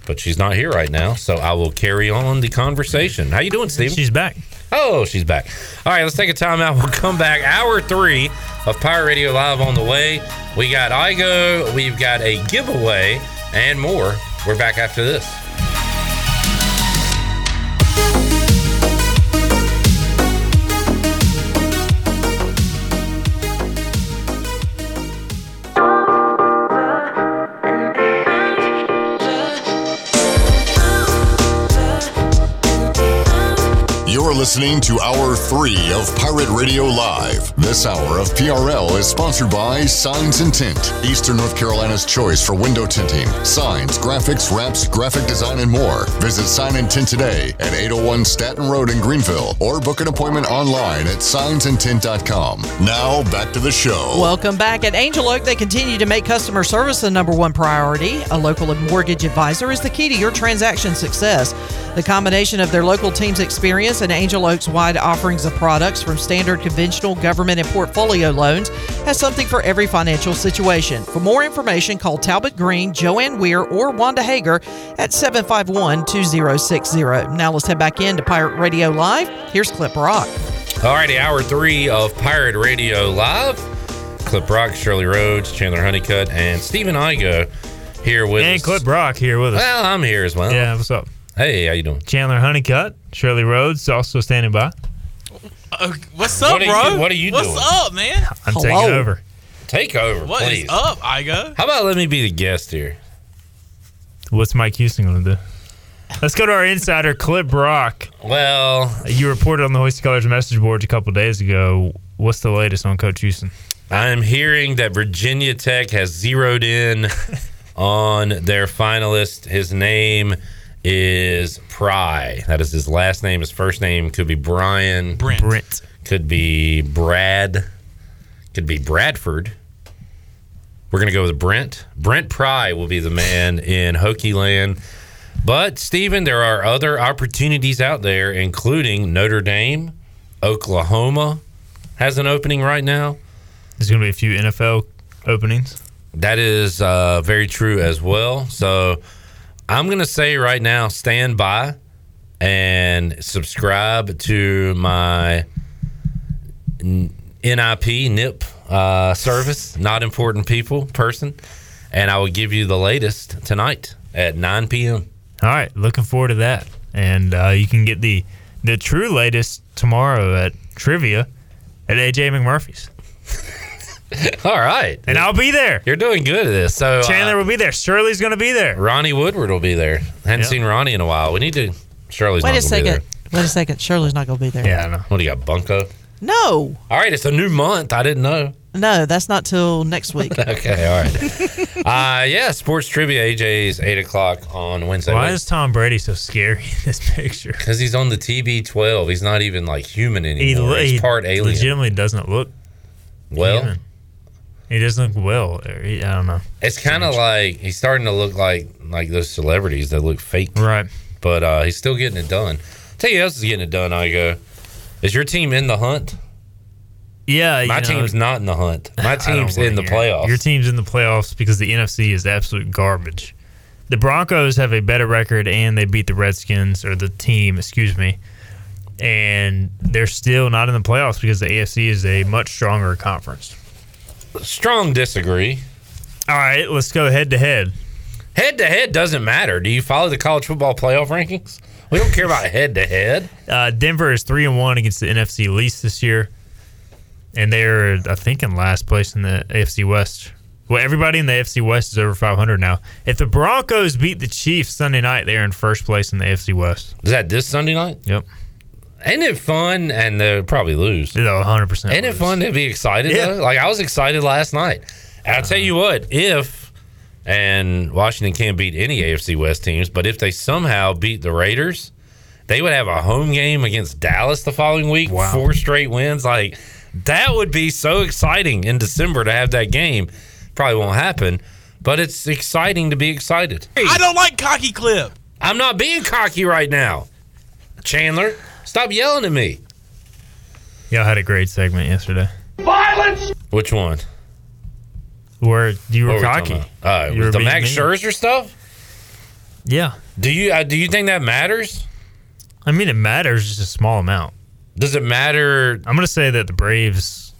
But she's not here right now, so I will carry on the conversation. How you doing, Steve?
She's back.
Oh, she's back. All right, let's take a time out. [laughs] We'll come back. Hour three of Pirate Radio Live on the way. We got IGO, we've got a giveaway, and more. We're back after this.
Listening to Hour 3 of Pirate Radio Live. This hour of PRL is sponsored by Signs and Tint, Eastern North Carolina's choice for window tinting, signs, graphics, wraps, graphic design, and more. Visit Sign and Tint today at 801 Staton Road in Greenville or book an appointment online at signsandtint.com. Now, back to the show.
Welcome back. At Angel Oak, they continue to make customer service the number one priority. A local mortgage advisor is the key to your transaction success. The combination of their local team's experience and Angel Oak's wide offerings of products from standard, conventional, government, and portfolio loans has something for every financial situation. For more information, call Talbot Green, Joanne Weir, or Wanda Hager at 751 2060. Now let's head back into Pirate Radio Live. Here's Clip Rock.
All righty, hour three of Pirate Radio Live. Clip Rock, Shirley Rhodes, Chandler Honeycutt, and Stephen Igo here with
And
us.
Clip Brock here with us.
Well, I'm here as well.
Yeah, what's up?
Hey, how you doing?
Chandler Honeycutt, Shirley Rhodes also standing by.
Uh, what's up,
What are you-
bro?
what are you
what's
doing?
What's up, man?
I'm taking over.
Take over,
What is
please.
up, Igo?
How about let me be the guest here?
What's Mike Houston going to do? Let's go to our insider, [laughs] Clip Brock.
Well,
you reported on the Hoist Colors message boards a couple days ago. What's the latest on Coach Houston?
I'm hearing that Virginia Tech has zeroed in [laughs] on their finalist. His name is Pry. That is his last name. His first name could be Brian.
Brent.
Brent.
Could be Brad. Could be Bradford. We're going to go with Brent. Brent Pry will be the man in Hokie Land. But, Stephen, there are other opportunities out there, including Notre Dame, Oklahoma has an opening right now.
There's going to be a few NFL openings.
That is uh, very true as well. So I'm going to say right now, stand by and subscribe to my NIP, NIP uh, service, not important people person. And I will give you the latest tonight at 9 p.m.
All right, looking forward to that. And uh, you can get the the true latest tomorrow at trivia at AJ McMurphy's. [laughs] [laughs]
All right.
And I'll be there.
You're doing good at this. So
Chandler
uh,
will be there. Shirley's going to be there.
Ronnie Woodward will be there. Hadn't
Yep.
seen Ronnie in a while. We need to. Shirley's
Wait
not
a
gonna be there.
second. Wait a second. Shirley's not going to be there.
Yeah, I know.
What do you got, Bunko?
No,
All right, it's a new month. I didn't know.
no, that's not till next week. [laughs]
Okay, all right. [laughs] uh, yeah, sports trivia. AJ's eight o'clock on Wednesday.
Why is Tom Brady so scary in this picture?
Because he's on the TB12. He's not even like human anymore.
he
he's part alien.
legitimately doesn't look
well,
human. He doesn't look well. he- I don't know.
it's kind of like he's starting to look like like those celebrities that look fake.
Right.
But uh, he's still getting it done. tell you who else is getting it done, Igo. Is your team in the hunt?
Yeah,
My
you know,
team's not in the hunt. My team's in the playoffs.
Your team's in the playoffs because the NFC is absolute garbage. The Broncos have a better record and they beat the Redskins or the team, excuse me. And they're still not in the playoffs because the AFC is a much stronger conference.
Strong disagree.
All right, let's go head to head.
Head to head doesn't matter. Do you follow the college football playoff rankings? We don't care about head to head. [laughs]
Uh, Denver is three and one against the NFC least this year, and they're I think in last place in the AFC West. Well, everybody in the AFC West is over 500 now. If the Broncos beat the Chiefs Sunday night, they're in first place in the AFC West.
Is that this Sunday night?
Yep.
Ain't it fun? And they'll probably lose.
No, 100. percent
Ain't it fun to be excited?
Yeah.
Though? Like I was excited last night. And I'll tell you uh-huh. what, if and Washington can't beat any AFC West teams, but if they somehow beat the Raiders, they would have a home game against Dallas the following week.
Wow.
Four straight wins. Like that would be so exciting in December to have that game. Probably won't happen, but it's exciting to be excited.
I don't like cocky clip.
I'm not being cocky right now. Chandler, stop yelling at me.
Y'all had a great segment yesterday.
Violence!
Which one?
Where you were
What are we talking
cocky.
Uh,
You were
the
being
Max
mean.
Scherzer stuff.
Yeah.
Do you uh, do you think that matters?
I mean, it matters just a small amount.
Does it matter?
I'm going to say that the Braves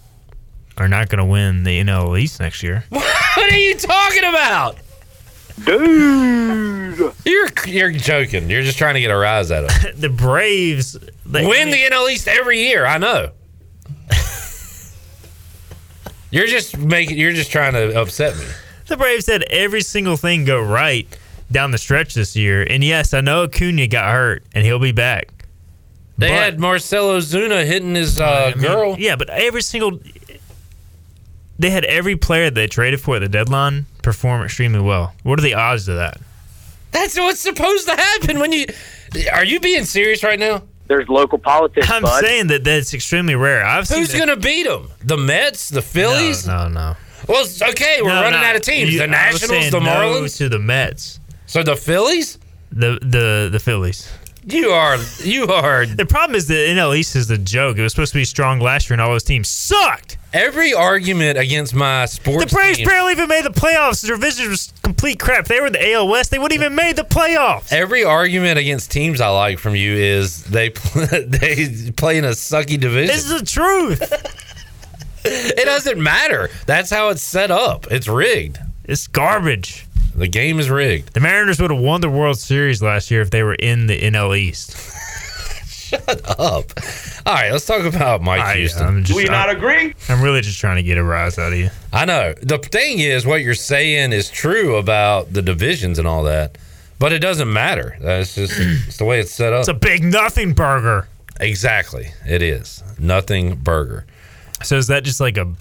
are not going to win the NL East next year. [laughs]
What are you talking about,
dude?
You're you're joking. You're just trying to get a rise out of it. [laughs]
the Braves they,
win the NL East every year. I know. [laughs] you're just making. You're just trying to upset me.
The Braves had every single thing go right down the stretch this year. And yes, I know Acuna got hurt and he'll be back.
They
But-
had Marcell Ozuna hitting his uh,
I mean,
girl.
Yeah, but every single they had every player they traded for at the deadline perform extremely well. What are the odds of that?
That's what's supposed to happen when you. Are you being serious right now?
There's local politics,
I'm
bud.
saying that that's extremely rare. I've seen
Who's
that-
going to beat them? The Mets, the Phillies.
No, no, no.
Well, okay, we're
No,
running
no.
out of teams.
You-
the
I was
Nationals,
saying
the
no
Marlins.
to the Mets.
So the Phillies.
The the the Phillies.
You are you are.
The problem is the NL East is a joke. It was supposed to be strong last year, and all those teams sucked.
Every argument against my sports.
The Braves
team-
barely even made the playoffs. Their division was complete crap. They were in the AL West. They wouldn't even made the playoffs.
Every argument against teams I like from you is they pl- [laughs] they play in a sucky division.
This is the truth.
it doesn't matter. That's how it's set up. It's rigged.
It's garbage.
The game is rigged.
The Mariners would have won the World Series last year if they were in the NL East. [laughs]
Shut up. All right, let's talk about Mike
I-
Houston.
Just-
Do we not agree?
I'm really just trying to get a rise out of you.
I know. The thing is, what you're saying is true about the divisions and all that, but it doesn't matter. That's just [clears throat] it's the way it's set up.
It's a big nothing burger.
exactly. It is nothing burger.
So is that just like a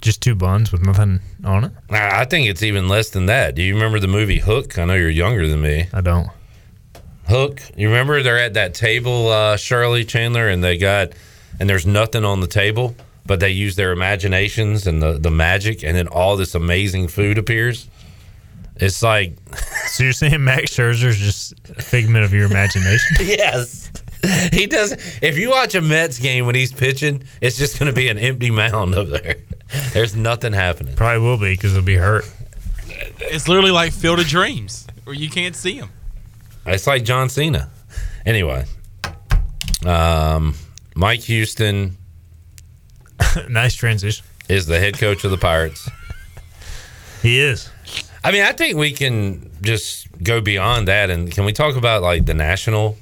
just two buns with nothing on it?
I think it's even less than that. Do you remember the movie Hook? I know you're younger than me.
I don't.
Hook. You remember they're at that table, uh, Shirley Chandler, and they got and there's nothing on the table, but they use their imaginations and the the magic, and then all this amazing food appears. It's like [laughs]
So you're saying Max Scherzer's just a figment of your imagination? [laughs]
yes. He does. If you watch a Mets game when he's pitching, it's just going to be an empty mound [laughs] up there. [laughs] There's nothing happening.
Probably will be because he'll be hurt.
It's literally like Field of Dreams, where you can't see him.
It's like John Cena. Anyway, um, Mike Houston [laughs]
nice transition.
is the head coach of the Pirates.
He is.
I mean, I think we can just go beyond that, and can we talk about like the national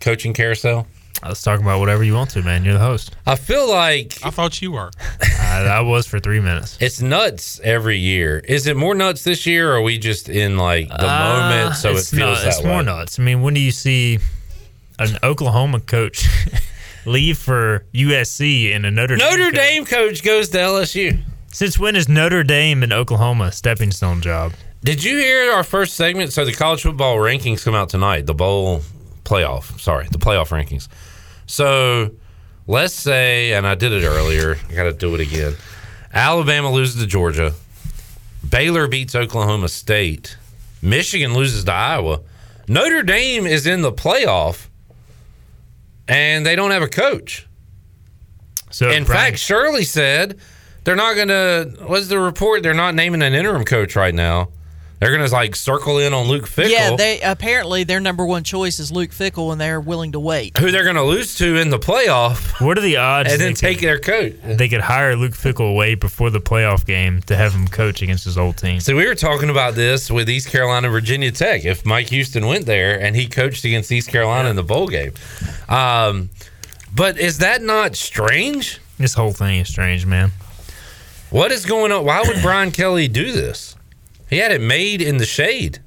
coaching carousel?
Let's talk about whatever you want to, man. You're the host.
I feel like
I thought you were. [laughs]
I, I was for three minutes.
it's nuts every year. Is it more nuts this year, or are we just in like the moment, so it
Uh, it's
feels
not-
that
It's
way?
more nuts. I mean, when do you see an Oklahoma coach [laughs] leave for USC and a Notre Dame.
Notre Dame coach goes to LSU.
Since when is Notre Dame and Oklahoma a stepping stone job?
Did you hear our first segment? So the college football rankings come out tonight. The bowl playoff. Sorry, the playoff rankings. So let's say, and I did it earlier. I got to do it again. Alabama loses to Georgia. Baylor beats Oklahoma State. Michigan loses to Iowa. Notre Dame is in the playoff, and they don't have a coach.
So
in
Brian-
fact, Shirley said they're not going to. What's the report? They're not naming an interim coach right now. They're going to like circle in on Luke Fickell.
Yeah, they apparently their number one choice is Luke Fickell, and they're willing to wait.
who they're going to lose to in the playoff,
What are the odds?
and then take
could,
their coach.
they could hire Luke Fickell away before the playoff game to have him coach against his old team.
So we were talking about this with East Carolina, Virginia Tech. If Mike Houston went there and he coached against East Carolina in the bowl game, um, but is that not strange?
This whole thing is strange, man.
What is going on? Why would Brian Kelly do this? He had it made in the shade.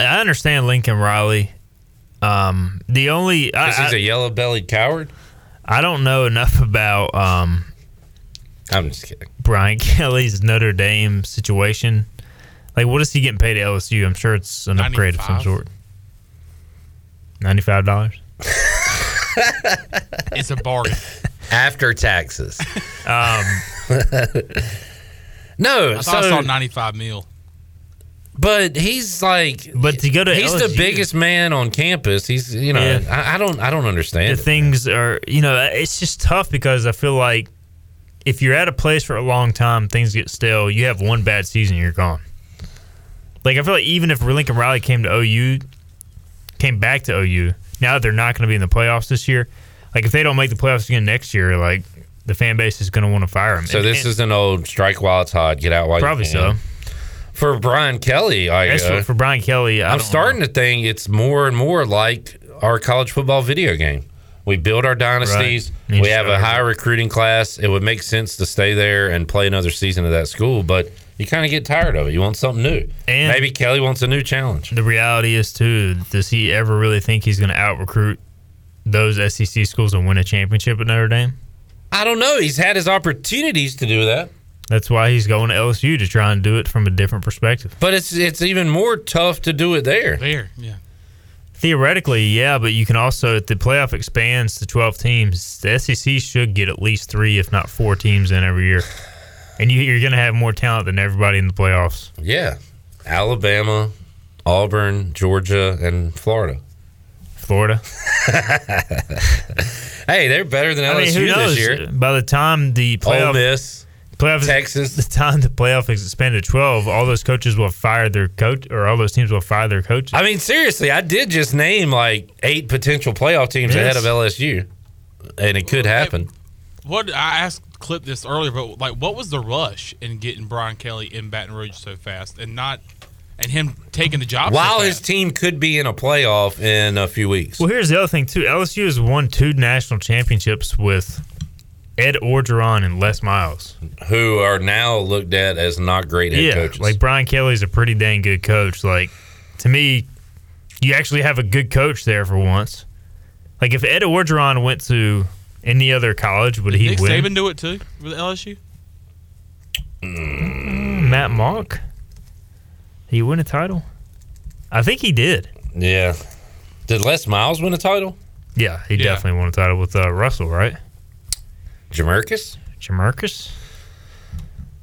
I understand Lincoln Riley. Um, the only I,
Because he's
I,
a yellow bellied coward.
I don't know enough about um,
I'm just kidding.
Brian [laughs] Kelly's Notre Dame situation. Like, what is he getting paid at LSU? I'm sure it's an upgrade of some
95.
sort. Ninety-five dollars.
It's a bargain. [laughs]
After taxes.
Um, [laughs]
no,
I thought
so
I saw 95 mil.
but he's like,
but to go to
he's the biggest man on campus. He's you know
Yeah.
I, I don't I don't
the
understand. it.
things are you know it's just tough because I feel like if you're at a place for a long time, things get stale. You have one bad season, you're gone. Like I feel like even if Lincoln Riley came to OU, came back to OU, now that they're not going to be in the playoffs this year, like if they don't make the playoffs again next year, like the fan base is going to want to fire him.
So
And-
this
and
is an old strike while it's hot, get out while
probably
you can.
so.
For Brian Kelly, I uh,
for, for Brian Kelly, I
I'm
don't
starting to think it's more and more like our college football video game. We build our dynasties.
Right.
We have a high recruiting class. It would make sense to stay there and play another season of that school, but you kind of get tired of it. You want something new.
And-
Maybe Kelly wants a new challenge.
The reality is too, does he ever really think he's going to out recruit those SEC schools and win a championship at Notre Dame?
I don't know. He's had his opportunities to do that,
That's why he's going to LSU to try and do it from a different perspective.
but it's it's even more tough to do it there.
There, yeah.
Theoretically, yeah, but you can also, if the playoff expands to 12 teams, the SEC should get at least three, if not four teams in every year. And you, you're going to have more talent than everybody in the playoffs.
Yeah, Alabama, Auburn, Georgia, and Florida.
Florida. [laughs]
Hey, they're better than LSU
I mean, who knows?
this year.
By the time the
Ole
playoff,
Miss,
playoff
Texas.
the time the playoff is expanded to 12, all those coaches will fire their coach, or all those teams will fire their coaches.
I mean, seriously, I did just name like eight potential playoff teams
Yes.
ahead of LSU, and it could happen.
What I asked Clip this earlier, but like, what was the rush in getting Brian Kelly in Baton Rouge so fast, and not, and him taking the job
While
fast?
his team could be in a playoff in a few weeks.
Well, here's the other thing too. LSU has won two national championships with Ed Orgeron and Les Miles.
who are now looked at as not great head
yeah,
coaches.
like Brian Kelly's a pretty dang good coach. Like to me, you actually have a good coach there for once. Like if Ed Orgeron went to any other college, would he
Nick
win?
Saban do it too with LSU.
Matt Mauck, he win a title? I think he did.
yeah. Did Les Miles win a title?
Yeah, he
Yeah.
definitely won a title with uh, Russell, right?
Jamarcus?
Jamarcus.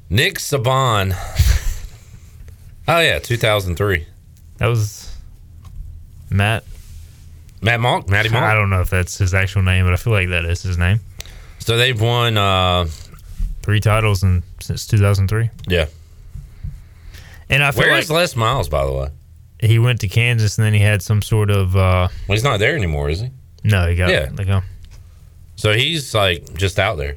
Nick Saban. [laughs] oh yeah, 2003.
That was Matt.
Matt Monk, Matty Monk.
I don't know if that's his actual name, but I feel like that is his name.
So they've won. uh
Three titles in since 2003.
Yeah.
And I feel
Where
like
is Les Miles, by the way?
he went to Kansas and then he had some sort of uh
Well, he's not there anymore, is he?
no, he got
Yeah.
like uh,
So he's like just out there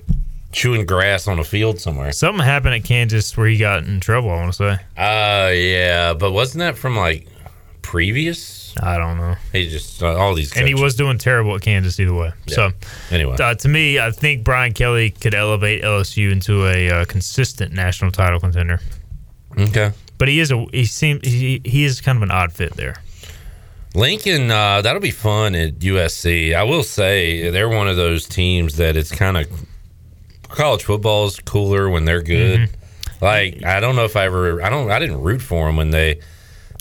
chewing grass on a field somewhere.
something happened at Kansas where he got in trouble. I want to say
Uh, yeah, but wasn't that from like previous?
I don't know.
He just uh, all these.
And he was doing terrible at Kansas either way. So
anyway.
uh, to me, I think Brian Kelly could elevate LSU into a uh, consistent national title contender.
Okay.
But he is a he seems he, he is kind of an odd fit there.
Lincoln, uh, that'll be fun at USC. I will say they're one of those teams that it's kind of college football is cooler when they're good.
Mm-hmm.
Like I don't know if I ever, I don't, I didn't root for them when they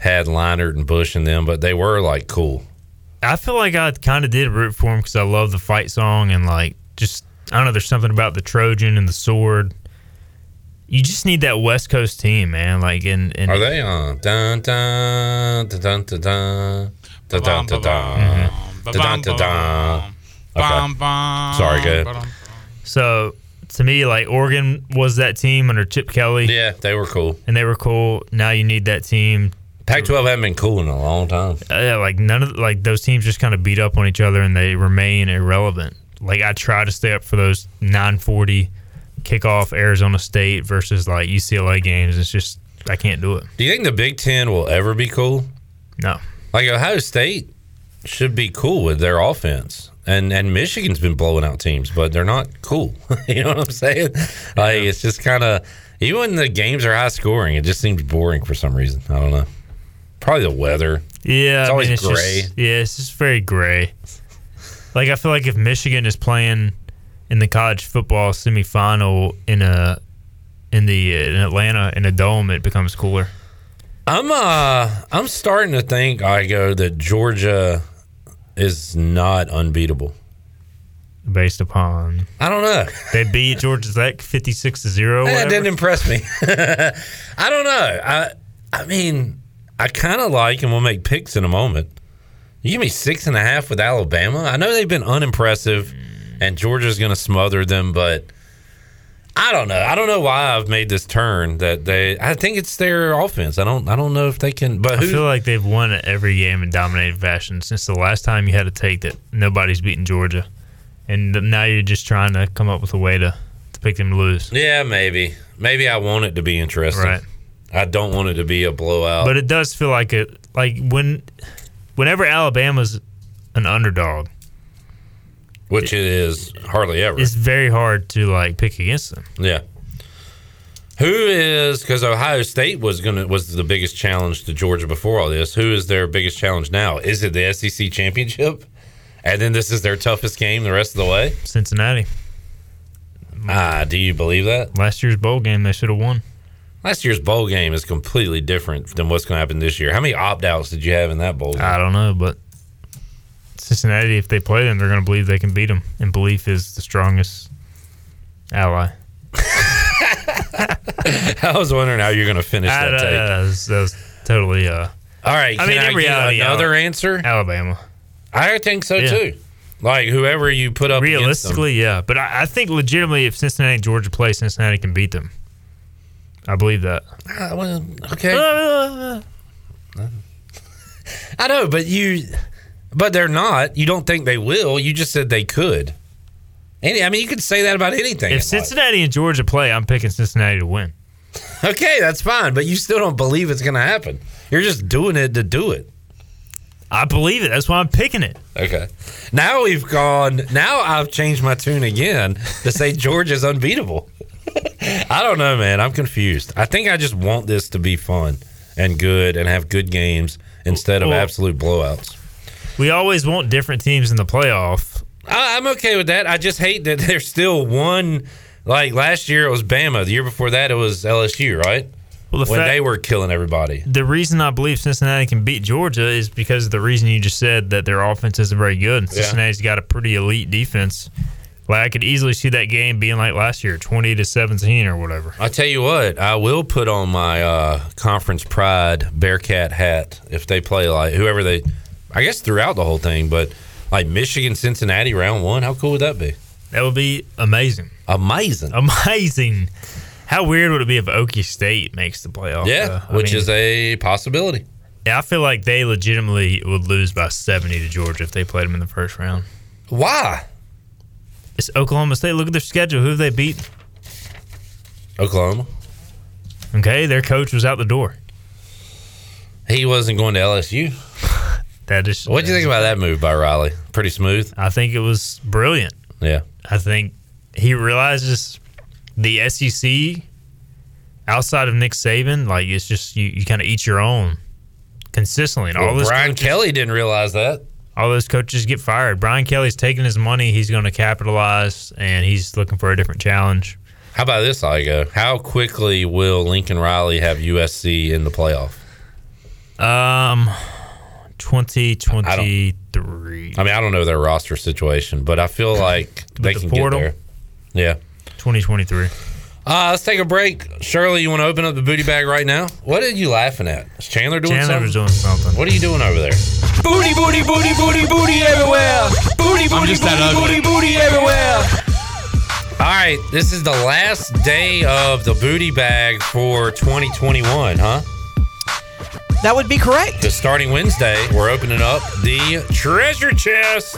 had Leinart and Bush in them, but they were like cool.
I feel like I kind of did root for them because I love the fight song and like just I don't know. There's something about the Trojan and the sword. You just need that West Coast team, man. Like, in, and
Are they on? Dun dun dun dun dun dun dun dun dun dun dun dun dun. Okay. Sorry, good.
So to me, like Oregon was that team under Chip Kelly.
Yeah, they were cool,
and they were cool. Now you need that team.
Pac-12 haven't been cool in a long time.
Uh, yeah, like none of like those teams just kind of beat up on each other and they remain irrelevant. Like I try to stay up for those 940 kickoff Arizona State versus like UCLA games. It's just I can't do it.
Do you think the Big Ten will ever be cool?
No.
Like Ohio State should be cool with their offense. And and Michigan's been blowing out teams, but they're not cool. [laughs] you know what I'm saying? Like it's just kind of even when the games are high scoring, it just seems boring for some reason. I don't know. Probably the weather.
Yeah,
it's
I
always
mean, it's
gray.
Just, yeah, it's just very gray. Like I feel like if Michigan is playing in the college football semifinal in a in the in Atlanta in a dome, it becomes cooler.
I'm uh I'm starting to think Igo that Georgia is not unbeatable.
Based upon
I don't know.
They beat Georgia Tech fifty six to zero.
That didn't impress me. [laughs] I don't know. I I mean, I kind of like, and we'll make picks in a moment. You give me six and a half with Alabama. I know they've been unimpressive, and Georgia's going to smother them, but I don't know. I don't know why I've made this turn. That they, I think it's their offense. I don't. I don't know if they can. But
I
who?
feel like they've won every game in dominated fashion since the last time you had to take that nobody's beaten Georgia, and now you're just trying to come up with a way to, to pick them to lose.
yeah, maybe. Maybe I want it to be interesting.
Right.
I don't want it to be a blowout.
But it does feel like it. Like when, whenever Alabama's an underdog,
which it is hardly ever.
it's very hard to like pick against them.
Yeah. Who is because Ohio State was gonna was the biggest challenge to Georgia before all this? Who is their biggest challenge now? Is it the SEC championship? And then this is their toughest game the rest of the way?
Cincinnati.
Ah, do you believe that?
Last year's bowl game, they should have won.
Last year's bowl game is completely different than what's going to happen this year. How many opt outs did you have in that bowl game?
I don't know, but Cincinnati, if they play them, they're going to believe they can beat them, and belief is the strongest ally. [laughs]
I was wondering how you're going to finish
I-
that take.
that, was, that was totally. Uh,
All right,
I mean,
I
in reality,
another
Ala-
answer?
Alabama.
I think so
Yeah.
too. Like whoever you put up.
Realistically, yeah, but I, I think legitimately, if Cincinnati and Georgia play, Cincinnati can beat them. I believe that.
Ah, well, okay. I know, but you, but they're not. You don't think they will. You just said they could. Any, I mean, you could say that about anything.
If Cincinnati and Georgia play, I'm picking Cincinnati to win. [laughs]
Okay, that's fine, but you still don't believe it's going to happen. You're just doing it to do it.
I believe it. That's why I'm picking it.
Okay. Now we've gone. Now I've changed my tune again to say [laughs] Georgia's unbeatable. [laughs] I don't know, man. I'm confused. I think I just want this to be fun and good and have good games instead of
Well-
absolute blowouts.
We always want different teams in the playoff.
I, I'm okay with that. I just hate that [laughs] there's still one. Like last year, it was Bama. The year before that, it was LSU, right?
Well, the
when
fact-
they were killing everybody.
The reason I believe Cincinnati can beat Georgia is because of the reason you just said that their offense isn't very good. And
Yeah.
Cincinnati's got a pretty elite defense. Like I could easily see that game being like last year, twenty to seventeen or whatever.
I tell you what, I will put on my uh, conference pride Bearcat hat if they play like whoever they. I guess throughout the whole thing, but like Michigan, Cincinnati, round one. How cool would that be?
That would be amazing.
Amazing.
Amazing. How weird would it be if Okie State makes the playoff?
yeah?
I
which
mean,
is a possibility.
Yeah, I feel like they legitimately would lose by 70 to Georgia if they played them in the first round.
Why?
It's Oklahoma State. Look at their schedule. Who have they beat?
Oklahoma.
Okay, their coach was out the door.
He wasn't going to LSU. [laughs]
That is.
What do you think about that move by Riley? Pretty smooth.
I think it was brilliant.
Yeah.
I think he realizes the SEC outside of Nick Saban, like it's just you, you kind of eat your own consistently. And all
Well,
those
Brian
coaches-
Kelly didn't realize that.
all those coaches get fired. Brian Kelly's taking his money. He's going to capitalize, and he's looking for a different challenge.
How about this, Igo? How quickly will Lincoln Riley have USC in the playoff?
Um, twenty twenty three.
I mean, I don't know their roster situation, but I feel like they
the
can
portal?
get there. Yeah.
Twenty twenty three.
Uh, let's take a break. Shirley, you want to open up the booty bag right now? What are you laughing at? Is Chandler doing
Chandler
something?
was doing something.
What are you doing over there?
Booty, booty, booty, booty, booty everywhere. Booty,
I'm
booty, booty, booty, booty everywhere.
All right, this is the last day of the booty bag for 2021, huh?
That would be correct.
Because starting Wednesday, we're opening up the treasure chest.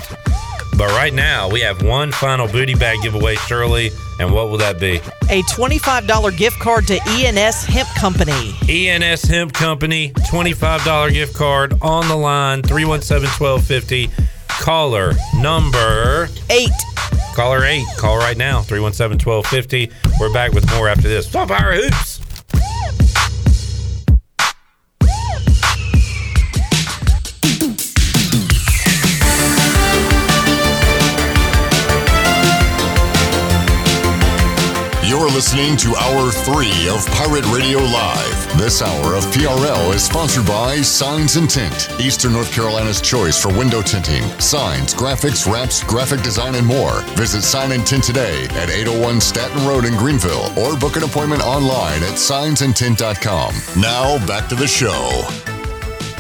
But right now, we have one final booty bag giveaway, Shirley. And what will that be?
A $25 gift card to ENS Hemp Company.
ENS Hemp Company, $25 gift card on the line, 317 1250. Caller number
eight.
Caller eight. Call right now, 317 1250. We're back with more after this. Stop our hoops.
Listening to Hour 3 of Pirate Radio Live. This hour of PRL is sponsored by Signs and Tint, Eastern North Carolina's choice for window tinting, signs, graphics, wraps, graphic design, and more. Visit Sign and Tint today at 801 Staton Road in Greenville or book an appointment online at signsandtint.com. Now, back to the show.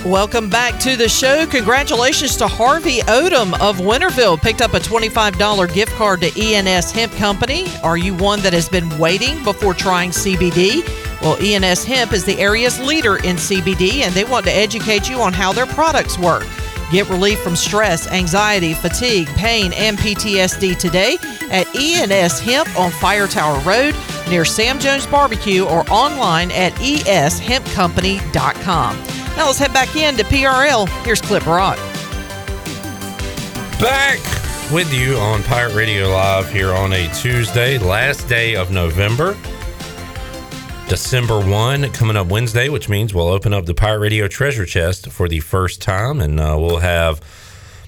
Welcome back to the show. Congratulations to Harvey Odom of Winterville. Picked up a $25 gift card to ENS Hemp Company. Are you one that has been waiting before trying CBD? Well, ENS Hemp is the area's leader in CBD and they want to educate you on how their products work. Get relief from stress, anxiety, fatigue, pain, and PTSD today at ENS Hemp on Fire Tower Road near Sam Jones Barbecue or online at eshempcompany.com. Now let's head back in to PRL. Here's Cliff Rock.
Back with you on Pirate Radio Live here on a Tuesday, last day of November. December 1 coming up Wednesday, which means we'll open up the Pirate Radio treasure chest for the first time and uh, we'll have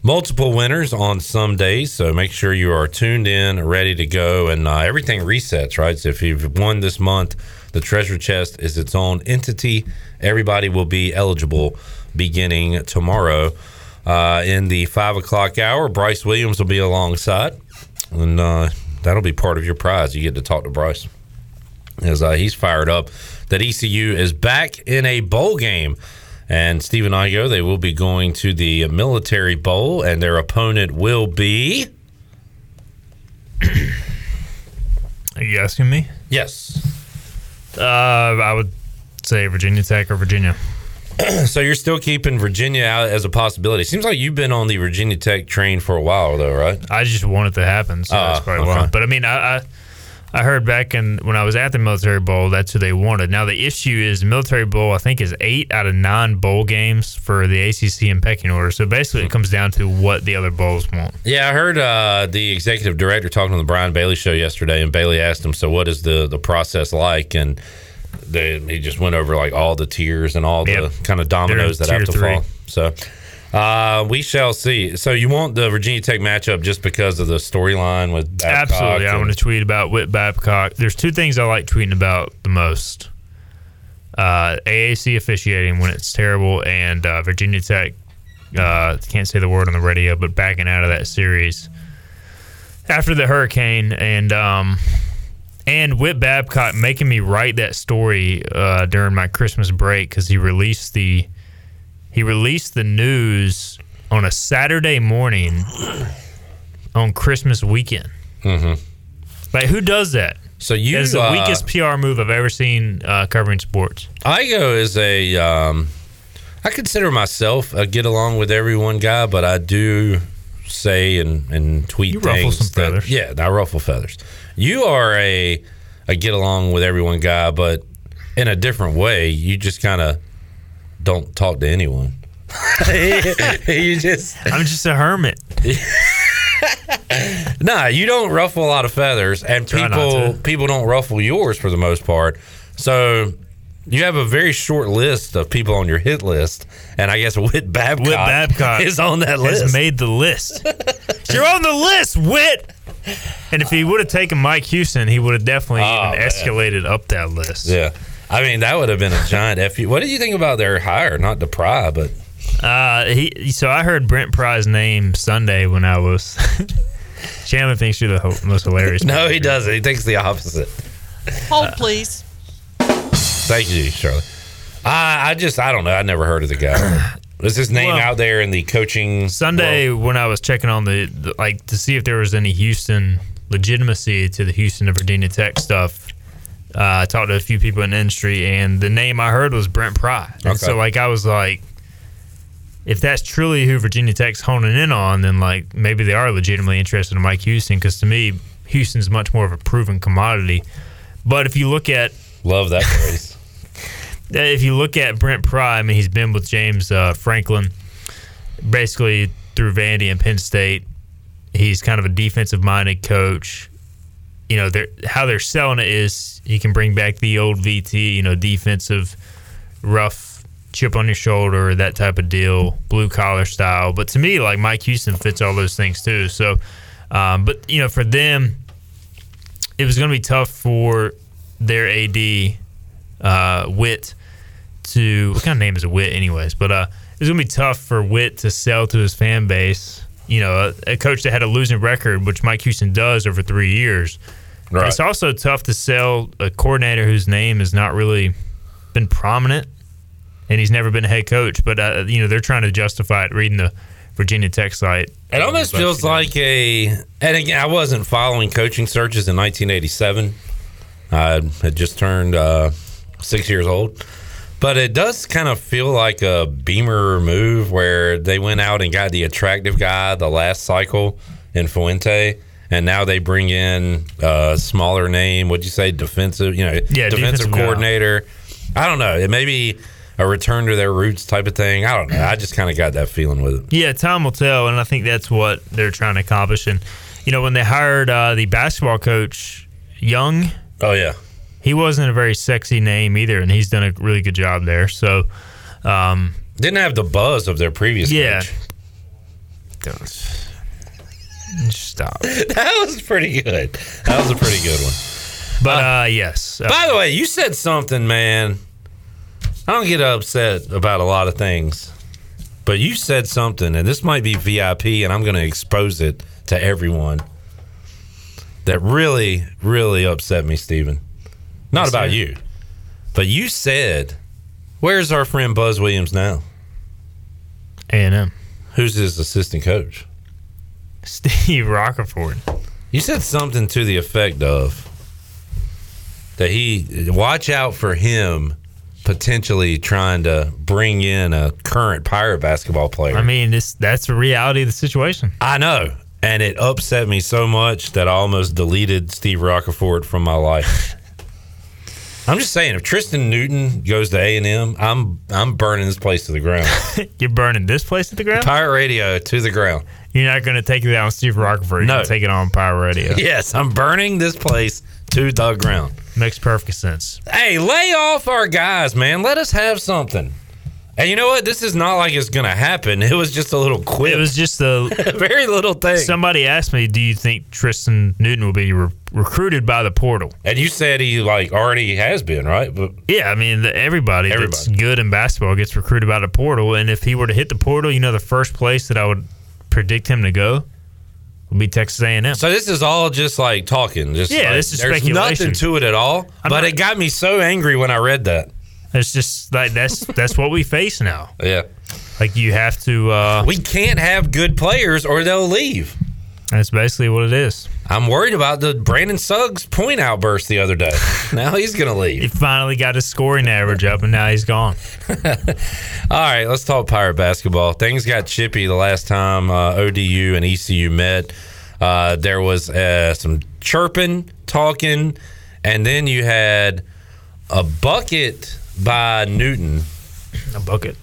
multiple winners on some days. So make sure you are tuned in, ready to go, and uh, everything resets, right? So if you've won this month, the treasure chest is its own entity. Everybody will be eligible beginning tomorrow. Uh, in the five o'clock hour, Bryce Williams will be alongside, and uh, that'll be part of your prize. You get to talk to Bryce as uh, he's fired up that ECU is back in a bowl game. And Stephen Igo, they will be going to the Military Bowl, and their opponent will be.
Are you asking me?
Yes.
Uh, I would say Virginia Tech or Virginia. [clears throat]
so you're still keeping Virginia out as a possibility. Seems like you've been on the Virginia Tech train for a while, though, right?
I just want it to happen, so
Ah,
that's probably
okay.
why. But I mean, I, I I heard back in when I was at the Military Bowl, that's who they wanted. Now the issue is Military Bowl, I think, is eight out of nine bowl games for the ACC in pecking order. So basically, it comes down to what the other bowls want.
Yeah, I heard uh, the executive director talking on the Brian Bailey show yesterday, and Bailey asked him, "So what is the the process like?" And they, he just went over like all the tiers and all the kind of dominoes that have to
tier
fall. So uh, we shall see. So you want the Virginia Tech matchup just because of the storyline with Babcock
Absolutely, I
and-
want to tweet about Whit Babcock. There's two things I like tweeting about the most: uh, AAC officiating when it's terrible, and uh, Virginia Tech. Uh, can't say the word on the radio, but backing out of that series after the hurricane, and um, and Whit Babcock making me write that story uh, during my Christmas break because he released the he released the news on a Saturday morning on Christmas weekend.
Mhm.
Like who does that?
So you
It's the
uh,
weakest PR move I've ever seen uh, covering sports.
Igo is a. Um, I consider myself a get along with everyone guy, but I do say and, and tweet
You ruffle
things.
some
that-
feathers.
yeah, I ruffle feathers. You are a a get along with everyone guy, but in a different way. You just kind of don't talk to anyone. [laughs] you just.
I'm just a hermit. [laughs]
Nah, you don't ruffle a lot of feathers, and
Try
people people don't ruffle yours for the most part. So you have a very short list of people on your hit list, and I guess Whit Babcock,
Whit Babcock [laughs]
is on that
has
list.
made the list. You're on the list, Whit. And if he would have taken Mike Houston, he would have definitely
Oh,
even escalated up that list.
yeah, I mean that would have been a giant fu. What did you think about their hire? Not to pry, but
Uh, he. So I heard Brent Pry's name Sunday when I was. [laughs] Chandler thinks you're the most hilarious. [laughs]
no, he doesn't. He thinks the opposite.
Hold, please.
Thank you, Charlotte. I I just I don't know. I never heard of the guy. [clears throat] Was his name
Well,
out there in the coaching
Sunday when I was checking on the, the like to see if there was any Houston legitimacy to the Houston to Virginia Tech stuff. Uh, I talked to a few people in the industry, and the name I heard was Brent Pry.
Okay.
so, like, I was like, if that's truly who Virginia Tech's honing in on, then like maybe they are legitimately interested in Mike Houston. Because to me, Houston's much more of a proven commodity. But if you look at
Love that [laughs] phrase.
if you look at Brent Pry, I mean, he's been with James uh, Franklin basically through Vandy and Penn State. He's kind of a defensive minded coach. You know, they're, how they're selling it is he can bring back the old VT, you know, defensive, rough, chip on your shoulder, that type of deal, blue collar style. But to me, like Mike Houston fits all those things too. So, um, but, you know, for them, it was going to be tough for their AD, uh, Whit, to what kind of name is a Whit, anyways? But uh, it's gonna be tough for Whit to sell to his fan base. You know, a, a coach that had a losing record, which Mike Houston does over three years.
Right.
It's also tough to sell a coordinator whose name has not really been prominent, and he's never been a head coach. But uh, you know, they're trying to justify it. Reading the Virginia Tech site,
It almost feels like a. And again, I wasn't following coaching searches in 1987. I had just turned uh, six years old. But it does kind of feel like a Beamer move where they went out and got the attractive guy the last cycle in Fuente. And now they bring in a smaller name. What'd you say? Defensive, you know,
Yeah,
defensive
defensive
coordinator. I don't know. It may be a return to their roots type of thing. I don't know. I just kind of got that feeling with it.
Yeah, time will tell, and I think that's what they're trying to accomplish. And you know, when they hired uh, the basketball coach Young,
oh yeah,
he wasn't a very sexy name either, and he's done a really good job there. So, um,
didn't have the buzz of their previous
yeah.
coach.
Stop. [laughs]
that was pretty good. That was a pretty good one.
But uh, yes. Uh,
By the way, you said something, man. I don't get upset about a lot of things, but you said something, and this might be VIP, and I'm going to expose it to everyone. That really, really upset me, Steven. Not
Yes,
about
sir.
you, but you said, "Where's our friend Buzz Williams now?"
A and M.
Who's his assistant coach? [laughs]
Steve Roccaforte.
You said something to the effect of that he watch out for him potentially trying to bring in a current pirate basketball player.
I mean, this that's the reality of the situation.
I know. And it upset me so much that I almost deleted Steve Roccaforte from my life. [laughs] I'm just saying, if Tristen Newton goes to A and M, I'm I'm burning this place to the ground. [laughs]
You're burning this place to the ground.
Pirate Radio to the ground.
You're not going to take it out on Steve Roccaforte. You're
No.
going to take it on Power Radio. [laughs]
Yes, I'm burning this place to the ground.
Makes perfect sense.
Hey, lay off our guys, man. Let us have something. And you know what? This is not like it's going to happen. It was just a little quip.
It was just a [laughs]
very little thing.
Somebody asked me, "Do you think Tristen Newton will be re- recruited by the portal?"
And you said he like already has been, right? But
Yeah, I mean, the, everybody, that's good in basketball gets recruited by the portal, and if he were to hit the portal, you know, the first place that I would predict him to go would be Texas A&M.
So this is all just like talking. Just
Yeah,
like,
this is
there's
speculation.
nothing to it at all.
I'm
but
not-
it got me so angry when I read that.
It's just like that's [laughs] that's what we face now.
Yeah,
like you have to. uh
We can't have good players or they'll leave.
That's basically what it is.
I'm worried about the Brandon Suggs point outburst the other day. [laughs] now he's gonna leave.
He finally got his scoring average up, and now he's gone. [laughs]
All right, let's talk pirate basketball. Things got chippy the last time uh, ODU and ECU met. Uh, there was uh, some chirping, talking, and then you had a bucket by Newton.
A bucket.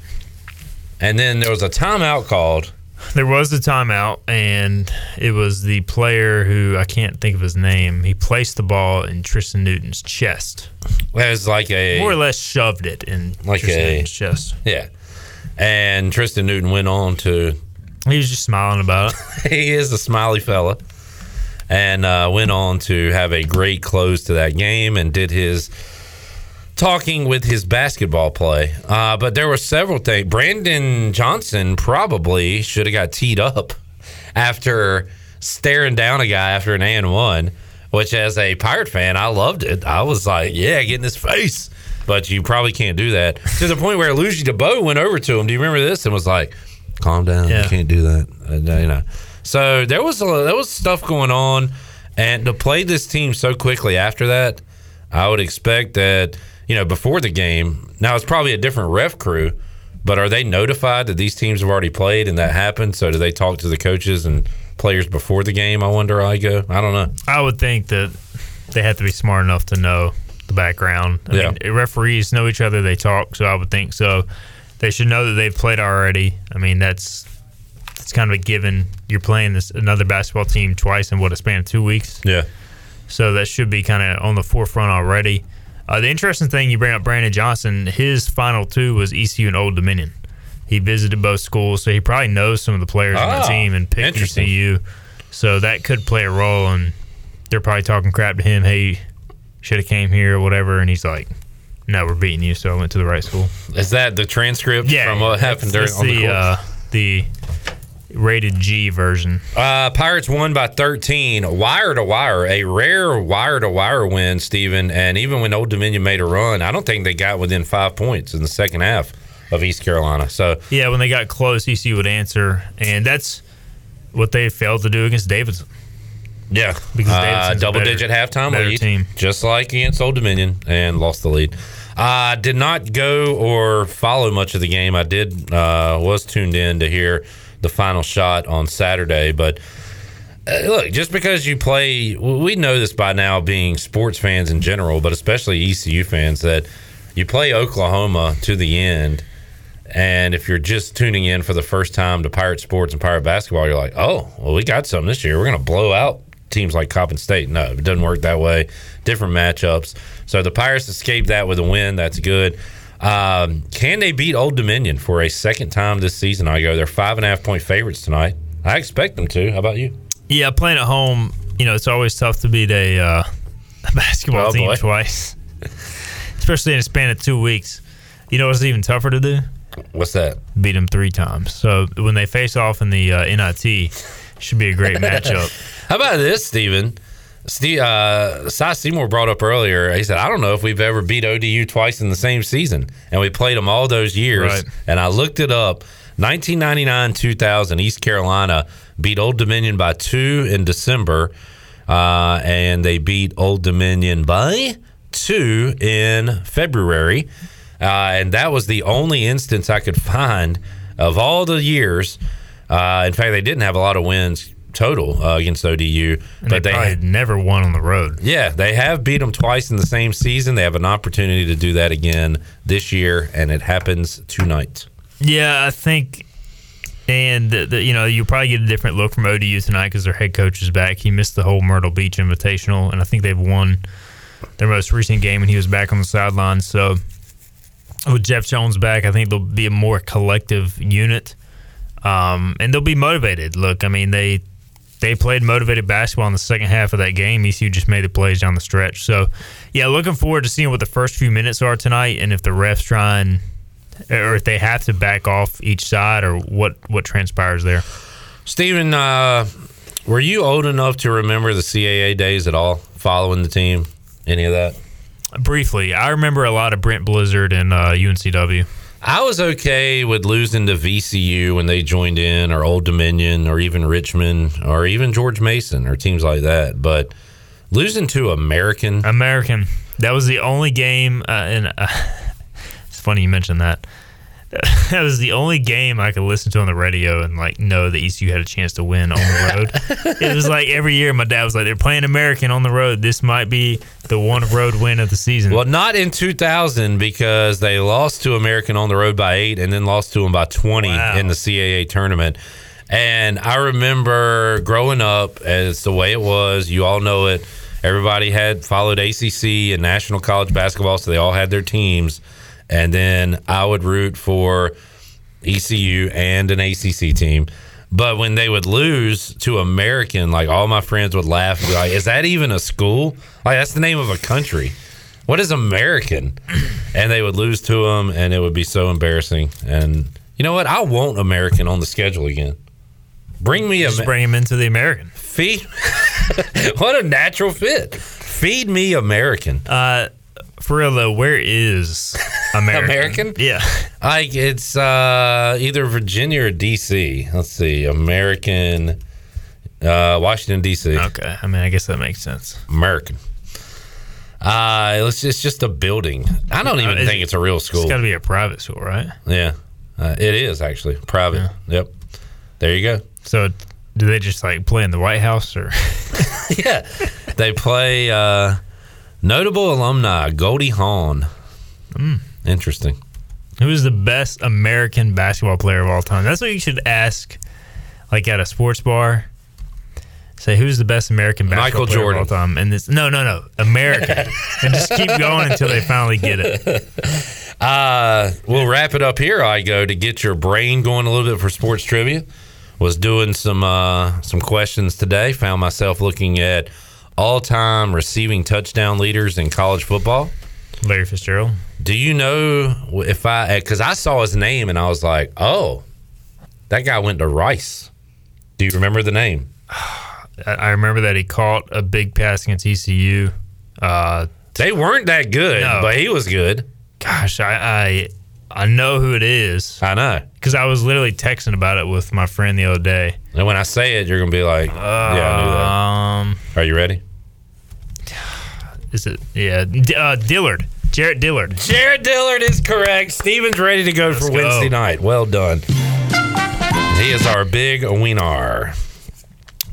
And then there was a timeout called.
There was a timeout, and it was the player who I can't think of his name. He placed the ball in Tristen Newton's chest.
As like a
more or less shoved it in
like
Tristen
a
Newton's chest.
Yeah, and Tristen Newton went on to.
He was just smiling about
it. [laughs] he is a smiley fella, and uh, went on to have a great close to that game and did his talking with his basketball play. Uh, but there were several things. Brandon Johnson probably should have got teed up after staring down a guy after an and one. Which, as a Pirate fan, I loved it. I was like, "Yeah, get in his face." But you probably can't do that to the point where Ludgy Debaut went over to him. Do you remember this? And was like, "Calm down.
Yeah.
You can't do that." Uh, you know. So there was a, there was stuff going on, and to play this team so quickly after that, I would expect that you know before the game. Now it's probably a different ref crew, but are they notified that these teams have already played and that happened? So do they talk to the coaches and players before the game? I wonder. I go. I don't know.
I would think that they have to be smart enough to know the background. I
Yeah.
mean, referees know each other; they talk, so I would think so. They should know that they've played already. I mean, that's it's kind of a given. You're playing this another basketball team twice in what a span of two weeks.
Yeah.
So that should be kind of on the forefront already. Uh, the interesting thing you bring up, Brandon Johnson, his final two was ECU and Old Dominion. He visited both schools, so he probably knows some of the players on
Ah,
the team and picked. ECU. So that could play a role, and they're probably talking crap to him. Hey, should have came here or whatever, and he's like, "No, we're beating you." So I went to the right school.
Is that the transcript from what happened during the
the uh, the rated G version.
Uh, Pirates won by 13, wire to wire, a rare wire to wire win, Steven. And even when Old Dominion made a run, I don't think they got within five points in the second half of East Carolina. So,
Yeah, when they got close, ECU would answer, and that's what they failed to do against Davidson.
yeah,
Because
uh, double
better-
digit halftime lead,
team.
just like against Old Dominion, and lost the lead. Uh, did not go or follow much of the game. I did uh, was tuned in to hear the final shot on Saturday, but uh, look, just because you play, we know this by now, being sports fans in general, but especially ECU fans, that you play Oklahoma to the end. And if you're just tuning in for the first time to Pirate Sports and Pirate Basketball, you're like, oh, well, we got something this year. We're going to blow out teams like Coppin State. No, it doesn't work that way. Different matchups. So the Pirates escaped that with a win. That's good. Um, can they beat Old Dominion for a second time this season? Igo, they're five and a half point favorites tonight. I expect them to. How about you?
Yeah, playing at home, you know, it's always tough to beat a, uh, [laughs] basketball
Oh,
team
boy.
twice, [laughs] especially in a span of two weeks. You know what's even tougher to do?
What's that?
Beat them three times. So when they face off in the uh, NIT, should be a great [laughs] matchup.
How about this, Steven? Steve, uh, Cy Seymour brought up earlier. He said, "I don't know if we've ever beat ODU twice in the same season, and we played them all those years."
Right.
And I looked it up. 1999, 2000, East Carolina beat Old Dominion by two in December, uh, and they beat Old Dominion by two in February. Uh, and that was the only instance I could find of all the years. Uh, in fact, they didn't have a lot of wins total uh, against ODU,
And
but
they,
they,
probably never won on the road.
yeah, they have beat them twice in the same season. They have an opportunity to do that again this year, and it happens tonight.
Yeah, I think, and the, the, you know, you'll probably get a different look from ODU tonight because their head coach is back. He missed the whole Myrtle Beach Invitational, and I think they've won their most recent game, and he was back on the sidelines. So with Jeff Jones back, I think they'll be a more collective unit, um, and they'll be motivated. Look, I mean they they played motivated basketball in the second half of that game. ECU just made the plays down the stretch. So, yeah, looking forward to seeing what the first few minutes are tonight, and if the refs try and or if they have to back off each side, or what what transpires there.
Steven, uh, were you old enough to remember the CAA days at all, following the team? Any of that?
Briefly, I remember a lot of Brett Blizzard and uh, UNCW.
I was okay with losing to VCU when they joined in, or Old Dominion, or even Richmond, or even George Mason, or teams like that. But losing to American,
American, that was the only game, uh, and uh, [laughs] it's funny you mentioned that. [laughs] That was the only game I could listen to on the radio and like know that ECU had a chance to win on the road. [laughs] it was like every year my dad was like, "They're playing American on the road. This might be the one road win of the season."
Well, not in 2000 because they lost to American on the road by eight and then lost to them by 20
Wow.
in the CAA tournament. And I remember growing up, as the way it was, you all know it. Everybody had followed ACC and National College Basketball, so they all had their teams. And then I would root for ECU and an ACC team. But when they would lose to American, like all my friends would laugh and be like, Is that even a school? Like, that's the name of a country. What is American? And they would lose to them, and it would be so embarrassing. And you know what? I want American on the schedule again. Bring me a
Just bring him into the American.
feed. [laughs] what a natural fit. Feed me American.
Uh, for real though, where is [laughs] American?
American?
Yeah.
It's uh, either Virginia or DC. Let's see, American, uh, Washington DC.
Okay, I mean, I guess that makes sense.
American. Uh, it's just, it's just a building. I don't even
Uh,
think
it-
it's a real school.
It's got to be a private school, right?
Yeah, uh, it is actually private. Yep. There you go.
So, do they just like play in the White House or? [laughs]
yeah, they play uh, notable alumni Goldie Hawn.
Mm.
Interesting.
Who is the best American basketball player of all time? That's what you should ask, like at a sports bar. Say who's the best American basketball
Michael
player
Jordan.
of all time? And this, no, no, no, American, [laughs] and just keep going until they finally get it. [laughs]
Uh, we'll wrap it up here. I go to get your brain going a little bit for sports trivia. Was doing some uh, some questions today. Found myself looking at all time receiving touchdown leaders in college football.
Larry Fitzgerald.
Do you know if I? Because I saw his name and I was like, oh, that guy went to Rice. Do you remember the name?
I remember that he caught a big pass against ECU. Uh,
they weren't that good, but he was good.
Gosh, I, I I know who it is.
I know
because I was literally texting about it with my friend the other day.
And when I say it, you're gonna be like, yeah, I knew that.
Um,
Are you ready?
Is it? Yeah, D- uh, Dillard, Jarrett Dillard.
Jarrett Dillard is correct. Steven's ready to go for
go.
Wednesday night. Well done. He is our big winner.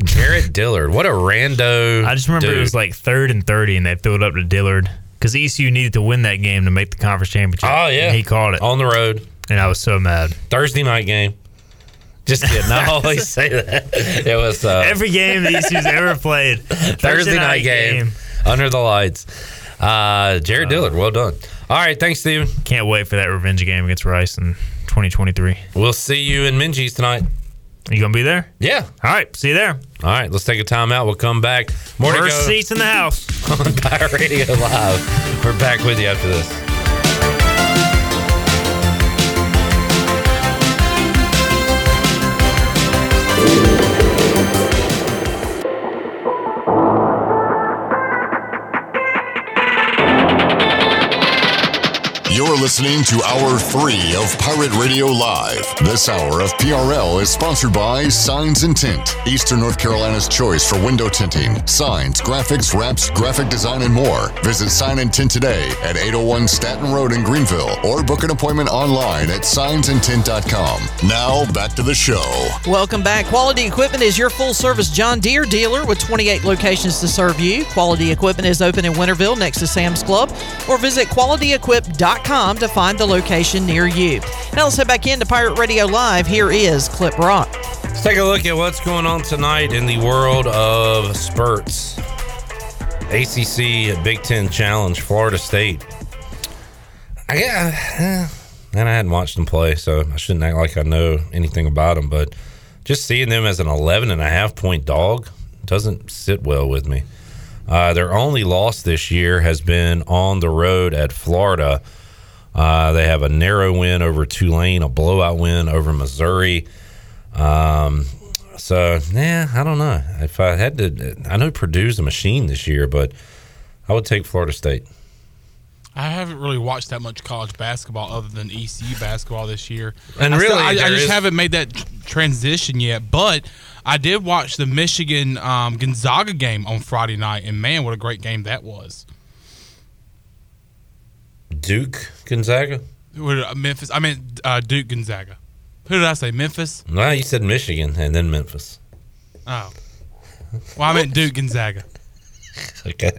Jarrett Dillard. What a rando.
I just remember
dude.
it was like third and thirty, and they threw it up to Dillard because ECU needed to win that game to make the conference championship.
Oh, yeah.
and he called it
on the road,
and I was so mad.
Thursday night game. Just kidding. I always [laughs] say that. It was uh,
Every game that ECU's ever played,
Thursday night game, under the lights. Uh, Jarrett Dillard, well done. All right, thanks, Steven.
Can't wait for that revenge game against Rice in 2023.
We'll see you in Minges tonight.
You gonna be there?
Yeah.
All right. See you there.
All right, let's take a timeout. We'll come back. More go
seats in the house. [laughs]
on Pirate Radio Live. We're back with you after this.
You're listening to Hour 3 of Pirate Radio Live. This hour of PRL is sponsored by Signs and Tint, Eastern North Carolina's choice for window tinting, signs, graphics, wraps, graphic design, and more. Visit Sign and Tint today at 801 Staton Road in Greenville or book an appointment online at signsandtint.com. Now, back to the show.
Welcome back. Quality Equipment is your full service John Deere dealer with 28 locations to serve you. Quality Equipment is open in Winterville next to Sam's Club or visit qualityequip.com to find the location near you. Now let's head back into Pirate Radio Live. Here is Cliff Rock.
Let's take a look at what's going on tonight in the world of spurts. ACC Big Ten Challenge, Florida State. I yeah, and I hadn't watched them play, so I shouldn't act like I know anything about them. But just seeing them as an 11 and a half point dog doesn't sit well with me. Uh, their only loss this year has been on the road at Florida. Uh, they have a narrow win over Tulane, a blowout win over Missouri. Um, so yeah, I don't know. If I had to, I know Purdue's a machine this year, but I would take Florida State.
I haven't really watched that much college basketball other than ECU basketball this year.
And
I
really,
I, I just
is-
haven't made that transition yet. But I did watch the Michigan um, Gonzaga game on Friday night, and man, what a great game that was.
Duke Gonzaga.
Did Memphis. I meant uh, Duke Gonzaga. Who did I say? Memphis.
No, you said Michigan and then Memphis.
Oh. Well, I meant Duke Gonzaga. [laughs]
Okay.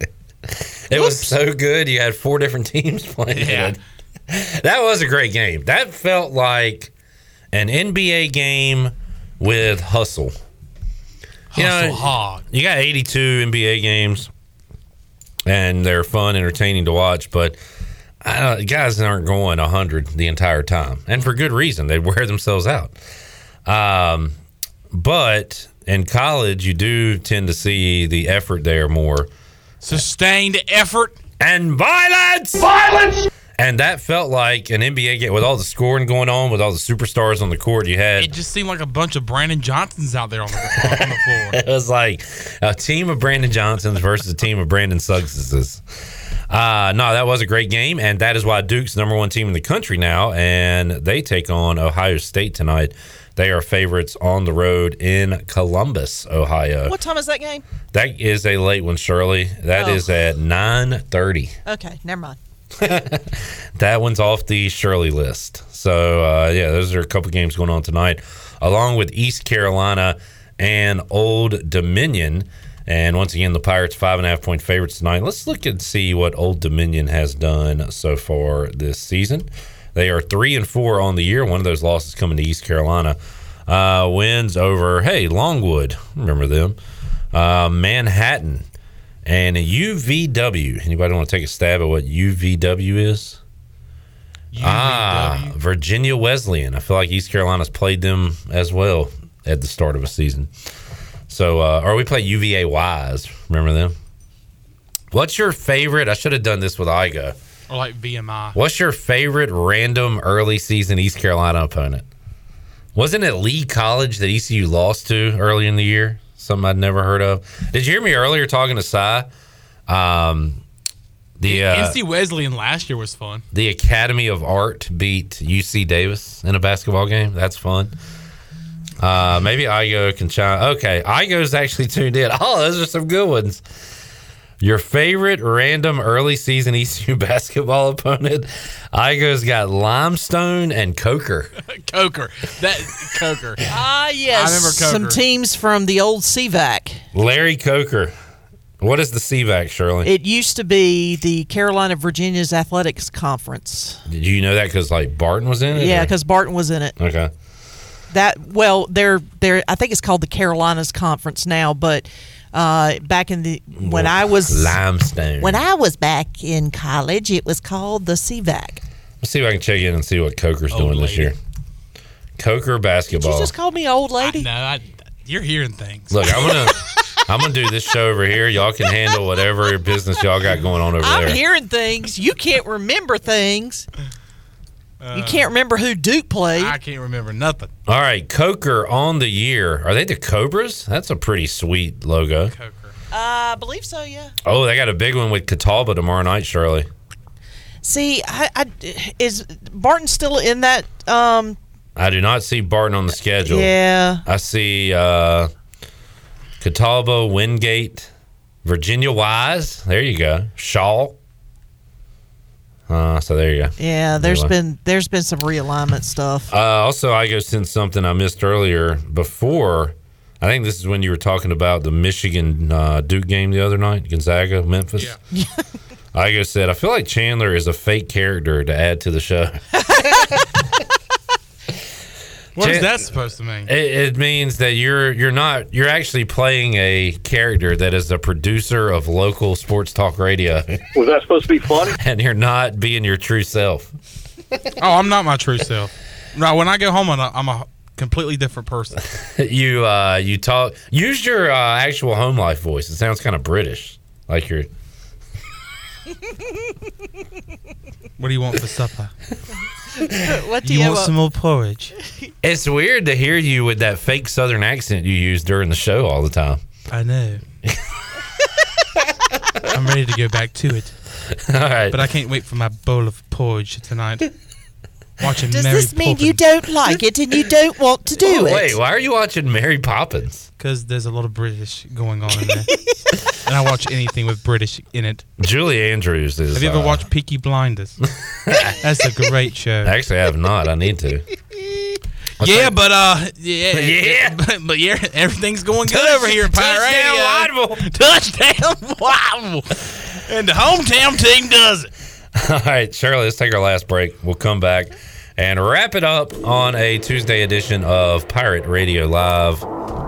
It was so good. You had four different [laughs] teams playing.
Yeah.
it. That was a great game. That felt like an NBA game with hustle. You
Hustle
know,
hard.
You got 82 NBA games, and they're fun, entertaining to watch, but I don't, guys aren't going 100 the entire time, and for good reason. They wear themselves out. Um, but in college, you do tend to see the effort there more.
Sustained effort
and violence.
Violence.
And that felt like an NBA game with all the scoring going on, with all the superstars on the court. You had
It just seemed like a bunch of Brandon Johnsons out there on the, on the [laughs] floor.
it was like a team of Brandon Johnsons versus a team of Brandon Suggses. Uh, no, that was a great game, and that is why Duke's number one team in the country now, and they take on Ohio State tonight. They are favorites on the road in Columbus, Ohio.
What time is that game?
That is a late one, Shirley. That
Oh.
is at nine thirty.
Okay, never mind. [laughs]
That one's off the Shirley list. So uh, yeah, those are a couple games going on tonight, along with East Carolina and Old Dominion. And once again, the Pirates five and a half point favorites tonight. Let's look and see what Old Dominion has done so far this season. They are three and four on the year. One of those losses coming to East Carolina. Uh, wins over hey Longwood, remember them? Uh, Manhattan and UVW. Anybody want to take a stab at what UVW is? Ah, Virginia Wesleyan. I feel like East Carolina's played them as well at the start of a season. So, uh, or we play UVA Wise. Remember them? What's your favorite? I should have done this with Igo.
Or like VMI.
What's your favorite random early season East Carolina opponent? Wasn't it Lee College that ECU lost to early in the year? Something I'd never heard of. Did you hear me earlier talking to Cy? Um, the uh,
NC Wesleyan last year was fun.
the Academy of Art beat UC Davis in a basketball game. That's fun. Uh, maybe Igo can chime. Okay, Igo's actually tuned in. [laughs] Oh, those are some good ones. Your favorite random early season ECU [laughs] basketball opponent? Igo's got Limestone and Coker. [laughs]
Coker. That Coker.
Ah, yes.
I remember
Some teams from the old CVAC.
Larry Coker. What is the CVAC, Shirley?
It used to be the Carolina Virginia's Athletics Conference.
Did you know that because like Barton was in it?
Yeah, because Barton was in it.
okay.
That well, they're they're. I think it's called the Carolinas Conference now, but uh, back in the when I was
Limestone.
when I was back in college, it was called the CVAC.
Let's see if I can check in and see what Coker's
Old
doing this year. Coker
Did
basketball.
you just called me old lady?
No, I, you're hearing things.
Look, I'm gonna [laughs] I'm gonna do this show over here. Y'all can handle whatever business y'all got going on over
I'm
there.
hearing things. You can't remember things. You can't remember who Duke played.
I can't remember nothing.
All right, Coker on the year. Are they the Cobras? That's a pretty sweet logo. Coker.
I believe so. Yeah.
Oh, they got a big one with Catawba tomorrow night, Shirley.
See, I, I, is Barton still in that? Um,
I do not see Barton on the schedule.
Yeah.
I see uh Catawba, Wingate, Virginia Wise. There you go. Shaw. Uh, so there you go.
yeah. There's
Anyway.
been there's been some realignment stuff.
Uh, also, Igo sent something I missed earlier before. I think this is when you were talking about the Michigan uh, Duke game the other night, Gonzaga, Memphis. [laughs] Igo said, I feel like Chandler is a fake character to add to the show. [laughs]
What is
Chan-
that supposed to mean?
It, it means that you're you're not you're actually playing a character that is a producer of local sports talk radio,
Was that supposed to be funny? [laughs]
and you're not being your true self.
Oh, I'm not my true self. No, when I go home, I'm a, I'm a completely different person. [laughs]
you uh, you talk use your uh, actual home life voice. It sounds kind of British, like you're.
What do you want for supper? [laughs] [laughs]
what do
You
you,
want
have?
some more porridge? [laughs]
It's weird to hear you with that fake Southern accent you use during the show all the time.
I know. [laughs] I'm ready to go back to it.
All right.
But I can't wait for my bowl of porridge tonight. Watching
Does
Mary
this mean you don't like it and you don't want to do
Oh,
it?
wait, why are you watching Mary Poppins?
Because there's a lot of British going on in there. and I watch anything with British in it.
Julie Andrews is.
Have you ever
uh,
watched Peaky Blinders? [laughs] That's a great show.
Actually, I have not. I need to. [laughs]
yeah, but uh, yeah, [laughs]
Yeah.
but, but yeah, everything's going good over here at Pirate Radio. Touchdown, wow! And the hometown team does it.
All right, Shirley, let's take our last break. We'll come back and wrap it up on a Tuesday edition of Pirate Radio Live.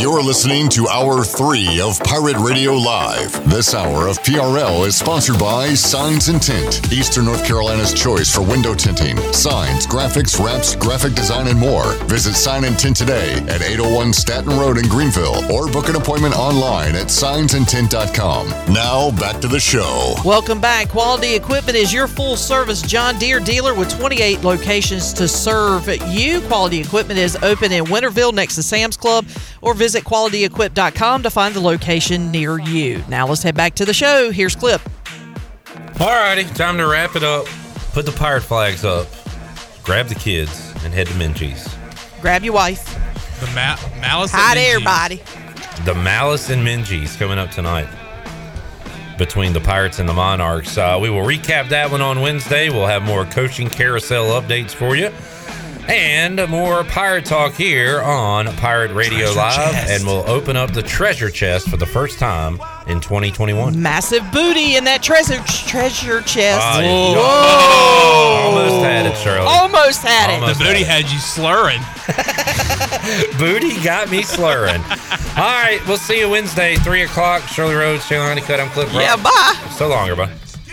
You're listening to Hour 3 of Pirate Radio Live. This hour of PRL is sponsored by Signs and Tint, Eastern North Carolina's choice for window tinting, signs, graphics, wraps, graphic design, and more. Visit Sign and Tint today at 801 Staton Road in Greenville or book an appointment online at signsandtint.com. Now, back to the show.
Welcome back. Quality Equipment is your full service John Deere dealer with 28 locations to serve you. Quality Equipment is open in Winterville next to Sam's Club or visit qualityequip.com to find the location near you. Now let's head back to the show. Here's Cliff.
Alrighty, time to wrap it up. Put the pirate flags up. Grab the kids and head to Minges.
Grab your wife.
The ma- Malice.
Hi
and Minges.
everybody.
The Malice and Minges coming up tonight between the Pirates and the Monarchs. Uh, we will recap that one on Wednesday. We'll have more coaching carousel updates for you. And more pirate talk here on Pirate Radio
Treasure
Live.
chest.
And we'll open up the treasure chest for the first time in 2021.
Massive booty in that treasure treasure chest.
Ah, yeah.
Whoa.
Almost had it, Shirley.
Almost had it.
Almost
The booty had you slurring. [laughs]
Booty got me slurring. All right, we'll see you Wednesday, 3 o'clock. Shirley Rhodes, Shayla Honeycutt. I'm Cliff Rock.
Yeah, bye.
So long, everybody.